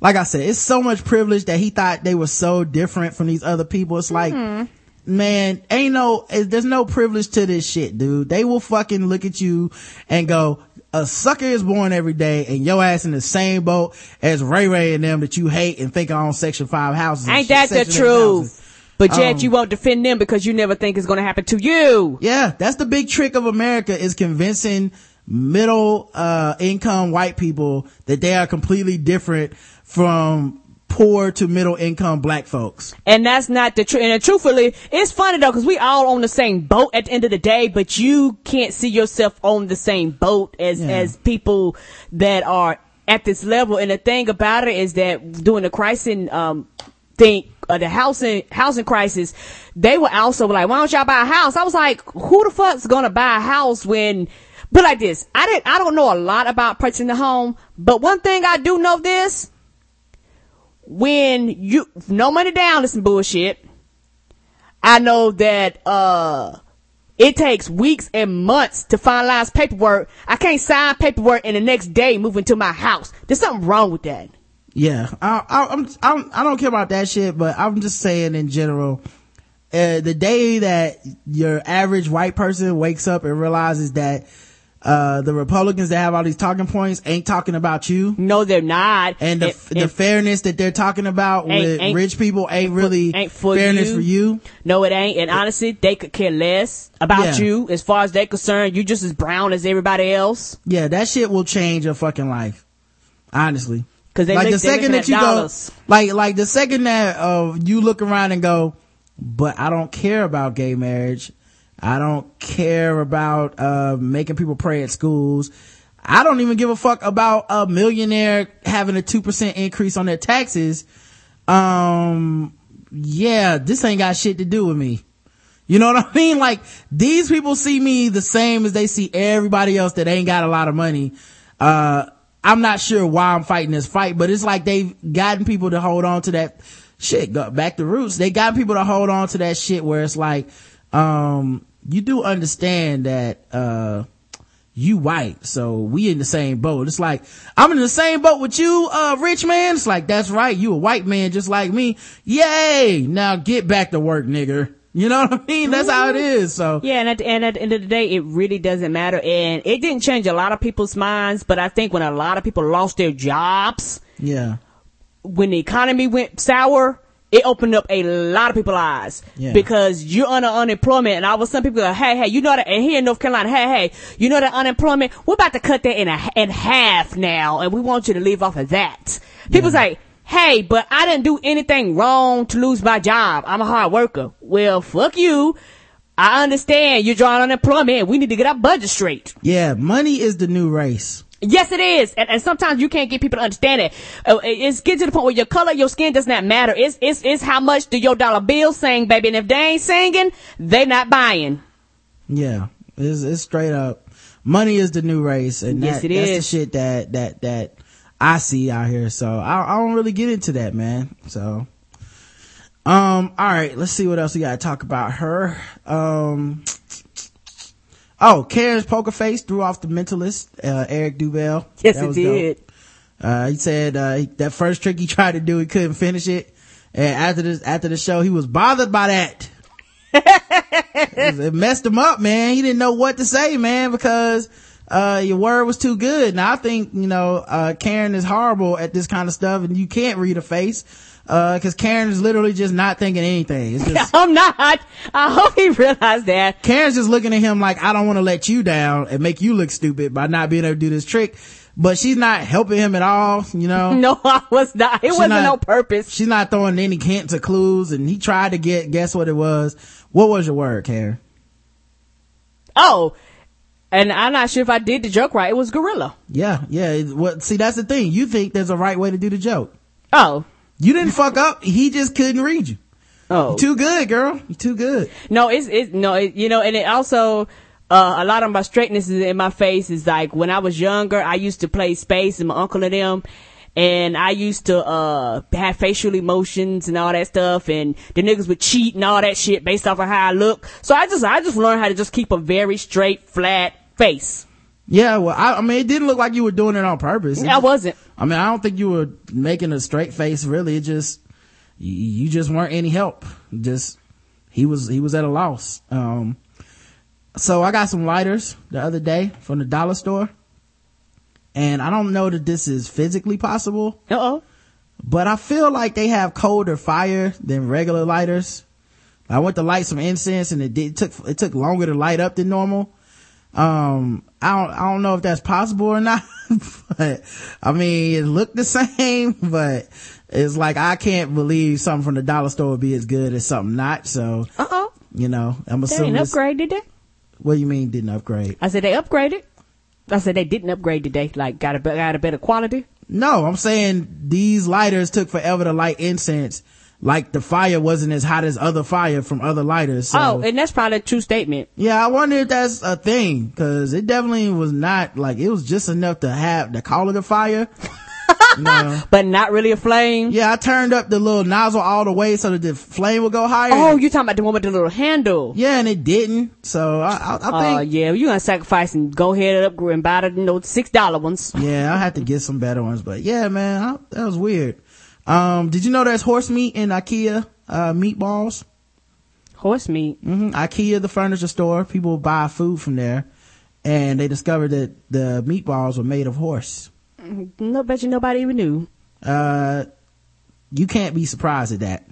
like I said, it's so much privilege that he thought they were so different from these other people. It's like, mm-hmm. man, ain't no, there's no privilege to this shit, dude. They will fucking look at you and go, a sucker is born every day and your ass in the same boat as Ray Ray and them that you hate and think are on section five houses. Ain't that the truth? But yet Um, you won't defend them because you never think it's going to happen to you. Yeah, that's the big trick of America is convincing middle uh income white people that they are completely different from poor to middle income black folks. And that's not the truth. And truthfully, it's funny though, cause we all on the same boat at the end of the day, but you can't see yourself on the same boat as, Yeah. as people that are at this level. And the thing about it is that during the crisis, um, thing, uh, the housing, housing crisis, they were also like, why don't y'all buy a house? I was like, who the fuck's gonna buy a house when, but like this, I didn't, I don't know a lot about purchasing a home, but one thing I do know this, when you no money down is some bullshit. I know that uh it takes weeks and months to finalize paperwork. I can't sign paperwork and the next day move into my house. There's something wrong with that. Yeah, I, I, I'm, I don't care about that shit, but I'm just saying in general, uh, the day that your average white person wakes up and realizes that uh, the Republicans that have all these talking points ain't talking about you. No, they're not. And the, the fairness that they're talking about Ain't- with ain't- rich people ain't really ain't for fairness you. for you. No, it ain't. And honestly, they could care less about Yeah. you as far as they're concerned. You just as brown as everybody else. Yeah, that shit will change your fucking life. Honestly. 'Cause they like look- the second that you dollars. go, like, like the second that, uh, you look around and go, but I don't care about gay marriage. I don't care about, uh, making people pray at schools. I don't even give a fuck about a millionaire having a 2% increase on their taxes. Um, yeah, this ain't got shit to do with me. You know what I mean? Like, these people see me the same as they see everybody else that ain't got a lot of money. Uh, I'm not sure why I'm fighting this fight, but it's like they've gotten people to hold on to that shit. Go back to roots. They got people to hold on to that shit where it's like, um, you do understand that, uh, you white, so we in the same boat. It's like, I'm in the same boat with you, uh, rich man. It's like, that's right. You a white man just like me. Yay! Now get back to work, nigger. You know what I mean? That's how it is. So, Yeah, and at, the, and at the end of the day, it really doesn't matter. And it didn't change a lot of people's minds, but I think when a lot of people lost their jobs, yeah. when the economy went sour, it opened up a lot of people's eyes Yeah. because you're under unemployment. And I was some people go, hey, hey, you know that, and here in North Carolina, hey, hey, you know that unemployment, we're about to cut that in a, in half now, and we want you to live off of that. People's Yeah. like, hey, but I didn't do anything wrong to lose my job. I'm a hard worker. Well, fuck you. I understand you're drawing unemployment. We need to get our budget straight. Yeah. Money is the new race. Yes, it is, and, and sometimes you can't get people to understand it. Uh, it's getting to the point where your color, your skin does not matter. It's it's it's how much do your dollar bill sing, baby? And if they ain't singing, they not buying. Yeah. It's, it's straight up. Money is the new race. And Yes, that, it that's is. the shit that, that, that I see out here. So I, I don't really get into that, man. So, um, all right. Let's see what else we got to talk about her. Um, oh, Karen's poker face threw off the mentalist, uh, Eric Duvel. Yes, That it did. Uh, he said, uh, he- that first trick he tried to do, he couldn't finish it. And after this, after the show, he was bothered by that. it messed him up, man. He didn't know what to say, man, because, uh, your word was too good. Now I think, you know, uh, Karen is horrible at this kind of stuff and you can't read a face, uh, cause Karen is literally just not thinking anything. It's just, I'm not. I hope he realized that. Karen's just looking at him like, I don't want to let you down and make you look stupid by not being able to do this trick. But she's not helping him at all, you know? No, I was not. It wasn't not- on purpose. She's not throwing any hints or clues and he tried to get, guess what it was? What was your word, Karen? Oh, and I'm not sure if I did the joke right. It was gorilla. Yeah, yeah. What, see, that's the thing. You think there's a right way to do the joke. Oh, You didn't fuck up. He just couldn't read you. oh. You're too good, girl. You're too good. No, it's it's no, it, you know, and it also uh, a lot of my straightness is in my face is like when I was younger, I used to play space and my uncle and them. And I used to, uh, have facial emotions and all that stuff and the niggas would cheat and all that shit based off of how I look. So I just, I just learned how to just keep a very straight, flat face. Yeah, well, I, I mean, it didn't look like you were doing it on purpose. It I wasn't. I mean, I don't think you were making a straight face. Really, it just you, you just weren't any help. Just he was he was at a loss. Um, so I got some lighters the other day from the dollar store, and I don't know that this is physically possible, Uh oh. but I feel like they have colder fire than regular lighters. I went to light some incense, and it did it took it took longer to light up than normal. Um, I don't, I don't know if that's possible or not, but I mean, it looked the same, but it's like, I can't believe something from the dollar store would be as good as something not. So, Uh oh. you know, I'm They assuming, ain't this- upgrade, did they? what do you mean didn't upgrade? I said they upgraded. I said they didn't upgrade today. Like got a got a better quality. No, I'm saying these lighters took forever to light incense. Like the fire wasn't as hot as other fire from other lighters. So. oh, and that's probably a true statement. Yeah, I wonder if that's a thing, cause it definitely was not, like, it was just enough to have, to call it a fire. no. But not really a flame. Yeah, I turned up the little nozzle all the way so that the flame would go higher. Oh, you're talking about the one with the little handle? yeah, and it didn't. So I, I, I Oh think, yeah, you're gonna sacrifice and go ahead and upgrade and buy the you know, six dollar ones. yeah, I have to get some better ones, but yeah, man, I, that was weird. Um, did you know there's horse meat in IKEA, uh, meatballs? Horse meat. hmm Ikea, the furniture store, people buy food from there, and they discovered that the meatballs were made of horse. No, bet you nobody even knew. Uh, you can't be surprised at that.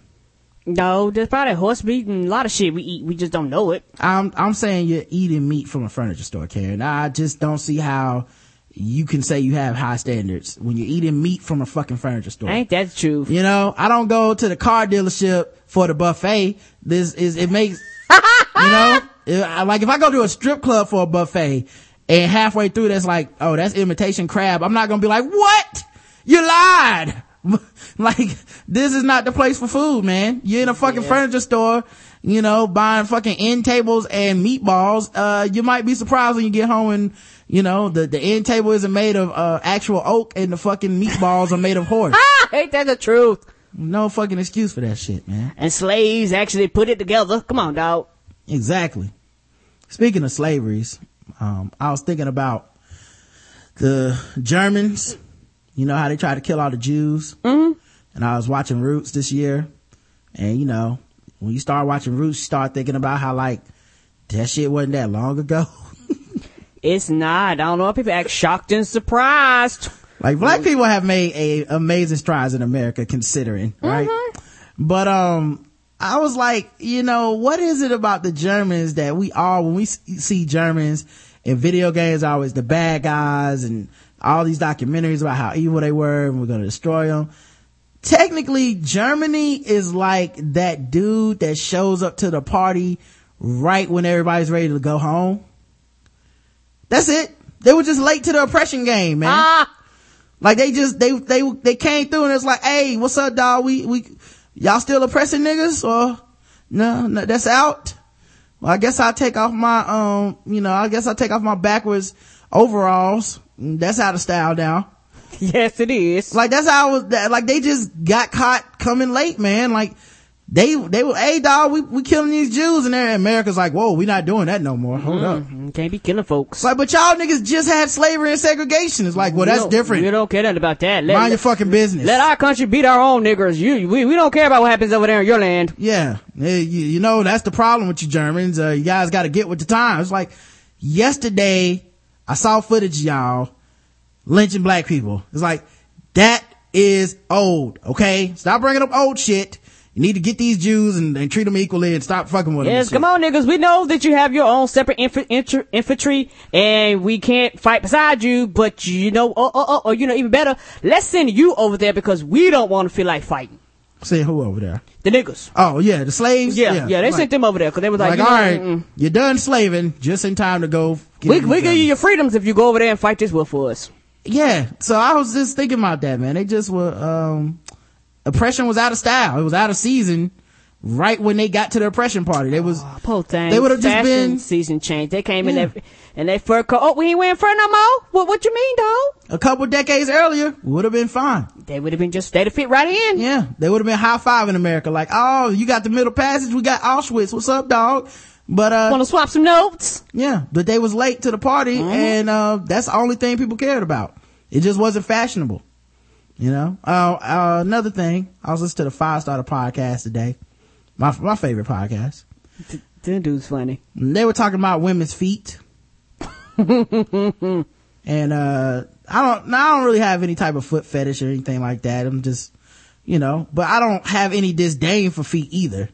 No, there's probably horse meat and a lot of shit we eat. We just don't know it. I'm I'm saying you're eating meat from a furniture store, Karen. I just don't see how you can say you have high standards when you're eating meat from a fucking furniture store. Ain't that true? You know, I don't go to the car dealership for the buffet. This is it makes you know if- I- like if I go to a strip club for a buffet and halfway through that's like oh that's imitation crab. I'm not gonna be like what you lied. like this is not the place for food, man. You're in a fucking furniture store. You know, buying fucking end tables and meatballs. Uh, you might be surprised when you get home and, you know, the, the end table isn't made of, uh, actual oak and the fucking meatballs are made of horse. Ain't that the truth? No fucking excuse for that shit, man. And slaves actually put it together. Come on, dog. Exactly. Speaking of slaveries, um, I was thinking about the Germans. You know how they tried to kill all the Jews? Mm-hmm. And I was watching Roots this year. And you know, when you start watching Roots, you start thinking about how like, that shit wasn't that long ago. It's not. I don't know. People act shocked and surprised. like black people have made a amazing strides in America considering, right? But, um, I was like, you know, what is it about the Germans that we all, when we see Germans in video games, are always the bad guys and all these documentaries about how evil they were and we're going to destroy them. Technically, Germany is like that dude that shows up to the party right when everybody's ready to go home. That's it. They were just late to the oppression game, man. Ah! Like they just they they they came through and it's like, hey, what's up, dog? We we y'all still oppressing niggas or no, no that's out. Well, I guess I'll take off my um, you know, I guess I'll take off my backwards overalls. That's out of style now. Yes, it is. Like that's how it was that like they just got caught coming late, man. Like they they were, hey dog, we we killing these Jews and there America's like, whoa, we not doing that no more. Hold up. Mm, Can't be killing folks. It's like, but y'all niggas just had slavery and segregation. It's like, well, that's We don't- different. We don't care nothing about that. Let, Mind your fucking business. let our country beat our own niggers. You, we, we don't care about what happens over there in your land. Yeah. You, you know, that's the problem with you Germans. Uh, you guys gotta get with the times. Like, yesterday, I saw footage of y'all lynching black people. It's like, that is old, okay? Stop bringing up old shit. You need to get these Jews and, and treat them equally and stop fucking with them. Yes, come on, niggas. We know that you have your own separate inf- infantry, and we can't fight beside you. But you know, or, or, or, or you know, even better, let's send you over there because we don't want to feel like fighting See who over there? the niggas. Oh, yeah, the slaves? Yeah, yeah, they Like- sent them over there because they was like, Like, all right, mm-mm. you're done slaving, just in time to go. get we we give you your freedoms if you go over there and fight this war for us. yeah so i was just thinking about that man they just were um oppression was out of style it was out of season right when they got to the oppression party they was Oh, poor thing. They would've just Fashion been- season change. They came in Yeah. their and they fur coat. Oh, we ain't wearing fur no more. What what you mean, dog? a couple decades earlier would have been fine They would have been just they'd have fit right in. yeah they would have been high five in america like oh you got the middle passage we got auschwitz what's up dog but uh Want to swap some notes? yeah but they was late to the party Mm-hmm. and uh that's the only thing people cared about it just wasn't fashionable you know? Uh, uh another thing i was listening to the five starter podcast today. My my favorite podcast. That dude's funny. they were talking about women's feet. And uh i don't now i don't really have any type of foot fetish or anything like that. I'm just you know but i don't have any disdain for feet either.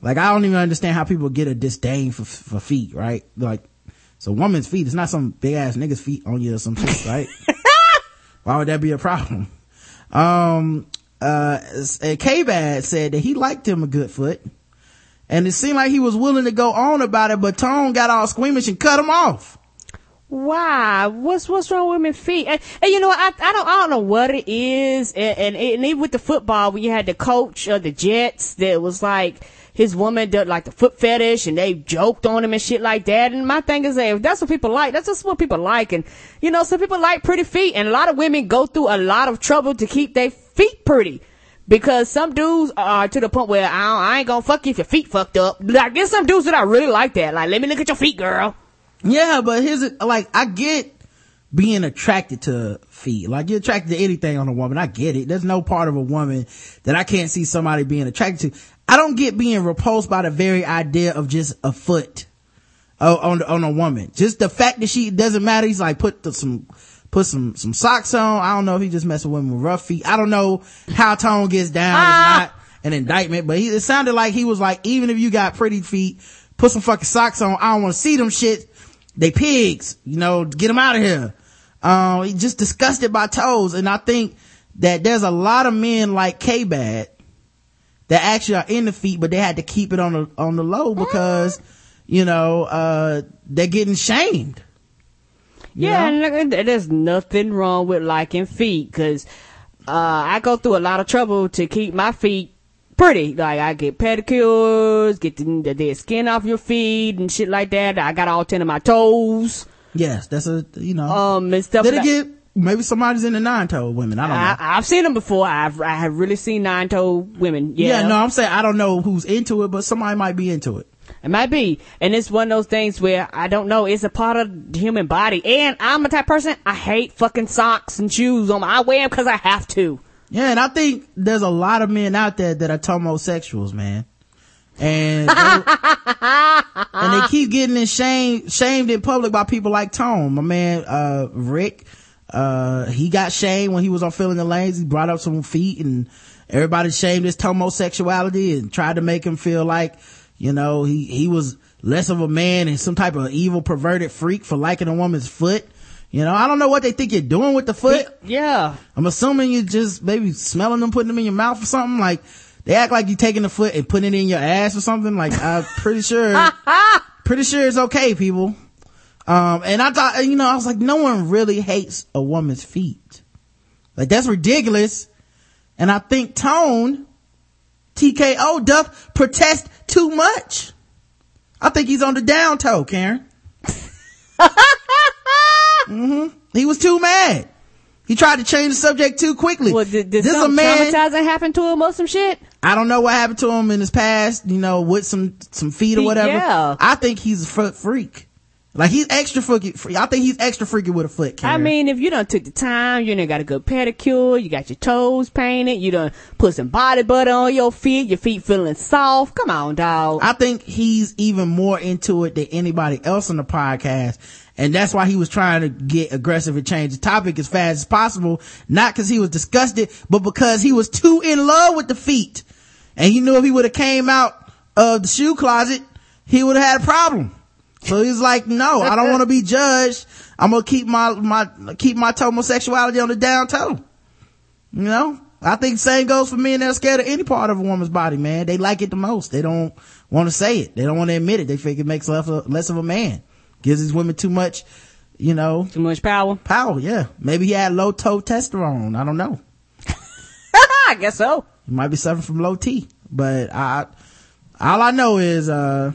Like i don't even understand how people get a disdain for for feet right? Like it's a woman's feet it's not some big ass nigga's feet on you or some shit right why would that be a problem um uh k-bad said that he liked him a good foot and it seemed like he was willing to go on about it, but Tone got all squeamish and cut him off. Why? What's what's wrong with my feet? And, and you know, I I don't I don't know what it is. And, and, and even with the football, when you had the coach of the Jets, that was like his woman did like the foot fetish, and they joked on him and shit like that. And my thing is, that if that's what people like, that's just what people like. And you know, some people like pretty feet, and a lot of women go through a lot of trouble to keep their feet pretty. Because some dudes are to the point where I, I ain't gonna fuck you if your feet fucked up. Like there's some dudes that I really like that. Like, let me look at your feet, girl. Yeah, but here's it, like, I get being attracted to feet. Like, you're attracted to anything on a woman. I get it. There's no part of a woman that I can't see somebody being attracted to. I don't get being repulsed by the very idea of just a foot oh, on on a woman. Just the fact that she doesn't matter. He's like put the, some put some some socks on. I don't know if he just messing with women with rough feet. I don't know how Tone gets down. It's not an indictment, but he, it sounded like he was like, even if you got pretty feet, put some fucking socks on. I don't want to see them shit. They pigs, you know, get them out of here. Um, he just disgusted by toes. And I think that there's a lot of men like K-Bad that actually are in the feet, but they had to keep it on the, on the low because, you know, uh, they're getting shamed. Yeah, know? and there's nothing wrong with liking feet because uh, I go through a lot of trouble to keep my feet pretty. Like I get pedicures, get the, the dead skin off your feet and shit like that. I got all ten of my toes, Yes, that's a, you know. um, and stuff. Like- get, maybe somebody's in the nine-toed women. I don't know. I, I've seen them before. I've I have really seen nine toe women. Yeah, yeah, no, I'm saying I don't know who's into it, but somebody might be into it. It might be. And it's one of those things where I don't know. It's a part of the human body. And I'm the type of person, I hate fucking socks and shoes on my, I wear them because I have to. Yeah, and I think there's a lot of men out there that are toe-mosexuals, man. And they, and they keep getting in shame, shamed in public by people like Tone. My man, uh, Rick, uh, he got shamed when he was on Filling the Lanes. He brought up some feet and everybody shamed his toe-mosexuality and tried to make him feel like, you know, he, he was less of a man and some type of evil perverted freak for liking a woman's foot. You know, I don't know what they think you're doing with the foot. Yeah. I'm assuming you just maybe smelling them, putting them in your mouth or something. Like they act like you taking the foot and putting it in your ass or something. Like I'm pretty sure, pretty sure it's okay, people. Um, and I thought, you know, I was like, no one really hates a woman's feet. Like that's ridiculous. And I think Tone, TKO Duff protest too much. I think he's on the down toe, Karen. mm-hmm. He was too mad. He tried to change the subject too quickly. Well, did, did this is a man. traumatizing happen to him or some shit? I don't know what happened to him in his past, you know, with some, some feet or whatever. yeah. I think he's a foot freak. Like he's extra freaky. I think he's extra freaky with a foot. I mean, if you don't took the time, you done got a good pedicure, you got your toes painted, you done put some body butter on your feet, your feet feeling soft. Come on, dog. I think he's even more into it than anybody else on the podcast. And that's why he was trying to get aggressive and change the topic as fast as possible. Not because he was disgusted, but because he was too in love with the feet. And he knew if he would have came out of the shoe closet, he would have had a problem. So he's like, no, I don't want to be judged. I'm going to keep my, my, keep my toe-mosexuality on the down toe. You know? I think same goes for men that are scared of any part of a woman's body, man. They like it the most. They don't want to say it. They don't want to admit it. They think it makes less of, less of a man. Gives these women too much, you know, Too much power. power. Yeah. Maybe he had low toe testosterone. I don't know. I guess so. He might be suffering from low T. But I, all I know is, uh,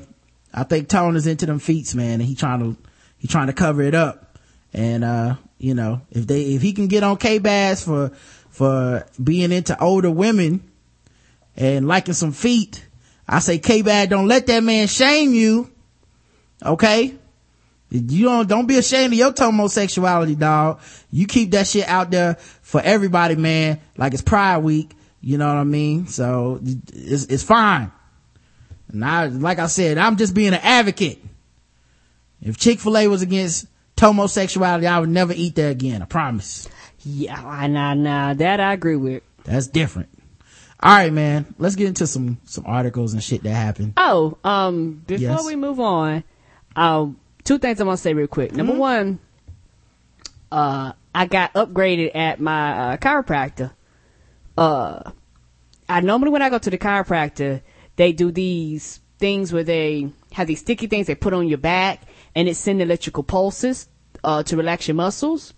I think Tone is into them feats, man, and he trying to, he trying to cover it up. And, uh, you know, if they, if he can get on K-Bad for, for being into older women and liking some feet, I say K-Bad, don't let that man shame you. Okay? You don't, don't be ashamed of your toe-mosexuality, dog. You keep that shit out there for everybody, man, like it's Pride Week. You know what I mean? So, it's, it's fine. And I, like I said, I'm just being an advocate. If Chick-fil-A was against homosexuality, I would never eat there again. I promise. Yeah, nah, nah, that I agree with. That's different. All right, man. Let's get into some, some articles and shit that happened. Oh, um, before Yes. we move on, um, two things I want to say real quick. Number Mm-hmm. one, uh, I got upgraded at my uh, chiropractor. Uh, I normally when I go to the chiropractor, they do these things where they have these sticky things they put on your back and it send electrical pulses uh, to relax your muscles.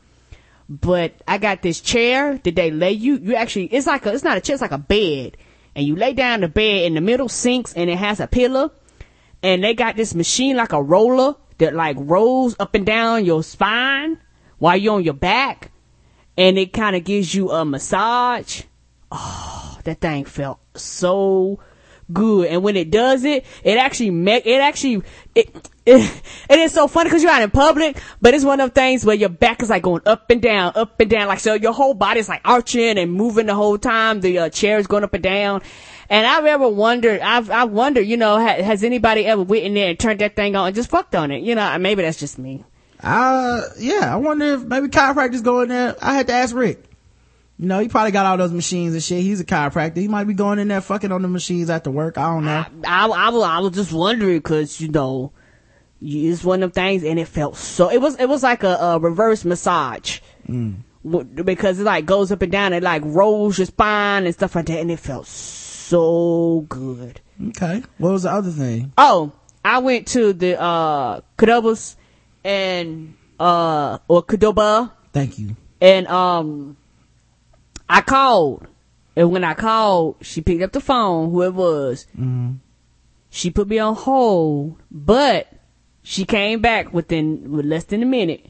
But I got this chair that they lay you. You actually, it's like a, it's not a chair, it's like a bed, and you lay down the bed in the middle sinks and it has a pillow, and they got this machine like a roller that like rolls up and down your spine while you're on your back, and it kind of gives you a massage. Oh, that thing felt so good. And when it does it, it actually make, it actually, it, it, it is so funny because you're out in public, but it's one of those things where your back is like going up and down, up and down. Like, so your whole body's like arching and moving the whole time. The uh, chair is going up and down. And I've ever wondered, I've, I wondered, you know, ha, has anybody ever went in there and turned that thing on and just fucked on it? You know, maybe that's just me. Uh, yeah, I wonder if maybe chiropractors go in there. I had to ask Rick. You know, he probably got all those machines and shit. He's a chiropractor. He might be going in there fucking on the machines after work. I don't know. I, I, was- I was just wondering because you know, you- it's one of them things, and it felt so. It was it was like a, a reverse massage W- because it like goes up and down. It like rolls your spine and stuff like that, and it felt so good. Okay. What was the other thing? Oh, I went to the uh Qdobas and uh or Qdoba Thank you. and um I called. And when I called, she picked up the phone, who it was. She put me on hold, but she came back within with less than a minute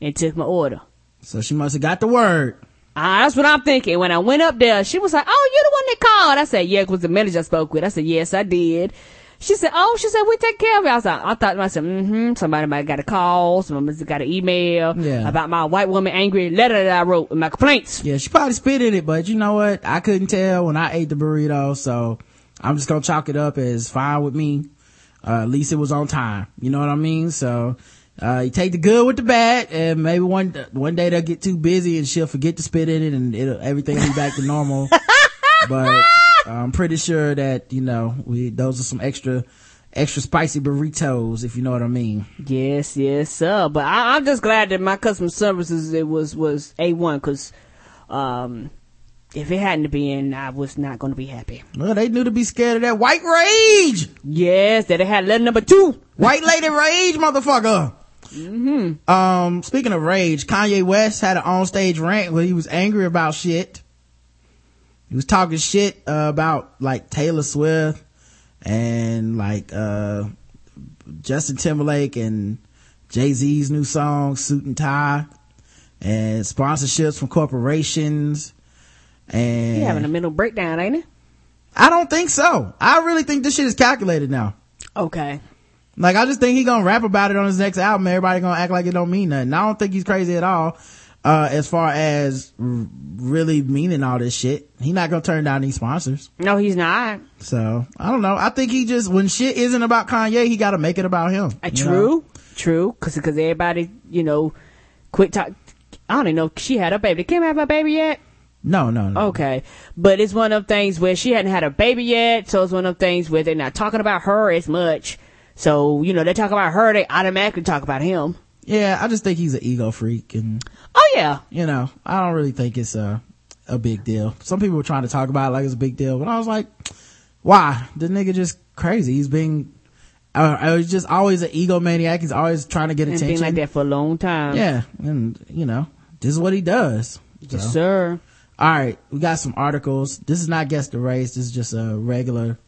and took my order. So she must have got the word. Ah, that's what I'm thinking. When I went up there, she was like, "Oh, you're the one that called." I said, "Yeah," 'cause the manager I spoke with. I said, "Yes, I did." She said, "Oh," she said, "We take care of it." I was like, I thought to myself, "Mm-hmm." Somebody might got a call. Somebody might got an email Yeah. about my white woman angry letter that I wrote with my complaints. Yeah, she probably spit in it, but you know what? I couldn't tell when I ate the burrito, so I'm just gonna chalk it up as fine with me. Uh, at least it was on time. You know what I mean? So, uh, you take the good with the bad, and maybe one, one day they'll get too busy and she'll forget to spit in it and it'll, everything will be back to normal. but I'm pretty sure that, you know, we, those are some extra, extra spicy burritos, if you know what I mean. Yes, yes, sir. But I, I'm just glad that my customer services it was was a one because um, if it hadn't been, I was not going to be happy. Well, they knew to be scared of that white rage! Yes, that it had letter number two. White lady rage, motherfucker. Mm-hmm. Um, speaking of rage, Kanye West had an onstage rant where he was angry about shit. He was talking shit uh, about like Taylor Swift and like uh Justin Timberlake and Jay Z's new song "Suit and Tie" and sponsorships from corporations. And He having a mental breakdown, ain't it? I don't think so. I really think this shit is calculated now. Okay. Like I just think he gonna rap about it on his next album. Everybody gonna act like it don't mean nothing. I don't think he's crazy at all. Uh, as far as r- really meaning all this shit, he not gonna turn down these sponsors. No, he's not. So I don't know. I think he just when shit isn't about Kanye, he got to make it about him. Uh, you know? true, true. Cause, cause everybody, you know, quit talk. I don't even know if she had a baby. Did Kim have a baby yet? No, no, no. Okay. But it's one of things where she hadn't had a baby yet, so it's one of things where they're not talking about her as much. So, you know, they talk about her, they automatically talk about him. Yeah, I just think he's an ego freak, and Oh yeah. you know, I don't really think it's a a big deal. Some people were trying to talk about it like it's a big deal, but I was like, why? The nigga just crazy. He's being, uh, he's just always an egomaniac. He's always trying to get And attention. been like that for a long time. Yeah, and you know, this is what he does. Yes, So. sir. All right, we got some articles. This is not guess the race. This is just a regular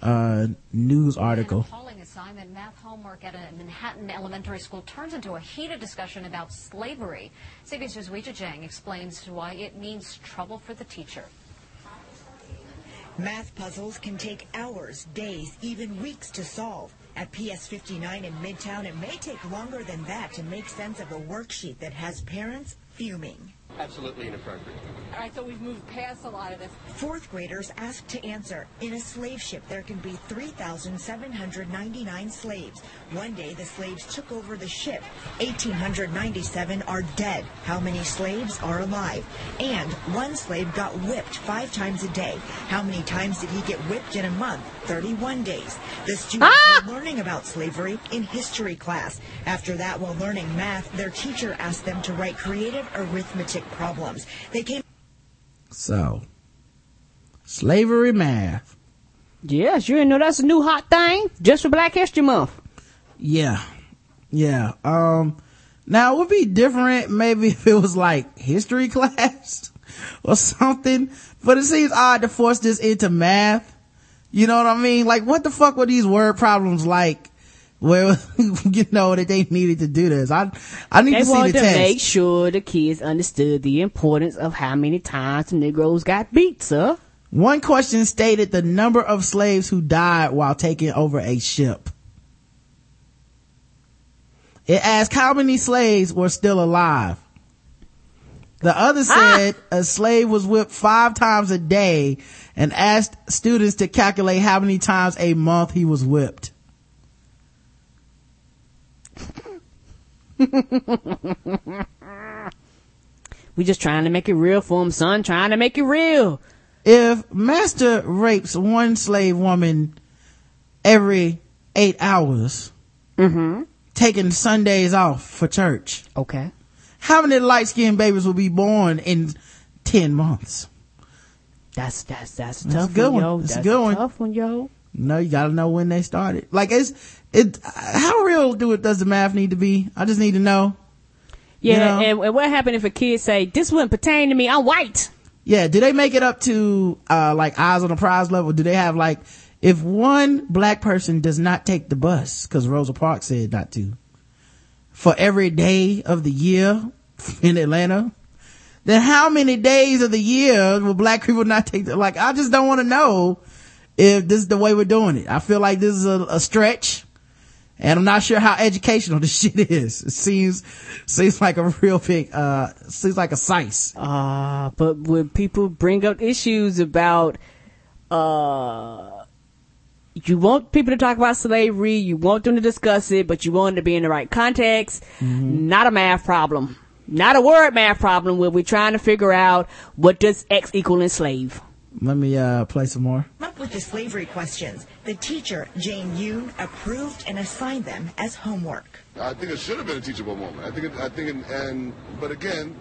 uh news article. An appalling assignment math at a Manhattan elementary school turns into a heated discussion about slavery. CBS's Weijia Jiang explains why it means trouble for the teacher. Math puzzles can take hours, days, even weeks to solve. At PS 59 in Midtown, it may take longer than that to make sense of a worksheet that has parents fuming. Absolutely inappropriate. All right, so we've moved past a lot of this. Fourth graders asked to answer In a slave ship, there can be 3,799 slaves. One day, the slaves took over the ship. 1,897 are dead. How many slaves are alive? And one slave got whipped five times a day. How many times did he get whipped in a month? 31 days. The students were learning about slavery in history class. After that, while learning math, their teacher asked them to write creative arithmetic problems. They came So, slavery math. Yes, you didn't know that's a new hot thing just for Black History Month. Yeah, yeah. Um, now it would be different maybe if it was like history class or something, but it seems odd to force this into math. You know what I mean? Like, what the fuck were these word problems like? Where you know that they needed to do this. I I need They to see the to test. make sure the kids understood the importance of how many times the Negroes got beat, sir. One question stated the number of slaves who died while taking over a ship. It asked how many slaves were still alive. The other ah! said a slave was whipped five times a day and asked students to calculate how many times a month he was whipped. We just trying to make it real for him, son. Trying to make it real. If master rapes one slave woman every eight hours, Mm-hmm. taking Sundays off for church, Okay. how many light skinned babies will be born in 10 months? That's that's that's a That's a tough good one, yo. That's a good one. tough one, yo. No, you gotta know when they started. Like it's, it, how real do it, does the math need to be? I just need to know. Yeah, You know? and, and what happened if a kid say, this wouldn't pertain to me, I'm white? Yeah, do they make it up to, uh, like eyes on the prize level? Do they have like, if one black person does not take the bus, cause Rosa Parks said not to, for every day of the year in Atlanta, then how many days of the year will black people not take the, like, I just don't want to know if this is the way we're doing it. I feel like this is a, a stretch. And I'm not sure how educational this shit is. It seems, seems like a real big, uh, seems like a size. Uh, but when people bring up issues about, uh, you want people to talk about slavery, you want them to discuss it, but you want it to be in the right context. Not a math problem. Not a word math problem where we're trying to figure out what does X equal in slave. Let me, uh, play some more. Up with the slavery questions, the teacher, Jane Yoon, approved and assigned them as homework. I think it should have been a teachable moment. I think, it, I think, it, and but again,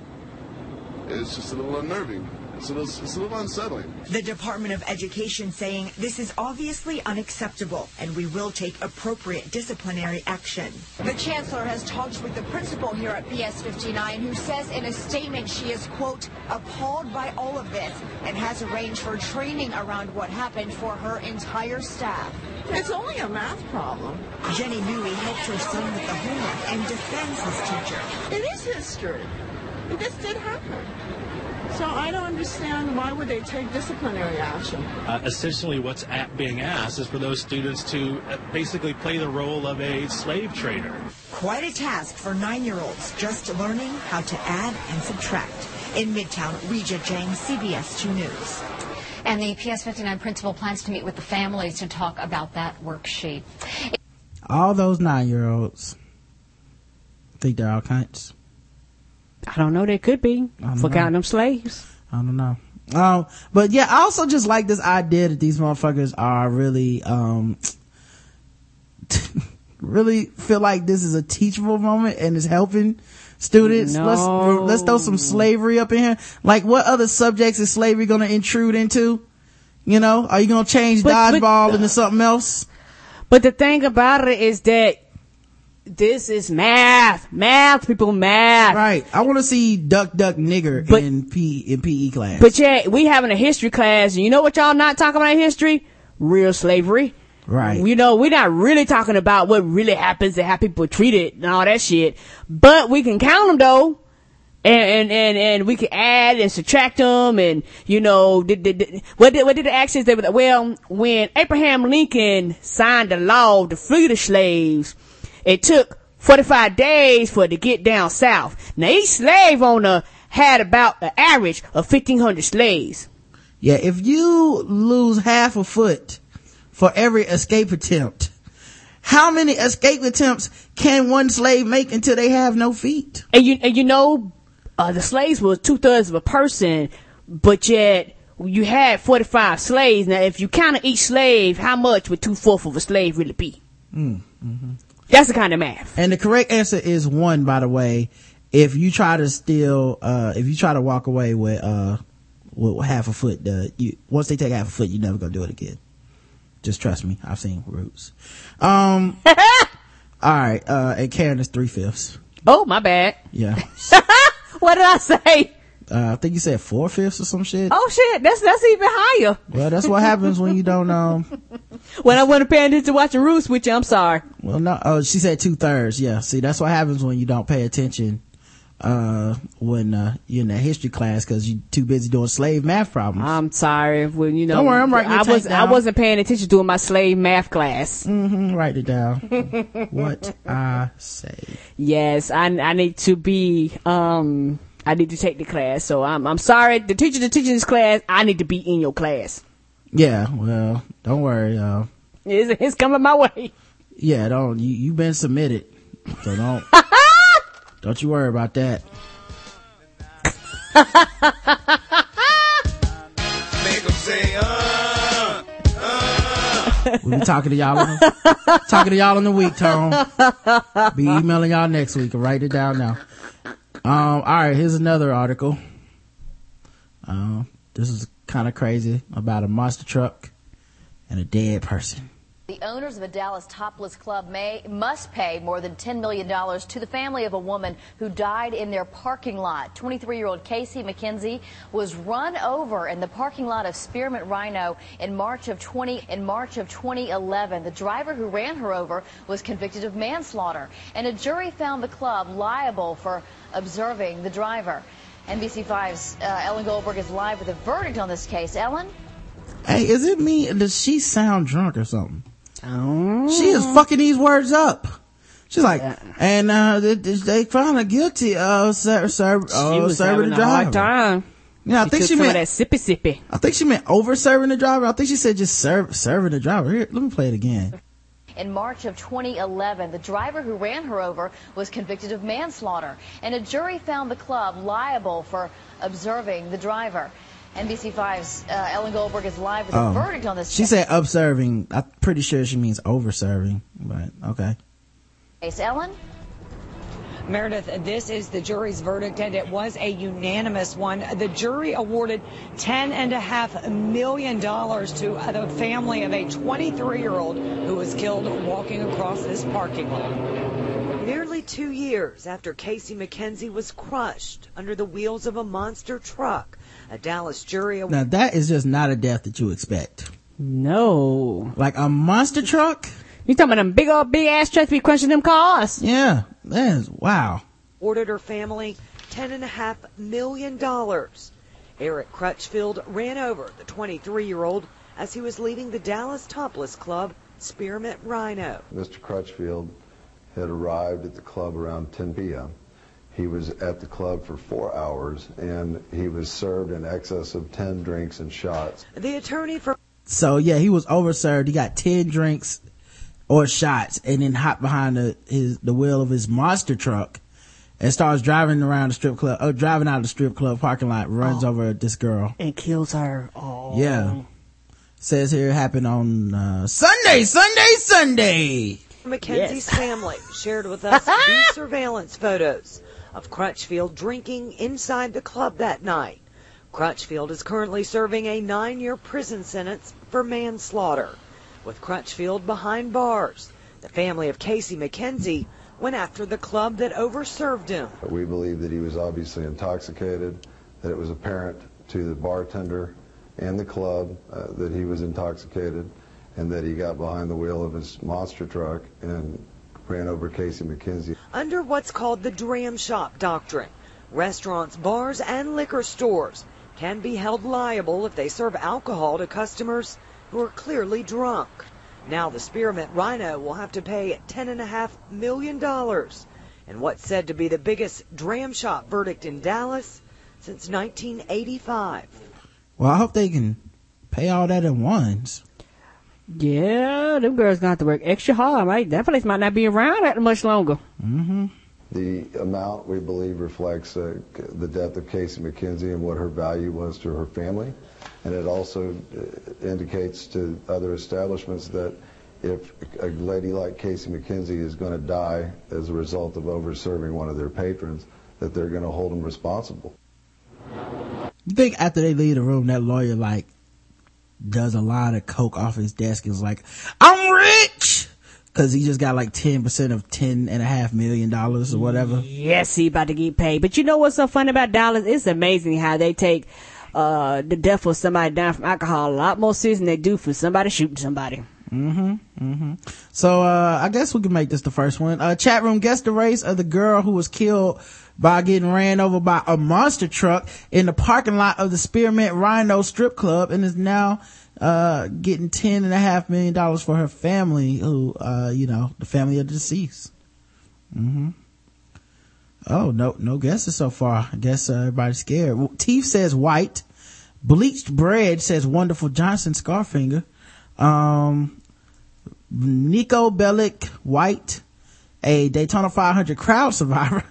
it's just a little unnerving. It's a little, it's a little unsettling. The Department of Education saying this is obviously unacceptable and we will take appropriate disciplinary action. The chancellor has talked with the principal here at PS 59 who says in a statement she is, quote, appalled by all of this and has arranged for training around what happened for her entire staff. It's only a math problem. Jenny Newey helped her son with the homework and defends his teacher. It is history. This did happen. So I don't understand why would they take disciplinary action. Uh, essentially, what's at being asked is for those students to uh, basically play the role of a slave trader. Quite a task for nine-year-olds just learning how to add and subtract. In Midtown, Weijia Jiang, CBS 2 News. And the PS 59 principal plans to meet with the families to talk about that worksheet. All those nine year olds think they're all kinds. I don't know, they could be. For counting them slaves. I don't know. Um, but yeah, I also just like this idea that these motherfuckers are really, um, really feel like this is a teachable moment and is helping students. Let's, let's throw some slavery up in here. Like what other subjects is slavery gonna intrude into? You know, are you gonna change But- but- dodgeball into something else? But the thing about it is that this is math. Math, people, math. Right. I want to see duck duck nigger But- in P in PE class. But yeah, we having a history class, and you know what y'all not talking about in history? Real slavery. right. You know, we're not really talking about what really happens and how people are treated and all that shit. But we can count them though. And, and, and, and we can add and subtract them and, you know, did, did, did- what did, what did the actions they were, well, when Abraham Lincoln signed the law to free the slaves, it took 45 days for it to get down south. Now each slave owner had about an average of 1500 slaves. Yeah, if you lose half a foot for every escape attempt, how many escape attempts can one slave make until they have no feet? and you and you know uh, the slaves were two thirds of a person, but yet you had forty five slaves. Now, if you counted each slave, how much would two fourths of a slave really be? That's the kind of math. And the correct answer is one, by the way. If you try to steal, uh, if you try to walk away with, uh, with half a foot, uh, you, once they take half a foot, you're never gonna do it again. Just trust me. I've seen roots. Um, alright, uh, and Karen is three fifths. Oh, my bad. Yeah. What did I say? Uh, I think you said four fifths or some shit. Oh shit, that's that's even higher. Well, that's what happens when you don't, um, When I wasn't paying attention to watching Roots with you, I'm sorry. Well, no, oh, she said two thirds. Yeah. See, that's what happens when you don't pay attention, uh, when, uh, you're in that history class because you're too busy doing slave math problems. I'm sorry. When you know, Don't worry, I'm writing I was tape I down. wasn't paying attention during my slave math class. hmm write it down. what I say. Yes, I I need to be um I need to take the class. So I'm I'm sorry, the teacher that's teaching this class, I need to be in your class. Yeah, well, don't worry. Uh, It's, it's coming my way. yeah, don't you you've been submitted, so don't don't you worry about that. Make 'em say, uh, uh. We'll be talking to y'all. In the, talking to y'all in the week, Tom. Be emailing y'all next week. Write it down now. Um, all right. Here's another article. Um, this is kind of crazy about a monster truck and a dead person. The owners of a Dallas topless club may must pay more than $10 million to the family of a woman who died in their parking lot. 23-year-old Casey McKenzie was run over in the parking lot of Spearmint Rhino in March of 20 in March of 2011. The driver who ran her over was convicted of manslaughter, and a jury found the club liable for observing the driver. NBC5's uh, Ellen Goldberg is live with a verdict on this case. Ellen? Hey, is it me? Does she sound drunk or something? Oh. She is fucking these words up. She's like, and uh, they, they found her guilty of ser- ser- She uh, serving the a hard driver. time. Yeah, I She think took she meant that sippy sippy. I think she meant over serving the driver. I think she said just serve serving the driver. Here, let me play it again. In March of 2011, the driver who ran her over was convicted of manslaughter, and a jury found the club liable for observing the driver. NBC5's uh, Ellen Goldberg is live with a Oh. verdict on this She said observing. I'm pretty sure she means overserving, but okay. case. Ellen? Meredith, this is the jury's verdict, and it was a unanimous one. The jury awarded ten and a half million dollars to the family of a 23-year-old who was killed walking across this parking lot. Nearly two years after Casey McKenzie was crushed under the wheels of a monster truck, a Dallas jury Now that is just not a death that you expect. No. Like a monster truck? You talking about them big old big ass trucks be crunching them cars? Yeah. That is wow. ordered her family ten and a half million dollars. Eric Crutchfield ran over the 23-year-old as he was leaving the Dallas Topless Club, Spearmint Rhino. Mr. Crutchfield had arrived at the club around 10 p.m. He was at the club for four hours and he was served in excess of 10 drinks and shots. The attorney for So yeah, he was overserved. He got ten drinks or shots, and then hopped behind the his the wheel of his monster truck, and starts driving around the strip club. Uh, driving out of the strip club parking lot, runs over this girl. And kills her. Oh. Yeah. Says here it happened on uh, Sunday, Sunday, Sunday. McKenzie's family shared with us these surveillance photos of Crutchfield drinking inside the club that night. Crutchfield is currently serving a nine-year prison sentence for manslaughter. With Crutchfield behind bars, the family of Casey McKenzie went after the club that overserved him. We believe that he was obviously intoxicated, that it was apparent to the bartender and the club uh, that he was intoxicated, and that he got behind the wheel of his monster truck and ran over Casey McKenzie. Under what's called the dram shop doctrine, restaurants, bars, and liquor stores can be held liable if they serve alcohol to customers who are clearly drunk. Now the Spearmint Rhino will have to pay $10.5 million in what's said to be the biggest dram shop verdict in Dallas since 1985. Well, I hope they can pay all that at once. Yeah, them girls gonna have to work extra hard, right? That place might not be around that much longer. Mm-hmm. The amount we believe reflects uh, the death of Casey McKenzie and what her value was to her family. And it also uh, indicates to other establishments that if a lady like Casey McKenzie is going to die as a result of over-serving one of their patrons, that they're going to hold them responsible. You think after they leave the room, that lawyer like does a lot of coke off his desk is like, "I'm rich," because he just got like ten percent of ten and a half million dollars or whatever. Yes, he about to get paid. But you know what's so funny about dollars? It's amazing how they take uh the death of somebody down from alcohol a lot more serious than they do for somebody shooting somebody. Mm-hmm. Mm-hmm. So uh I guess we can make this the first one. Uh chat room guess the race of the girl who was killed by getting ran over by a monster truck in the parking lot of the Spearmint Rhino strip club and is now uh getting ten and a half million dollars for her family who uh you know the family of the deceased. Mm-hmm. Oh, no, no guesses so far. I guess uh, everybody's scared. Teeth says white. Bleached bread says wonderful Johnson Scarfinger. Um, Nico Bellic white. A Daytona 500 crowd survivor.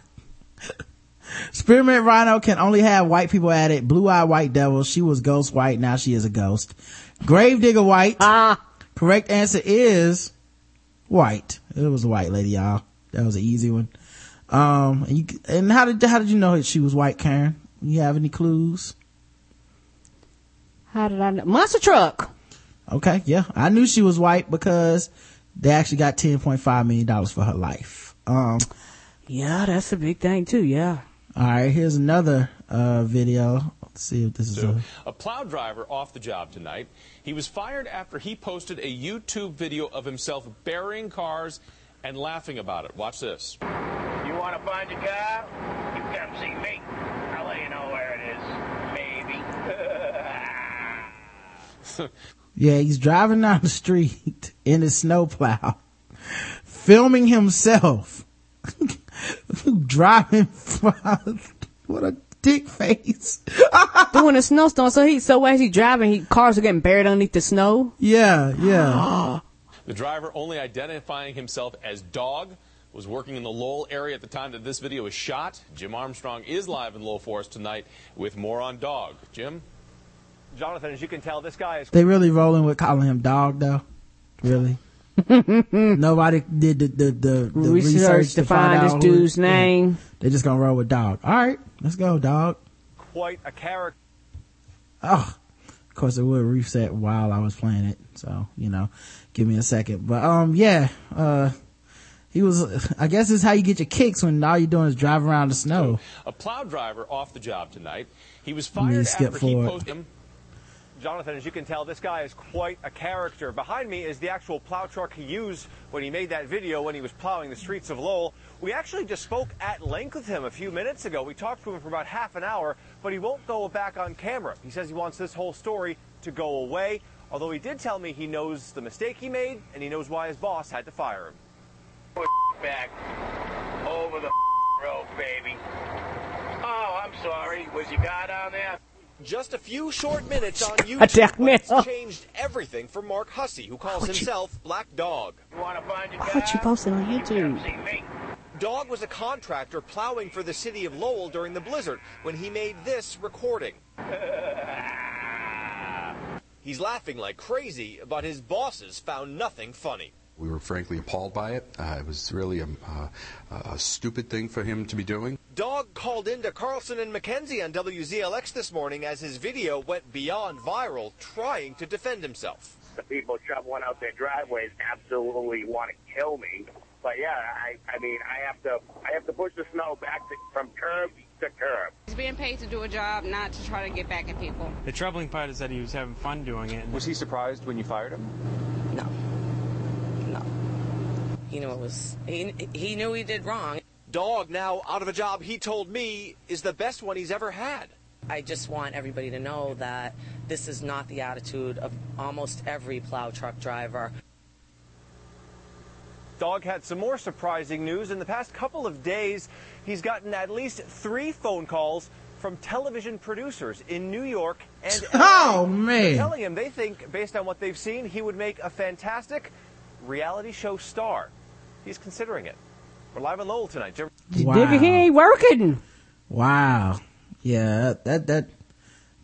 Spearmint Rhino can only have white people at it. Blue Eye White Devil. She was ghost white. Now she is a ghost. Gravedigger White. Ah. Correct answer is white. It was a white lady, y'all. That was an easy one. Um, and, you, and how did, how did you know that she was white, Karen? You have any clues? How did I know? Monster truck. Okay. Yeah. I knew she was white because they actually got $10.5 million for her life. Um, Yeah, that's a big thing too. Yeah. all right. Here's another, uh, video. Let's see if this is a, A plow driver off the job tonight. He was fired after he posted a YouTube video of himself burying cars and laughing about it. Watch this. You want to find your car? You come see me. I'll let you know where it is. Maybe. Yeah, he's driving down the street in his snowplow, filming himself driving. what a dick face. Doing a snowstorm. So he, so as he driving, he, cars are getting buried underneath the snow. Yeah, yeah. The driver, only identifying himself as Dog, was working in the Lowell area at the time that this video was shot. Jim Armstrong is live in Lowell Forest tonight with more on Dog. Jim? Jonathan, as you can tell, this guy is They really rolling with calling him dog though. Really? Nobody did the, the, the, the Research research, to to find find this out who- dude's name. They're just gonna roll with dog. All right, let's go, dog. quite a character. Oh, of course it would reset while I was playing it. So, you know, give me a second. But, um, yeah, uh, he was, I guess this is how you get your kicks when all you're doing is drive around the snow. A plow driver off the job tonight. He was Let me fired skip after he forward. posted. Jonathan, as you can tell, this guy is quite a character. Behind me is the actual plow truck he used when he made that video when he was plowing the streets of Lowell. We actually just spoke at length with him a few minutes ago. We talked to him for about half an hour, but he won't go back on camera. He says he wants this whole story to go away, although he did tell me he knows the mistake he made and he knows why his boss had to fire him. Back over the road, baby. Oh, I'm sorry. Was your guy down there? Just a few short minutes on YouTube, but it's changed everything for Mark Hussey, who calls Would you- himself Black Dog. You want to find your Why you post it on YouTube? Dog was a contractor plowing for the city of Lowell during the blizzard when he made this recording. He's laughing like crazy, but his bosses found nothing funny. We were frankly appalled by it. Uh, it was really a, uh, a stupid thing for him to be doing. Dog called into Karlson and McKenzie on WZLX this morning as his video went beyond viral, trying to defend himself. The people shoveling out their driveways absolutely want to kill me. But yeah, I, I mean, I have to, I have to push the snow back to, from curb to curb. He's being paid to do a job, not to try to get back at people. The troubling part is that he was having fun doing it. Was he surprised when you fired him? No. No. He knew it was, he, he knew he did wrong. Dog, now out of a job he told me is the best one he's ever had. I just want everybody to know that this is not the attitude of almost every plow truck driver. Dog had some more surprising news. In the past couple of days, he's gotten at least three phone calls from television producers in New York and LA. Oh, man. Telling him they think, based on what they've seen, he would make a fantastic reality show star. He's considering it. We're live in Lowell tonight. Jim. Digger, he ain't working. Wow. Yeah, that, that,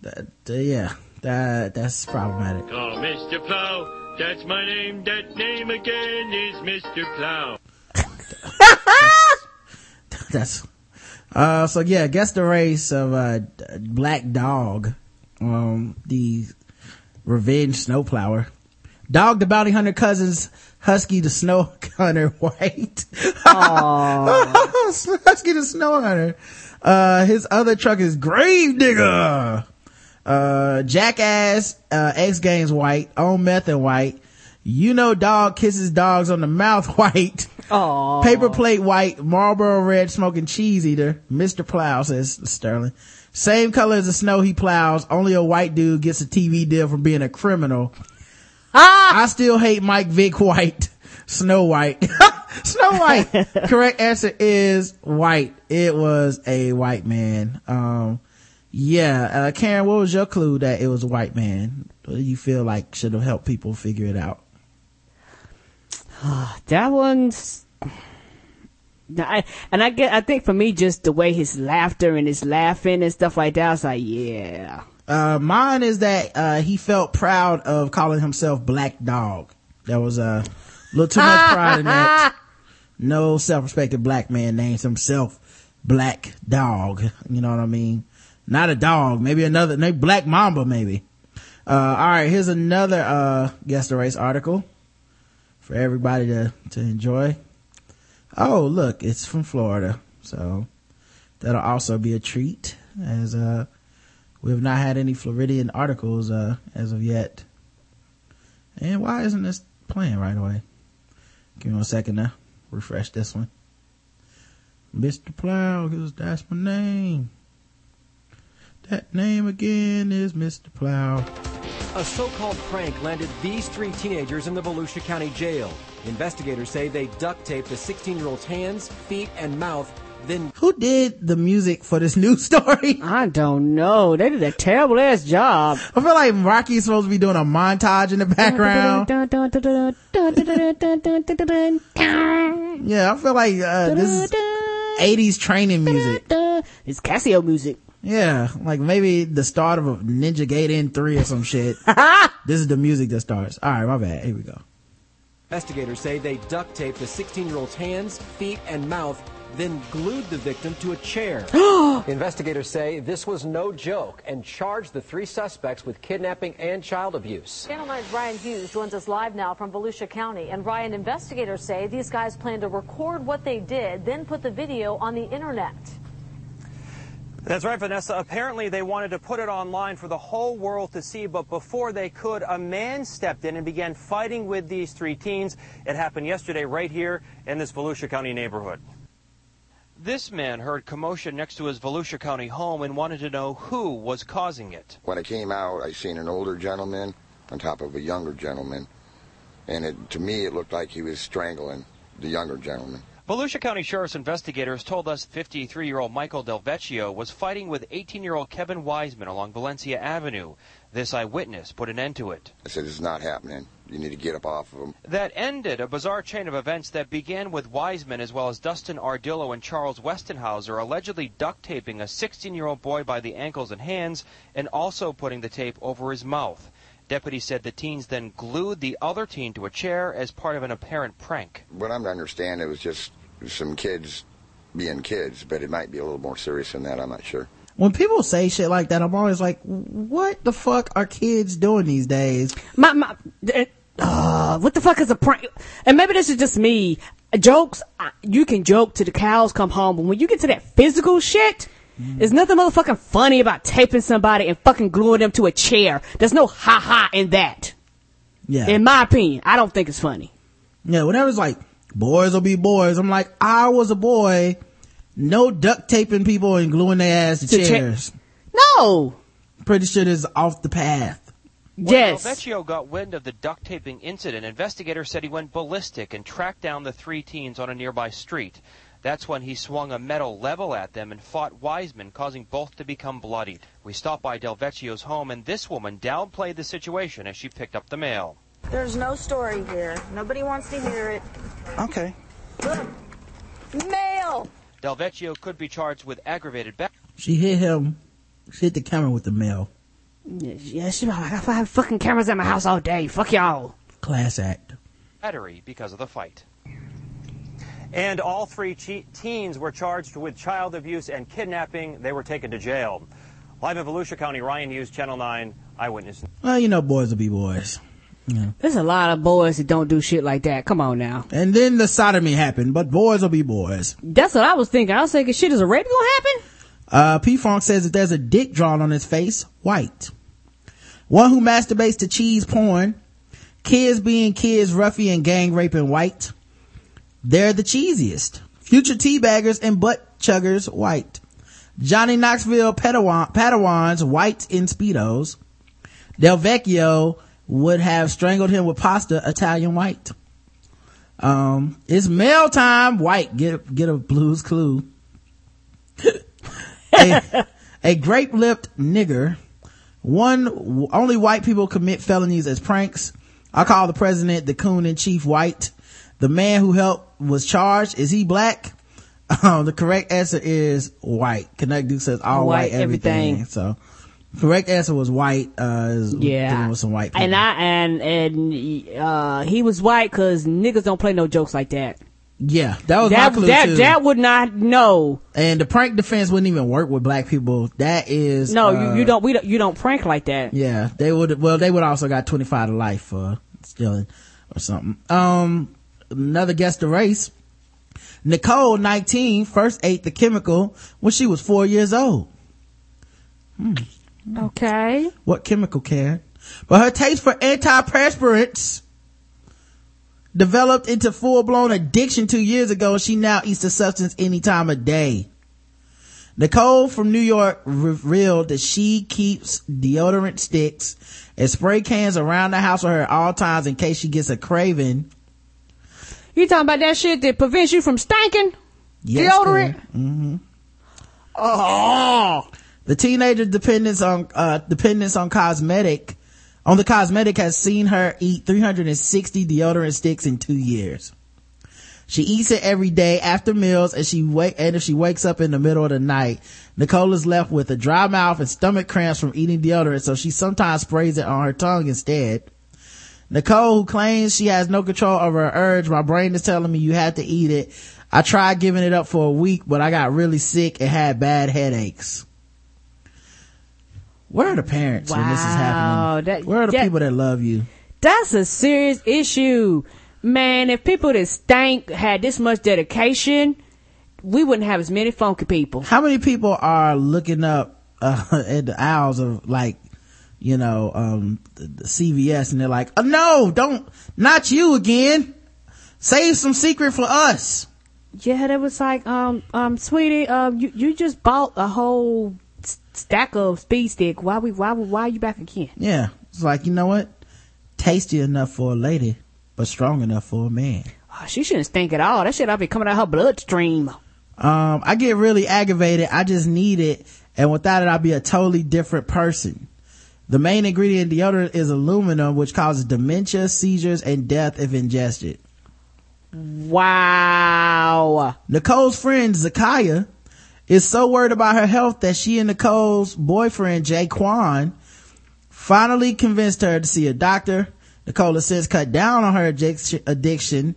that, uh, yeah, that, that's problematic. Oh, Mr. Plow, that's my name. That name again is Mr. Plow. That's, uh, so yeah, guess the race of, uh, Black Dog, um, the revenge snowplower. Dog the bounty hunter cousins, Husky the snow hunter white. Husky the snow hunter. Uh, his other truck is Gravedigger. Uh, Jackass, uh, X Games white, On Meth and white. You know dog kisses dogs on the mouth white. Aww. Paper plate white, Marlboro red smoking cheese eater. Mr. Plow says Sterling. Same color as the snow he plows. Only a white dude gets a TV deal from being a criminal. I still hate Mike Vick White. Snow White. Snow White. Correct answer is white. It was a white man. Um, yeah, uh, Karen, what was your clue that it was a white man? You feel like should have helped people figure it out? that one's I, and I get, I think for me, just the way his laughter and his laughing and stuff like that, I was like, yeah. Uh, mine is that, uh, he felt proud of calling himself Black Dog. That was a little too much pride in that. No self-respected black man names himself Black Dog. You know what I mean? Not a dog, maybe another, maybe Black Mamba, maybe. Uh, alright, here's another, uh, guest the race article for everybody to, to enjoy. Oh, look, it's from Florida. So that'll also be a treat as, uh, we have not had any Floridian articles, uh, as of yet. And why isn't this playing right away? Give me one second now. Refresh this one. Mr. Plow, cause that's my name. That name again is Mr. Plow. A so-called prank landed these three teenagers in the Volusia County Jail. Investigators say they duct taped the 16-year-old's hands, feet, and mouth, then Who did the music for this news story? I don't know. They did a terrible ass job. I feel like Rocky's supposed to be doing a montage in the background. Yeah, I feel like, uh, this is 80s training music. It's Casio music. Yeah, like maybe the start of a Ninja Gaiden 3 or some shit. this is the music that starts. Alright, my bad. Here we go. investigators say they duct taped the 16-year-old's hands, feet, and mouth, then glued the victim to a chair. investigators say this was no joke and charged the three suspects with kidnapping and child abuse. Channel 9's Ryan Hughes joins us live now from Volusia County. And Ryan, investigators say these guys plan to record what they did, then put the video on the internet. That's right, Vanessa. Apparently, they wanted to put it online for the whole world to see, but before they could, a man stepped in and began fighting with these three teens. It happened yesterday right here in this Volusia County neighborhood. This man heard commotion next to his Volusia County home and wanted to know who was causing it. When I came out, I seen an older gentleman on top of a younger gentleman, and it, to me, it looked like he was strangling the younger gentleman. Volusia County Sheriff's investigators told us 53-year-old Michael Delvecchio was fighting with 18-year-old Kevin Wiseman along Valencia Avenue. This eyewitness put an end to it. I said, "It's not happening. You need to get up off of him." That ended a bizarre chain of events that began with Wiseman as well as Dustin Ardillo and Charles Westenhauser allegedly duct taping a 16-year-old boy by the ankles and hands and also putting the tape over his mouth. Deputies said the teens then glued the other teen to a chair as part of an apparent prank. What I'm to understand, it was just some kids being kids, but it might be a little more serious than that. I'm not sure. When people say shit like that, I'm always like, what the fuck are kids doing these days? My, my, uh, what the fuck is a prank? And maybe this is just me. Jokes, you can joke to the cows come home, but when you get to that physical shit, there's nothing motherfucking funny about taping somebody and fucking gluing them to a chair. There's no ha ha in that. Yeah. In my opinion, I don't think it's funny. Yeah, whenever it's like, boys will be boys, I'm like, I was a boy. No duct taping people and gluing their ass to, To cha- chairs. No! Pretty sure this is off the path. When Yes. Vecchio got wind of the duct taping incident, investigators said he went ballistic and tracked down the three teens on a nearby street. That's when he swung a metal level at them and fought Wiseman, causing both to become bloodied. We stopped by Del Vecchio's home, and this woman downplayed the situation as she picked up the mail. There's no story here. Nobody wants to hear it. Okay. Look, mail. Del Vecchio could be charged with aggravated ba- She hit him, she hit the camera with the mail. Yeah, she like, I have fucking cameras at my house all day. Fuck y'all. Class act. battery because of the fight. And all three che- teens were charged with child abuse and kidnapping. They were taken to jail. Live in Volusia County, Ryan Hughes, Channel 9 Eyewitness. Well, you know, boys will be boys. There's a lot of boys that don't do shit like that. Come on now. And then the sodomy happened, but boys will be boys. That's what I was thinking. I was thinking, shit, is a rape gonna happen? Uh, P Funk says that there's a dick drawn on his face, white. One who masturbates to cheese porn. Kids being kids, and gang raping white. They're the cheesiest. Future teabaggers and butt chuggers, white. Johnny Knoxville Padawan, Padawans, white in Speedos. Del Vecchio would have strangled him with pasta, Italian white. Um, it's mail time. White, get, get a blues clue. a, a grape-lipped nigger. One, only white people commit felonies as pranks. I call the president the coon in chief white. The man who helped was charged. Is he black? Um, the correct answer is white. Connect Duke says all white, White everything. everything. So, correct answer was white. Uh, Yeah. dealing with some white people. And I and and uh he was white because niggas don't play no jokes like that. Yeah, that was that my clue that too. that would not know. and the prank defense wouldn't even work with black people. That is no uh, you, you don't we don't you don't prank like that. Yeah, they would. Well, they would also got twenty five to life for stealing or something. Um, another guest the race. Nicole, 19, first ate the chemical when she was four years old. Hmm. Okay. What chemical, Karen? But her taste for antiperspirants developed into full blown addiction two years ago. She now eats the substance any time of day. Nicole from New York revealed that she keeps deodorant sticks and spray cans around the house with her at all times in case she gets a craving. You talking about that shit that prevents you from stinking? Yes, Deodorant? hmm Oh. The teenager dependence on uh dependence on cosmetic on the cosmetic has seen her eat 360 deodorant sticks in two years. She eats it every day after meals and she wake and if she wakes up in the middle of the night, Nicole is left with a dry mouth and stomach cramps from eating deodorant, so she sometimes sprays it on her tongue instead. Nicole, who claims she has no control over her urge, my brain is telling me you have to eat it. I tried giving it up for a week, but I got really sick and had bad headaches. Where are the parents when this is happening? that- Where are the that- people that love you? That's a serious issue. Man, if people that stank had this much dedication, we wouldn't have as many funky people. How many people are looking up uh, at the aisles of like, you know, um, the, the CVS and they're like, oh, no, don't, not you again. Save some secret for us. Yeah, that was like, um, um, sweetie, um, you, you just bought a whole stack of speed stick. Why we, why, why are you back again? Yeah. It's like, you know what? Tasty enough for a lady, but strong enough for a man. Oh, she shouldn't stink at all. That shit to be coming out of her bloodstream. Um, I get really aggravated. I just need it. And without it, I'd be a totally different person. The main ingredient in deodorant is aluminum, which causes dementia, seizures, and death if ingested. Wow. Nicole's friend, Zakaya, is so worried about her health that she and Nicole's boyfriend, Jay Quan, finally convinced her to see a doctor. Nicole has since cut down on her addiction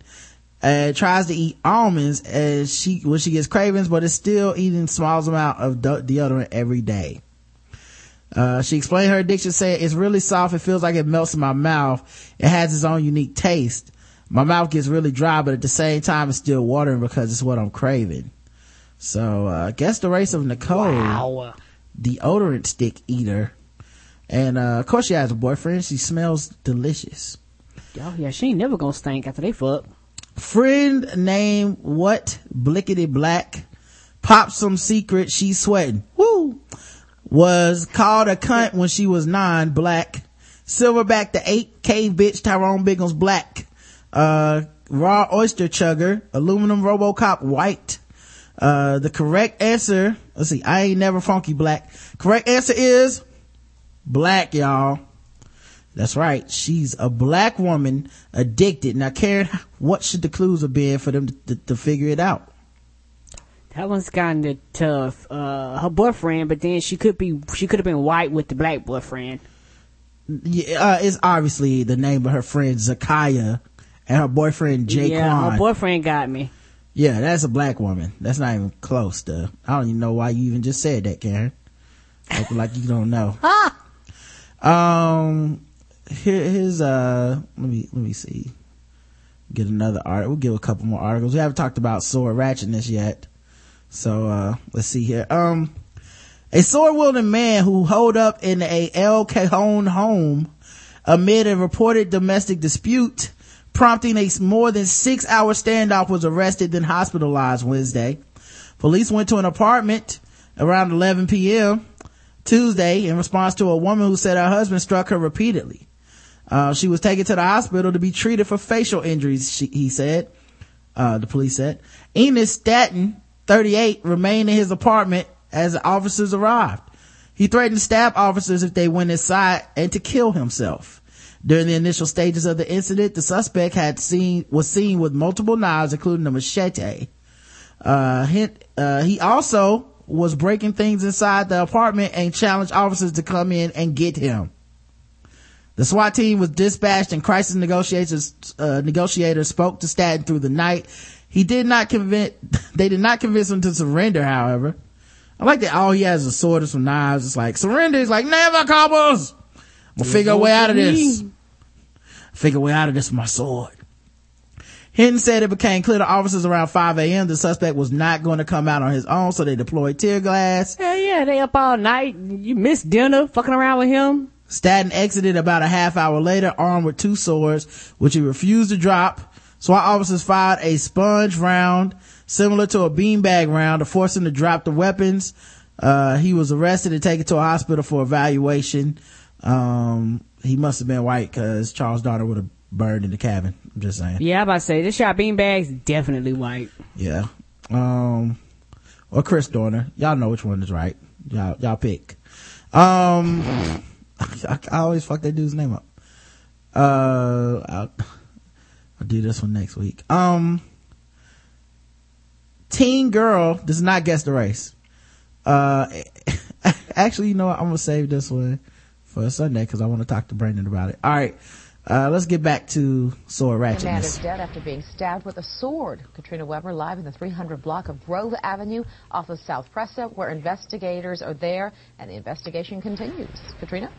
and tries to eat almonds as she, when she gets cravings, but is still eating small amount of de- deodorant every day. Uh, she explained her addiction saying it's really soft. It feels like it melts in my mouth. It has its own unique taste. My mouth gets really dry, but at the same time, it's still watering because it's what I'm craving. So, uh, guess the race of Nicole, Wow. deodorant stick eater. And, uh, of course she has a boyfriend. She smells delicious. Oh yeah, she ain't never gonna stink after they fuck. Friend named what? Blickety Black. Pop some secret. She's sweating. Woo! Was called a cunt when she was nine. Black. Silverback the 8K bitch Tyrone Biggles black. Uh, raw oyster chugger. Aluminum Robocop white. Uh, the correct answer, let's see, I ain't never funky black. Correct answer is black, y'all. That's right. She's a black woman addicted. Now, Karen, what should the clues have been for them to, to, to figure it out? That one's kind of tough. Uh, her boyfriend, but then she could be, she could have been white with the black boyfriend. Yeah, uh, it's obviously the name of her friend Zakaya and her boyfriend Jay yeah, her boyfriend got me. Yeah, that's a black woman. That's not even close to, I don't even know why you even just said that, Karen. Like, like you don't know. Um, here, here's, uh, let me, let me see. Get another article. We'll give a couple more articles. We haven't talked about sword ratchetness yet. So, uh, let's see here. Um, a sword wielding man who holed up in a El Cajon home amid a reported domestic dispute prompting a more than six hour standoff was arrested then hospitalized Wednesday. Police went to an apartment around 11 p.m. Tuesday in response to a woman who said her husband struck her repeatedly. Uh, she was taken to the hospital to be treated for facial injuries, she, he said. Uh, the police said. Enos Staten, 38, remained in his apartment as the officers arrived. He threatened to stab officers if they went inside and to kill himself. During the initial stages of the incident, the suspect had seen, was seen with multiple knives, including a machete. Uh, hint, uh, he also was breaking things inside the apartment and challenged officers to come in and get him. The SWAT team was dispatched and crisis negotiators, uh, negotiators spoke to Staten through the night. He did not convince, they did not convince him to surrender, however. I like that all he has is a sword and some knives. It's like, surrender. He's like, never. I'm gonna figure a way out of this. Figure a way out of this with my sword. Hinton said it became clear to officers around 5 a.m. the suspect was not going to come out on his own, so they deployed tear gas. Yeah, yeah, they up all night. You missed dinner, fucking around with him. Staten exited about a half hour later, armed with two swords, which he refused to drop. SWAT officers fired a sponge round, similar to a beanbag round, to force him to drop the weapons. Uh, he was arrested and taken to a hospital for evaluation. Um, he must have been white because Charles Daughter would have burned in the cabin. I'm just saying. Yeah, I'm about to say, this shot beanbag's definitely white. Yeah. Um, or Chris Dorner. Y'all know which one is right. Y'all, y'all pick. Um, I, I always fuck that dude's name up. Uh, I'll, I'll do this one next week. Um, teen girl does not guess the race. Uh, actually, you know what? I'm gonna save this one for Sunday because I want to talk to Brandon about it. All right. Uh, let's get back to sword A man is dead after being stabbed with a sword. Katrina Weber live in the 300 block of Grove Avenue off of South Presa, where investigators are there, and the investigation continues. Katrina?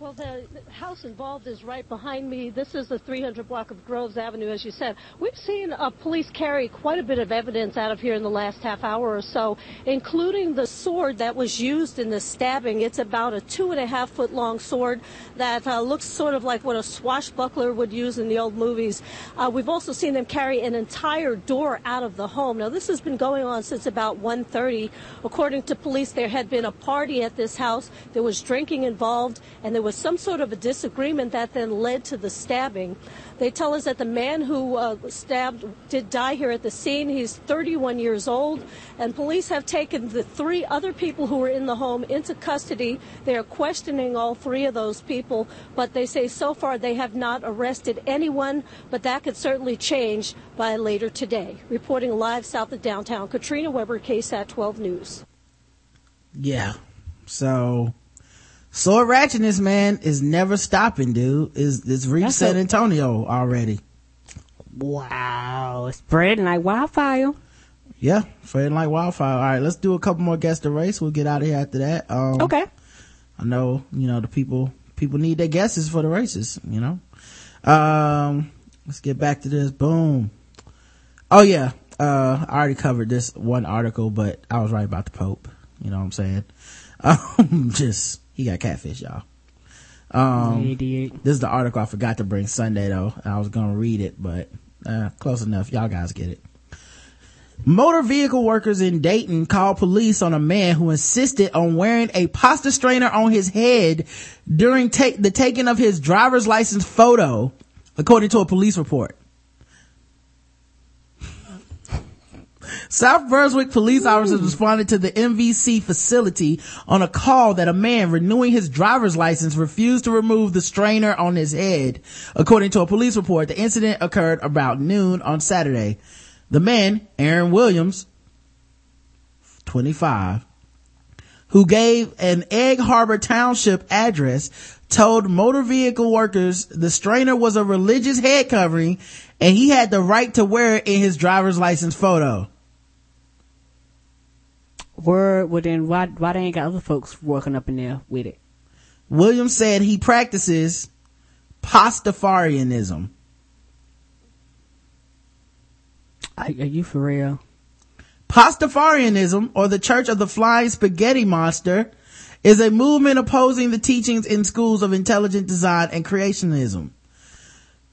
Well, the house involved is right behind me. This is the 300 block of Groves Avenue, as you said. We've seen uh, police carry quite a bit of evidence out of here in the last half hour or so, including the sword that was used in the stabbing. It's about a two and a half foot long sword that uh, looks sort of like what a swashbuckler would use in the old movies. Uh, we've also seen them carry an entire door out of the home. Now, this has been going on since about 1:30. According to police, there had been a party at this house. There was drinking involved, and there was some sort of a disagreement that then led to the stabbing. They tell us that the man who uh, stabbed did die here at the scene. He's 31 years old, and police have taken the three other people who were in the home into custody. They are questioning all three of those people, but they say so far they have not arrested anyone, but that could certainly change by later today. Reporting live south of downtown, Katrina Weber, KSAT 12 News. Yeah. So, sword ratchetness, man, is never stopping, dude. Is it's reached San Antonio already. Wow. It's spreading like wildfire. Yeah, spreading like wildfire. All right, let's do a couple more guess the race. We'll get out of here after that. Um, Okay. I know, you know, the people, people need their guesses for the races, you know. Um, let's get back to this. Boom. Oh yeah. Uh, I already covered this one article, but I was right about the Pope. You know what I'm saying? Um, just, he got catfish, y'all. Um, Yeah, did. this is the article I forgot to bring Sunday though. I was gonna read it, but, uh, close enough. Y'all guys get it. Motor vehicle workers in Dayton called police on a man who insisted on wearing a pasta strainer on his head during ta- the taking of his driver's license photo, according to a police report. South Brunswick police officers responded to the MVC facility on a call that a man renewing his driver's license refused to remove the strainer on his head. According to a police report, the incident occurred about noon on Saturday. The man, Aaron Williams, 25, who gave an Egg Harbor Township address, told motor vehicle workers the strainer was a religious head covering and he had the right to wear it in his driver's license photo. Word, well then why, why they ain't got other folks working up in there with it? Williams said he practices Pastafarianism. Are, are you for real? Pastafarianism, or the Church of the Flying Spaghetti Monster, is a movement opposing the teachings in schools of intelligent design and creationism.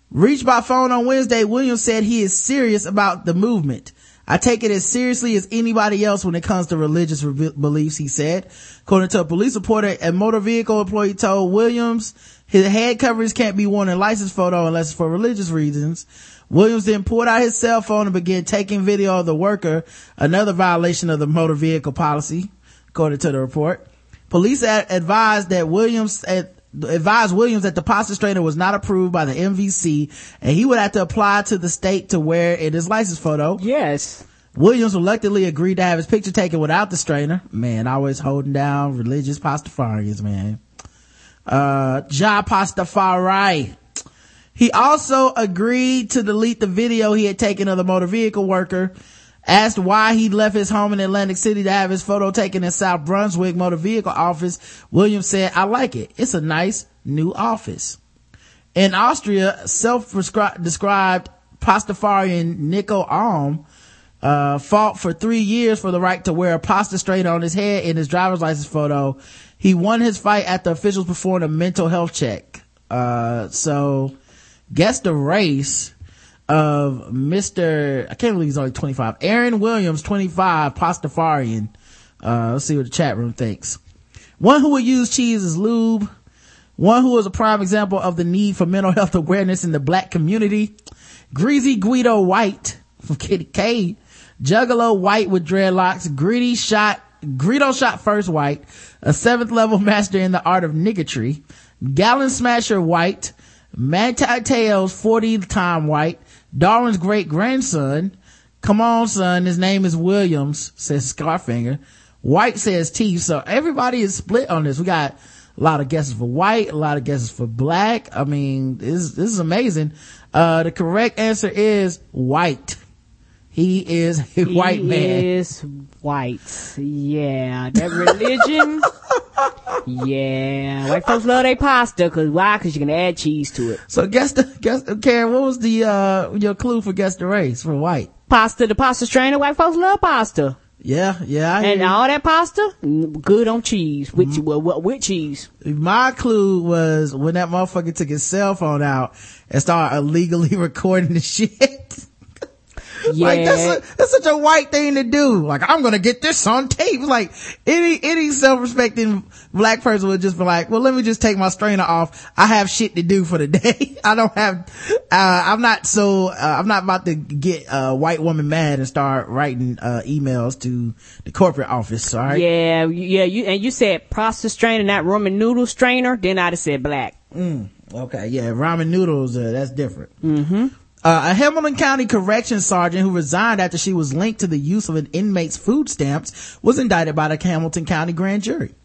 Reached by phone on Wednesday, Williams said he is serious about the movement. I take it as seriously as anybody else when it comes to religious re- beliefs, he said. According to a police report, a motor vehicle employee told Williams His head coverings can't be worn in license photo unless it's for religious reasons. Williams then pulled out his cell phone and began taking video of the worker, another violation of the motor vehicle policy, according to the report. Police ad- advised that Williams ad- advised Williams that the pasta strainer was not approved by the MVC and he would have to apply to the state to wear in his license photo. Yes. Williams reluctantly agreed to have his picture taken without the strainer. Man, always holding down religious Pastafarians, man. Uh, Jah Pastafari. He also agreed to delete the video he had taken of the motor vehicle worker. Asked why he left his home in Atlantic City to have his photo taken in South Brunswick motor vehicle office, Williams said, I like it. It's a nice new office. In Austria, self-described Pastafarian Niko Alm, uh, fought for three years for the right to wear a pasta strainer on his head in his driver's license photo. He won his fight after officials performed a mental health check. Uh, so guess the race of Mr. I can't believe he's only 25. Aaron Williams, 25, Pastafarian. Uh, let's see what the chat room thinks. One who would use cheese as lube. One who is a prime example of the need for mental health awareness in the black community. Greasy Guido White from Kitty K. Juggalo White with dreadlocks. Greedy shot, Greedo shot first white. A seventh level master in the art of niggotry. Gallon Smasher White. Manti Tails 40 time white. Darwin's great grandson. Come on, son. His name is Williams, says Scarfinger. White says T. So everybody is split on this. We got a lot of guesses for white, a lot of guesses for black. I mean, this, this is amazing. Uh, the correct answer is white. He is a white man. he man. is white. Yeah. That religion. yeah. White folks love their pasta. Cause why? Cause you can add cheese to it. So guess the, guess, Karen, what was the, uh, your clue for guess the race for white? Pasta, the pasta strainer. White folks love pasta. Yeah, yeah. And you. all that pasta, mm, good on cheese. With, well, well, with cheese. My clue was when that motherfucker took his cell phone out and started illegally recording the shit. Like that's, a, that's such a white thing to do. Like I'm gonna get this on tape. Like any any self-respecting black person would just be like, well, let me just take my strainer off. I have shit to do for the day. I don't have. Uh, I'm not so. Uh, I'm not about to get a white woman mad and start writing uh, emails to the corporate office. Right. Yeah, yeah, you, and you said pasta strainer, not ramen noodle strainer, then I'd have said black. Mm, okay. Yeah. Ramen noodles. Uh, that's different. Mm-hmm. Uh, a Hamilton County corrections sergeant who resigned after she was linked to the use of an inmate's food stamps was indicted by the Hamilton County grand jury.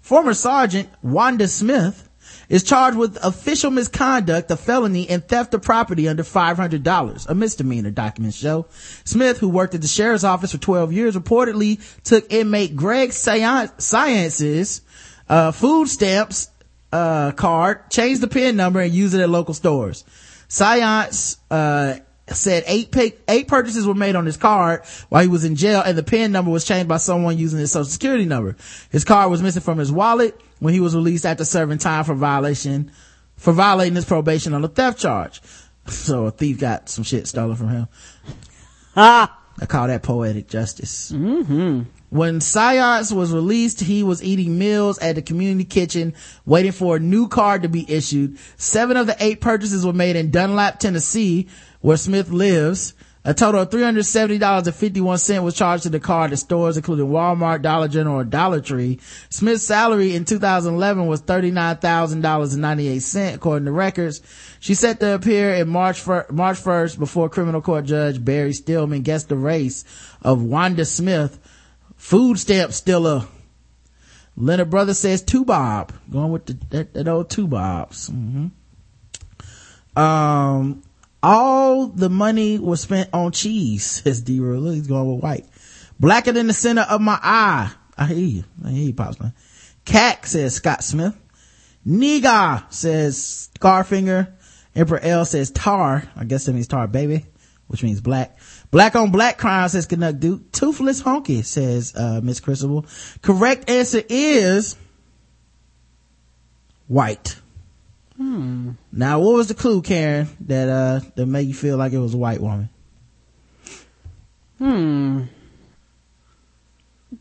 Former Sergeant Wanda Smith is charged with official misconduct, a felony, and theft of property under $500, a misdemeanor, documents show. Smith, who worked at the sheriff's office for 12 years, reportedly took inmate Greg Science's uh, food stamps uh, card, changed the PIN number, and used it at local stores. Science, uh, said eight pick, eight purchases were made on his card while he was in jail and the PIN number was changed by someone using his social security number. His card was missing from his wallet when he was released after serving time for violation, for violating his probation on a theft charge. So a thief got some shit stolen from him. Ah. I call that poetic justice. Mm-hmm. When Science was released, he was eating meals at the community kitchen, waiting for a new card to be issued. Seven of the eight purchases were made in Dunlap, Tennessee, where Smith lives. A total of $370.51 was charged to the card at stores including Walmart, Dollar General, and Dollar Tree. Smith's salary in 2011 was $39,000.98 according to records. She set to appear in March, fir- March 1st before criminal court judge Barry Stillman guessed the race of Wanda Smith. Food stamps still a Leonard Brother says two bob. Going with the, that, that old two bobs. hmm Um, all the money was spent on cheese, says D Ruler. He's going with white. Blacker than the center of my eye. I hear you. I hear you, Pops man. Cack, says Scott Smith. Niga, says Scarfinger. Emperor L says tar. I guess that means tar baby, which means black. Black on black crime, says Canuck Duke. Toothless honky, says, uh, Miss Crucible. Correct answer is white. Hmm. Now, what was the clue, Karen, that, uh, that made you feel like it was a white woman? Hmm.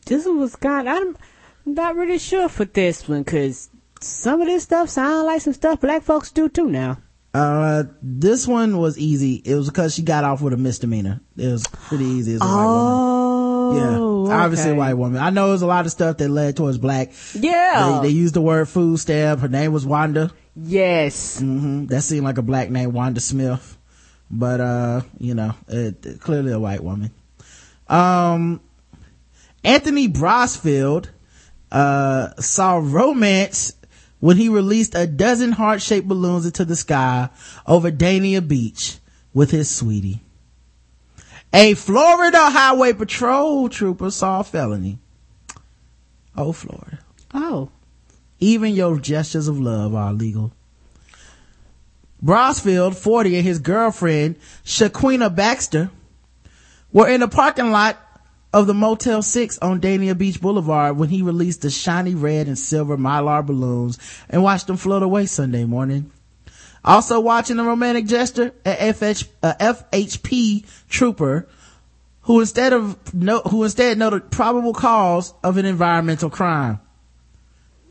This one was God. I'm not really sure for this one because some of this stuff sound like some stuff black folks do too now. Uh, this one was easy. It was because she got off with a misdemeanor. It was pretty easy. It was a white woman. Oh, Yeah, obviously a white woman. I know there's a lot of stuff that led towards black. Yeah. They, they used the word food stamp. Her name was Wanda. Yes. hmm That seemed like a black name, Wanda Smith. But, uh, you know, it, it- clearly a white woman. Um, Anthony Brosfield, uh, saw romance when he released a dozen heart-shaped balloons into the sky over Dania Beach with his sweetie. A Florida Highway Patrol trooper saw a felony. Oh, Florida. Oh. Even your gestures of love are illegal. Brosfield, 40, and his girlfriend, Shaquina Baxter, were in a parking lot of the Motel 6 on Dania Beach Boulevard when he released the shiny red and silver mylar balloons and watched them float away Sunday morning. Also watching the romantic gesture, a FH, a FHP trooper who instead of no, who instead noted probable cause of an environmental crime.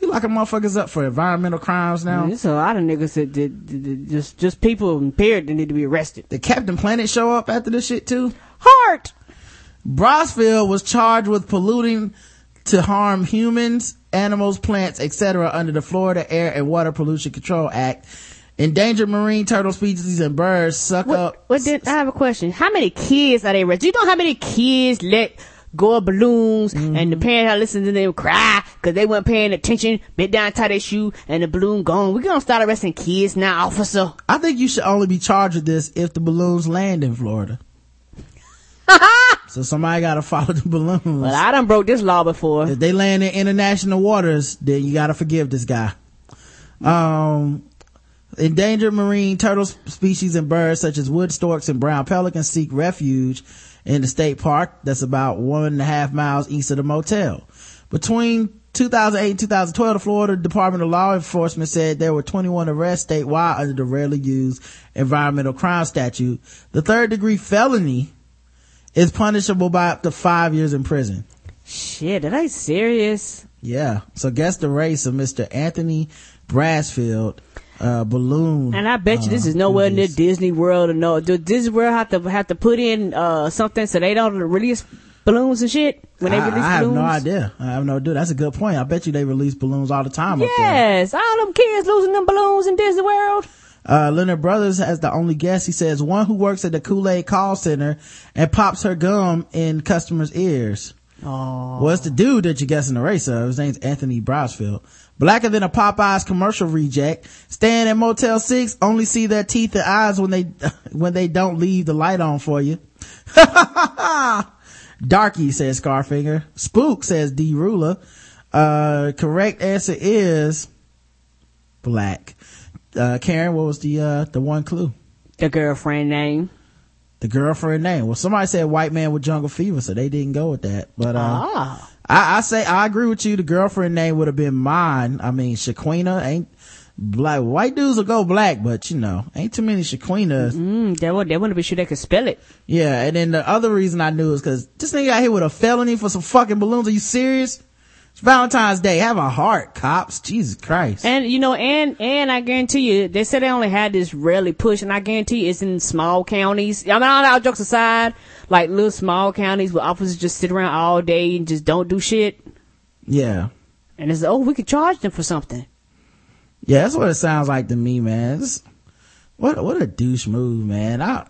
We locking motherfuckers up for environmental crimes now. There's a lot of niggas that, that, that- that just just people impaired that need to be arrested. Did Captain Planet show up after this shit too? Heart. Brosfield was charged with polluting to harm humans, animals, plants, etc. under the Florida Air and Water Pollution Control Act. Endangered marine turtle species and birds suck up. What did I have a question? How many kids are they arrested? You know how many kids let go of balloons Mm-hmm. and the parents are listening to them cry because they weren't paying attention, bit down, tie their shoe, and the balloon gone. We're gonna start arresting kids now, officer. I think you should only be charged with this if the balloons land in Florida. so somebody gotta follow the balloons. Well, I done broke this law before. If they land in international waters, then you gotta forgive this guy. Um, endangered marine turtle species and birds such as wood storks and brown pelicans seek refuge in the state park that's about one and a half miles east of the motel. Between 2008 and 2012, the Florida Department of Law Enforcement said there were 21 arrests statewide under the rarely used environmental crime statute. The third degree felony is punishable by up to five years in prison. Shit, are they serious? Yeah. So guess the race of Mr. Anthony Brasfield, uh, balloon. And I bet you this uh, is nowhere near Disney World or no. Do Disney World have to have to put in uh something so they don't release balloons and shit when they I, release I have balloons? no idea. I have no idea. That's a good point. I bet you they release balloons all the time up there. Yes, all them kids losing them balloons in Disney World. Uh, Leonard Brothers has the only guest. He says one who works at the Kool-Aid call center and pops her gum in customers' ears. Oh. Well, it's the dude that you're guessing the race of. His name's Anthony Brosfield. Blacker than a Popeyes commercial reject. Staying at Motel 6, only see their teeth and eyes when they, when they don't leave the light on for you. Darky says Scarfinger. Spook says D Ruler. Uh, correct answer is black. Uh, Karen, what was the, uh, the one clue? The girlfriend name. The girlfriend name. Well, somebody said white man with jungle fever, so they didn't go with that. But, uh, Ah. I, I say, I agree with you. The girlfriend name would have been mine. I mean, Shaquina ain't black. White dudes will go black, but you know, ain't too many Shaquinas. Mm, they want they want to be sure they could spell it. Yeah. And then the other reason I knew is cause this nigga got hit with a felony for some fucking balloons. Are you serious? It's Valentine's Day. Have a heart, cops. Jesus Christ. And you know, and and I guarantee you, they said they only had this rarely push, and I guarantee it's in small counties. I mean, all jokes aside, like little small counties where officers just sit around all day and just don't do shit. Yeah. And it's oh, we could charge them for something. Yeah, that's what it sounds like to me, man. This- what what a douche move, man. I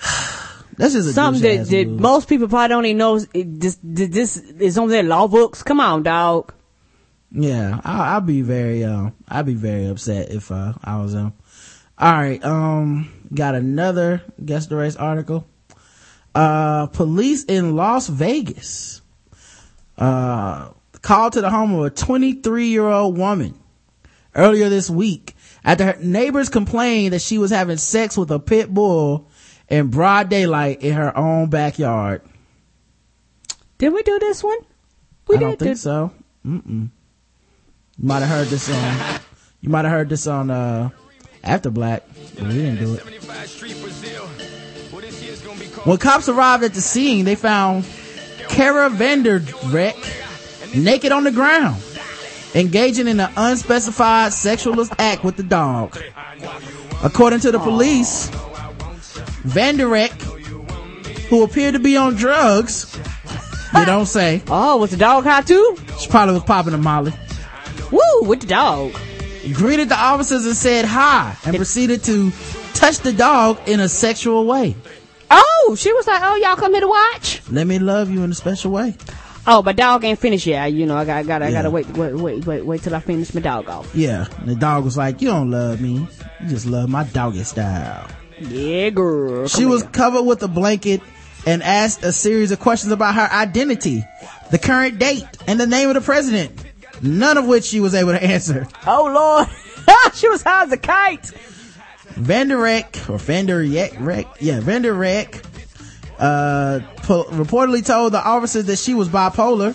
just a Something that, that most people probably don't even know. is- It, this this is on their law books. Come on, dog. Yeah, I, I'd be very, uh, I'd be very upset if uh, I was him. All right, um, got another guess the race article. Uh, police in Las Vegas, uh, called to the home of a 23 year old woman earlier this week after her neighbors complained that she was having sex with a pit bull in broad daylight in her own backyard. Did we do this one? We I don't did think so. Mm-mm. You might have heard this on. You might have heard this on uh, After Black, but we didn't do it. When cops arrived at the scene, they found Kara Vander Wreck naked on the ground. engaging in an unspecified sexual act with the dog. According to the police, Vanderek, who appeared to be on drugs, they don't say. Oh, was the dog high too? She probably was popping a molly. Woo, with the dog. Greeted the officers and said hi and proceeded to touch the dog in a sexual way. Oh, she was like, oh, y'all come here to watch? Let me love you in a special way. Oh, but dog ain't finished yet. You know, I got, I got, I Yeah. gotta wait, wait, wait, wait, wait till I finish my dog off. Yeah. And the dog was like, you don't love me. You just love my doggy style. Yeah, girl. She was here. covered with a blanket and asked a series of questions about her identity, the current date, and the name of the president. None of which she was able to answer. Oh lord. she was high as a kite. Vanderek, or Vanderek, yeah, Vanderek, uh, po- reportedly told the officers that she was bipolar,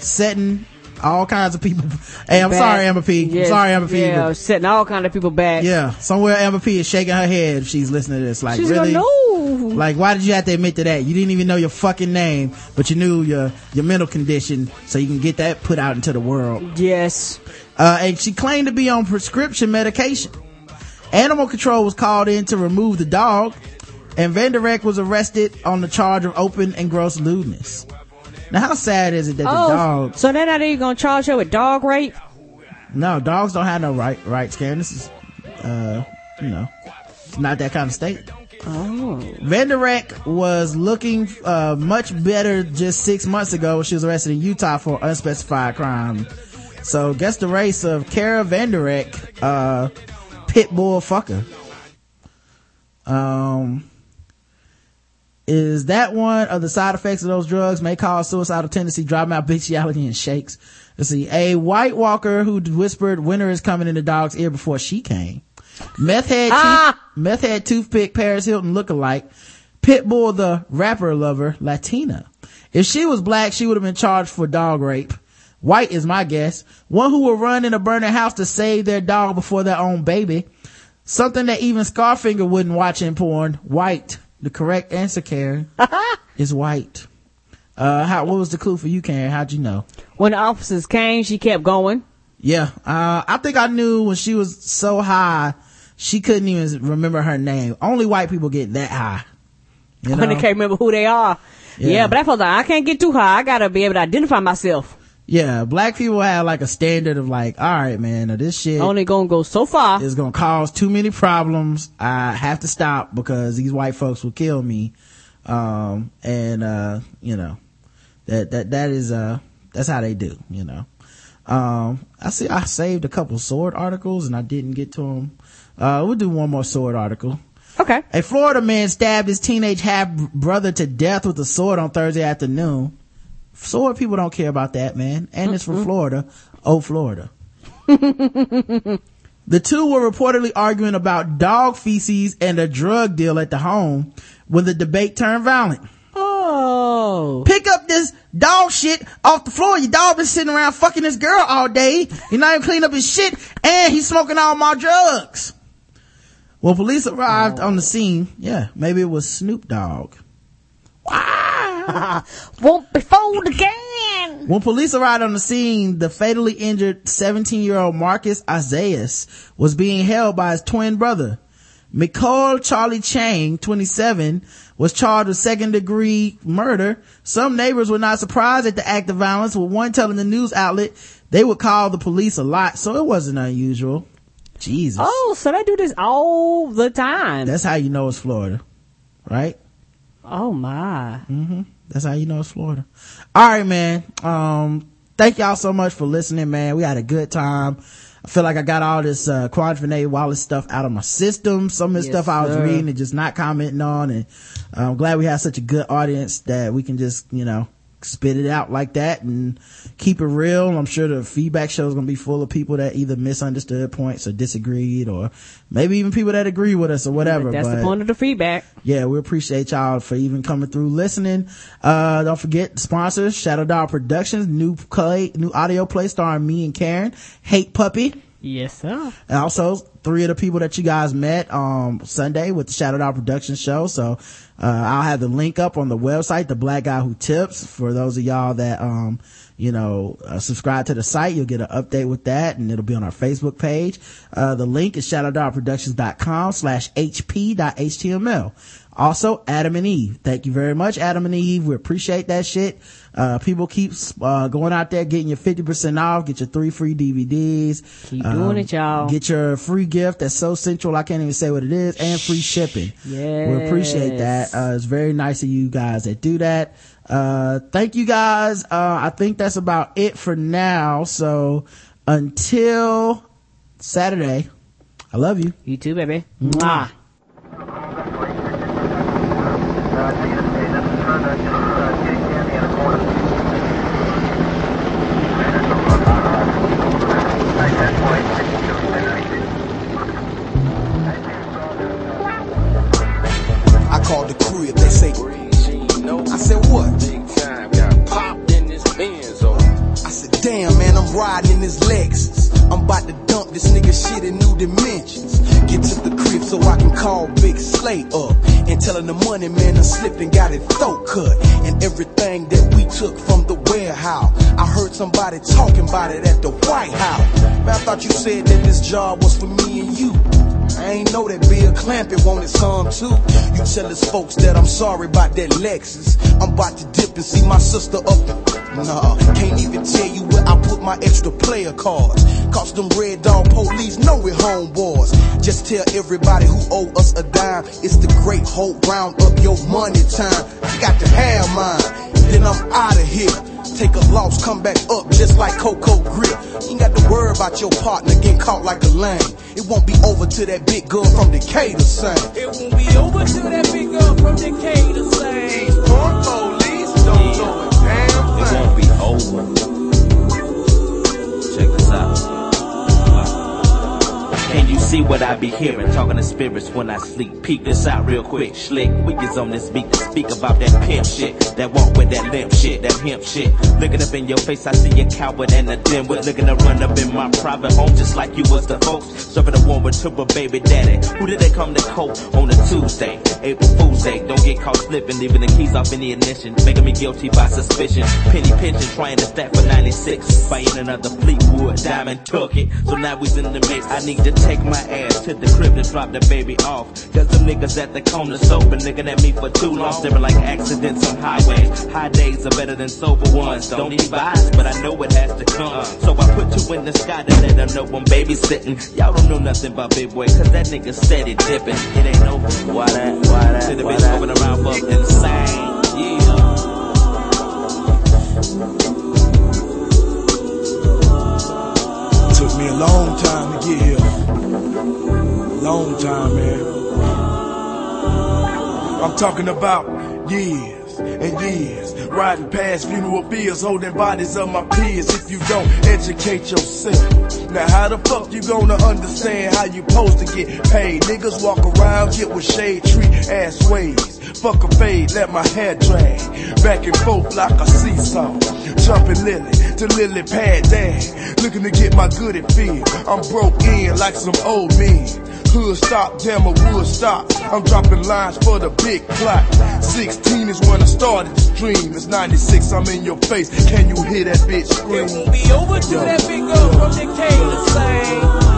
setting all kinds of people. Hey, I'm Back. sorry, Amber P. Yes, I'm sorry, Amber P. Yeah, but- setting all kind of people back. yeah, somewhere Amber P is shaking her head if she's listening to this. Like, She's really? gonna. Like, why did you have to admit to that? You didn't even know your fucking name, but you knew your, your mental condition, so you can get that put out into the world. Yes. Uh, and she claimed to be on prescription medication. Animal control was called in to remove the dog, and Vanderek was arrested on the charge of open and gross lewdness. Now, how sad is it that Oh, the dog? so they're not even gonna charge her with dog rape? No, dogs don't have no right rights, Karen. This is, uh, you know, it's not that kind of state. Oh. Vanderek was looking uh, much better just six months ago when she was arrested in Utah for unspecified crime. So guess the race of Kara Vanderek, uh, pit bull fucker. Um, is that one of the side effects of those drugs may cause suicidal tendency, dry mouth, bestiality, and shakes? Let's see. A White Walker who whispered winter is coming in the dog's ear before she came. Meth head, ah! tooth- meth head toothpick, Paris Hilton lookalike, Pitbull the rapper lover, Latina. If she was black, she would have been charged for dog rape. White is my guess. One who will run in a burning house to save their dog before their own baby. Something that even Scarfinger wouldn't watch in porn. White. The correct answer, Karen, is white. Uh, how, what was the clue for you, Karen? How'd you know? When the officers came, she kept going. Yeah, uh, I think I knew when she was so high, she couldn't even remember her name. Only white people get that high. You when they can't remember who they are. Yeah. Yeah, but that was like, I can't get too high. I gotta be able to identify myself. Yeah, black people have like a standard of like, all right, man, this shit Only gonna go so far. It's gonna cause too many problems. I have to stop because these white folks will kill me. Um, and, uh, you know, that, that, that is, uh, that's how they do, you know. Um, I see, I saved a couple sword articles and I didn't get to them. Uh, we'll do one more sword article. Okay. A Florida man stabbed his teenage half brother to death with a sword on Thursday afternoon. Sword people don't care about that, man. And it's from Florida. Oh, Florida. The two were reportedly arguing about dog feces and a drug deal at the home when the debate turned violent. Oh. Pick up this dog shit off the floor. Your dog been sitting around fucking this girl all day. You're not even cleaning up his shit and he's smoking all my drugs. Well, police arrived oh. on the scene, yeah, maybe it was Snoop Dogg. Won't be fooled again. When police arrived on the scene, the fatally injured 17 year old Marcus Isaias was being held by his twin brother. McCall Charlie Chang, 27, was charged with second degree murder. Some neighbors were not surprised at the act of violence, with one telling the news outlet they would call the police a lot, so it wasn't unusual. Jesus. Oh, so they do this all the time. That's how you know it's Florida, right? Oh my. hmm That's how you know it's Florida. All right, man. Um, thank y'all so much for listening, man. We had a good time. I feel like I got all this, uh, Quvenzhané Wallis stuff out of my system. Some of the Yes, stuff I was sir. reading and just not commenting on. And I'm glad we have such a good audience that we can just, you know, spit it out like that and keep it real. I'm sure the feedback show is going to be full of people that either misunderstood points or disagreed or maybe even people that agree with us or whatever. That's but the point of the feedback. yeah, we appreciate y'all for even coming through listening. Uh, don't forget sponsors, Shadow Dog Productions, new play, new audio play starring me and Karen, Hate Puppy. Yes, sir. And also three of the people that you guys met um Sunday with the Shadow Dog Production Show. So uh, I'll have the link up on the website, the Black Guy Who Tips, for those of y'all that um you know uh, subscribe to the site. You'll get an update with that, and it'll be on our Facebook page. Uh, the link is shadowdogproductions.com slash hp.html. Also, Adam and Eve. Thank you very much, Adam and Eve. We appreciate that shit. Uh, people keep, uh, going out there getting your 50% off, get your three free DVDs. Keep doing it, y'all. Get your free gift that's so central, I can't even say what it is, and free shipping. Yes. We appreciate that. Uh, it's very nice of you guys that do that. Uh, thank you guys. Uh, I think that's about it for now. So until Saturday, I love you. You too, baby. Mwah. Riding in this Lexus. I'm riding his legs. I'm about to this nigga shit in new dimensions. Get to the crib so I can call Big Slay up and tell him the money man I slipped and got his throat cut and everything that we took from the warehouse. I heard somebody talking about it at the White House. Man, I thought you said that this job was for me and you. I ain't know that Bill Clampett wanted some too. You tell his folks that I'm sorry about that Lexus. I'm about to dip and see my sister up. Nah, can't even tell you where I put my extra player cards. Cause them red dog police know we're homeboys. Just tell everybody who owe us a dime. It's the great hope round up your money time. I got to have mine. Then I'm out of here. Take a loss, come back up just like Coco Grip. You ain't got to worry about your partner getting caught like a lame. It won't be over till that big girl from Decatur sing. It won't be over till that big girl from Decatur sing. These poor police don't know a damn It won't be over. Check this out. Can you see what I be hearing? Talking to spirits when I sleep. Peep this out real quick. Slick. We is on this beat to speak about that pimp shit. That walk with that limp shit. That hemp shit. Looking up in your face, I see a coward and a dimwit. Looking to run up in my private home just like you was the folks. Serving a woman to a baby daddy. Who did they come to court on a Tuesday? April Fool's Day. Don't get caught slipping. Leaving the keys off in the ignition. Making me guilty by suspicion. Penny pension trying to stack for 96. Buying another Fleetwood diamond took it. So now we's in the mix. I need to take my ass to the crib to drop the baby off. Cause the niggas at the corner sober looking at me for too long. Staring like accidents on highways. High days are better than sober ones. Don't need vibes, but I know it has to come. So I put two in the sky to let them know I'm babysitting. Y'all don't know nothing about Big Boy, cause that nigga steady dipping. It ain't over. Why that? Why that? To the bitch moving around fucking insane. Yeah. Took me a long time to get here. Long time, man. I'm talking about years and years. Riding past funeral bills, holding bodies of my peers. If you don't educate yourself, now how the fuck you gonna understand how you supposed to get paid? Niggas walk around, get with shade tree ass ways. Fuck a fade, let my hair drag. Back and forth like a seesaw. Jumping lily to lily pad dad. Looking to get my good goodie feel. I'm broke in like some old men. Hood stop, damn a wood stop. I'm dropping lines for the big clock. 16 is when I started this dream. It's 96, I'm in your face. Can you hear that bitch scream? It won't be over till that big girl from the Decatur sing.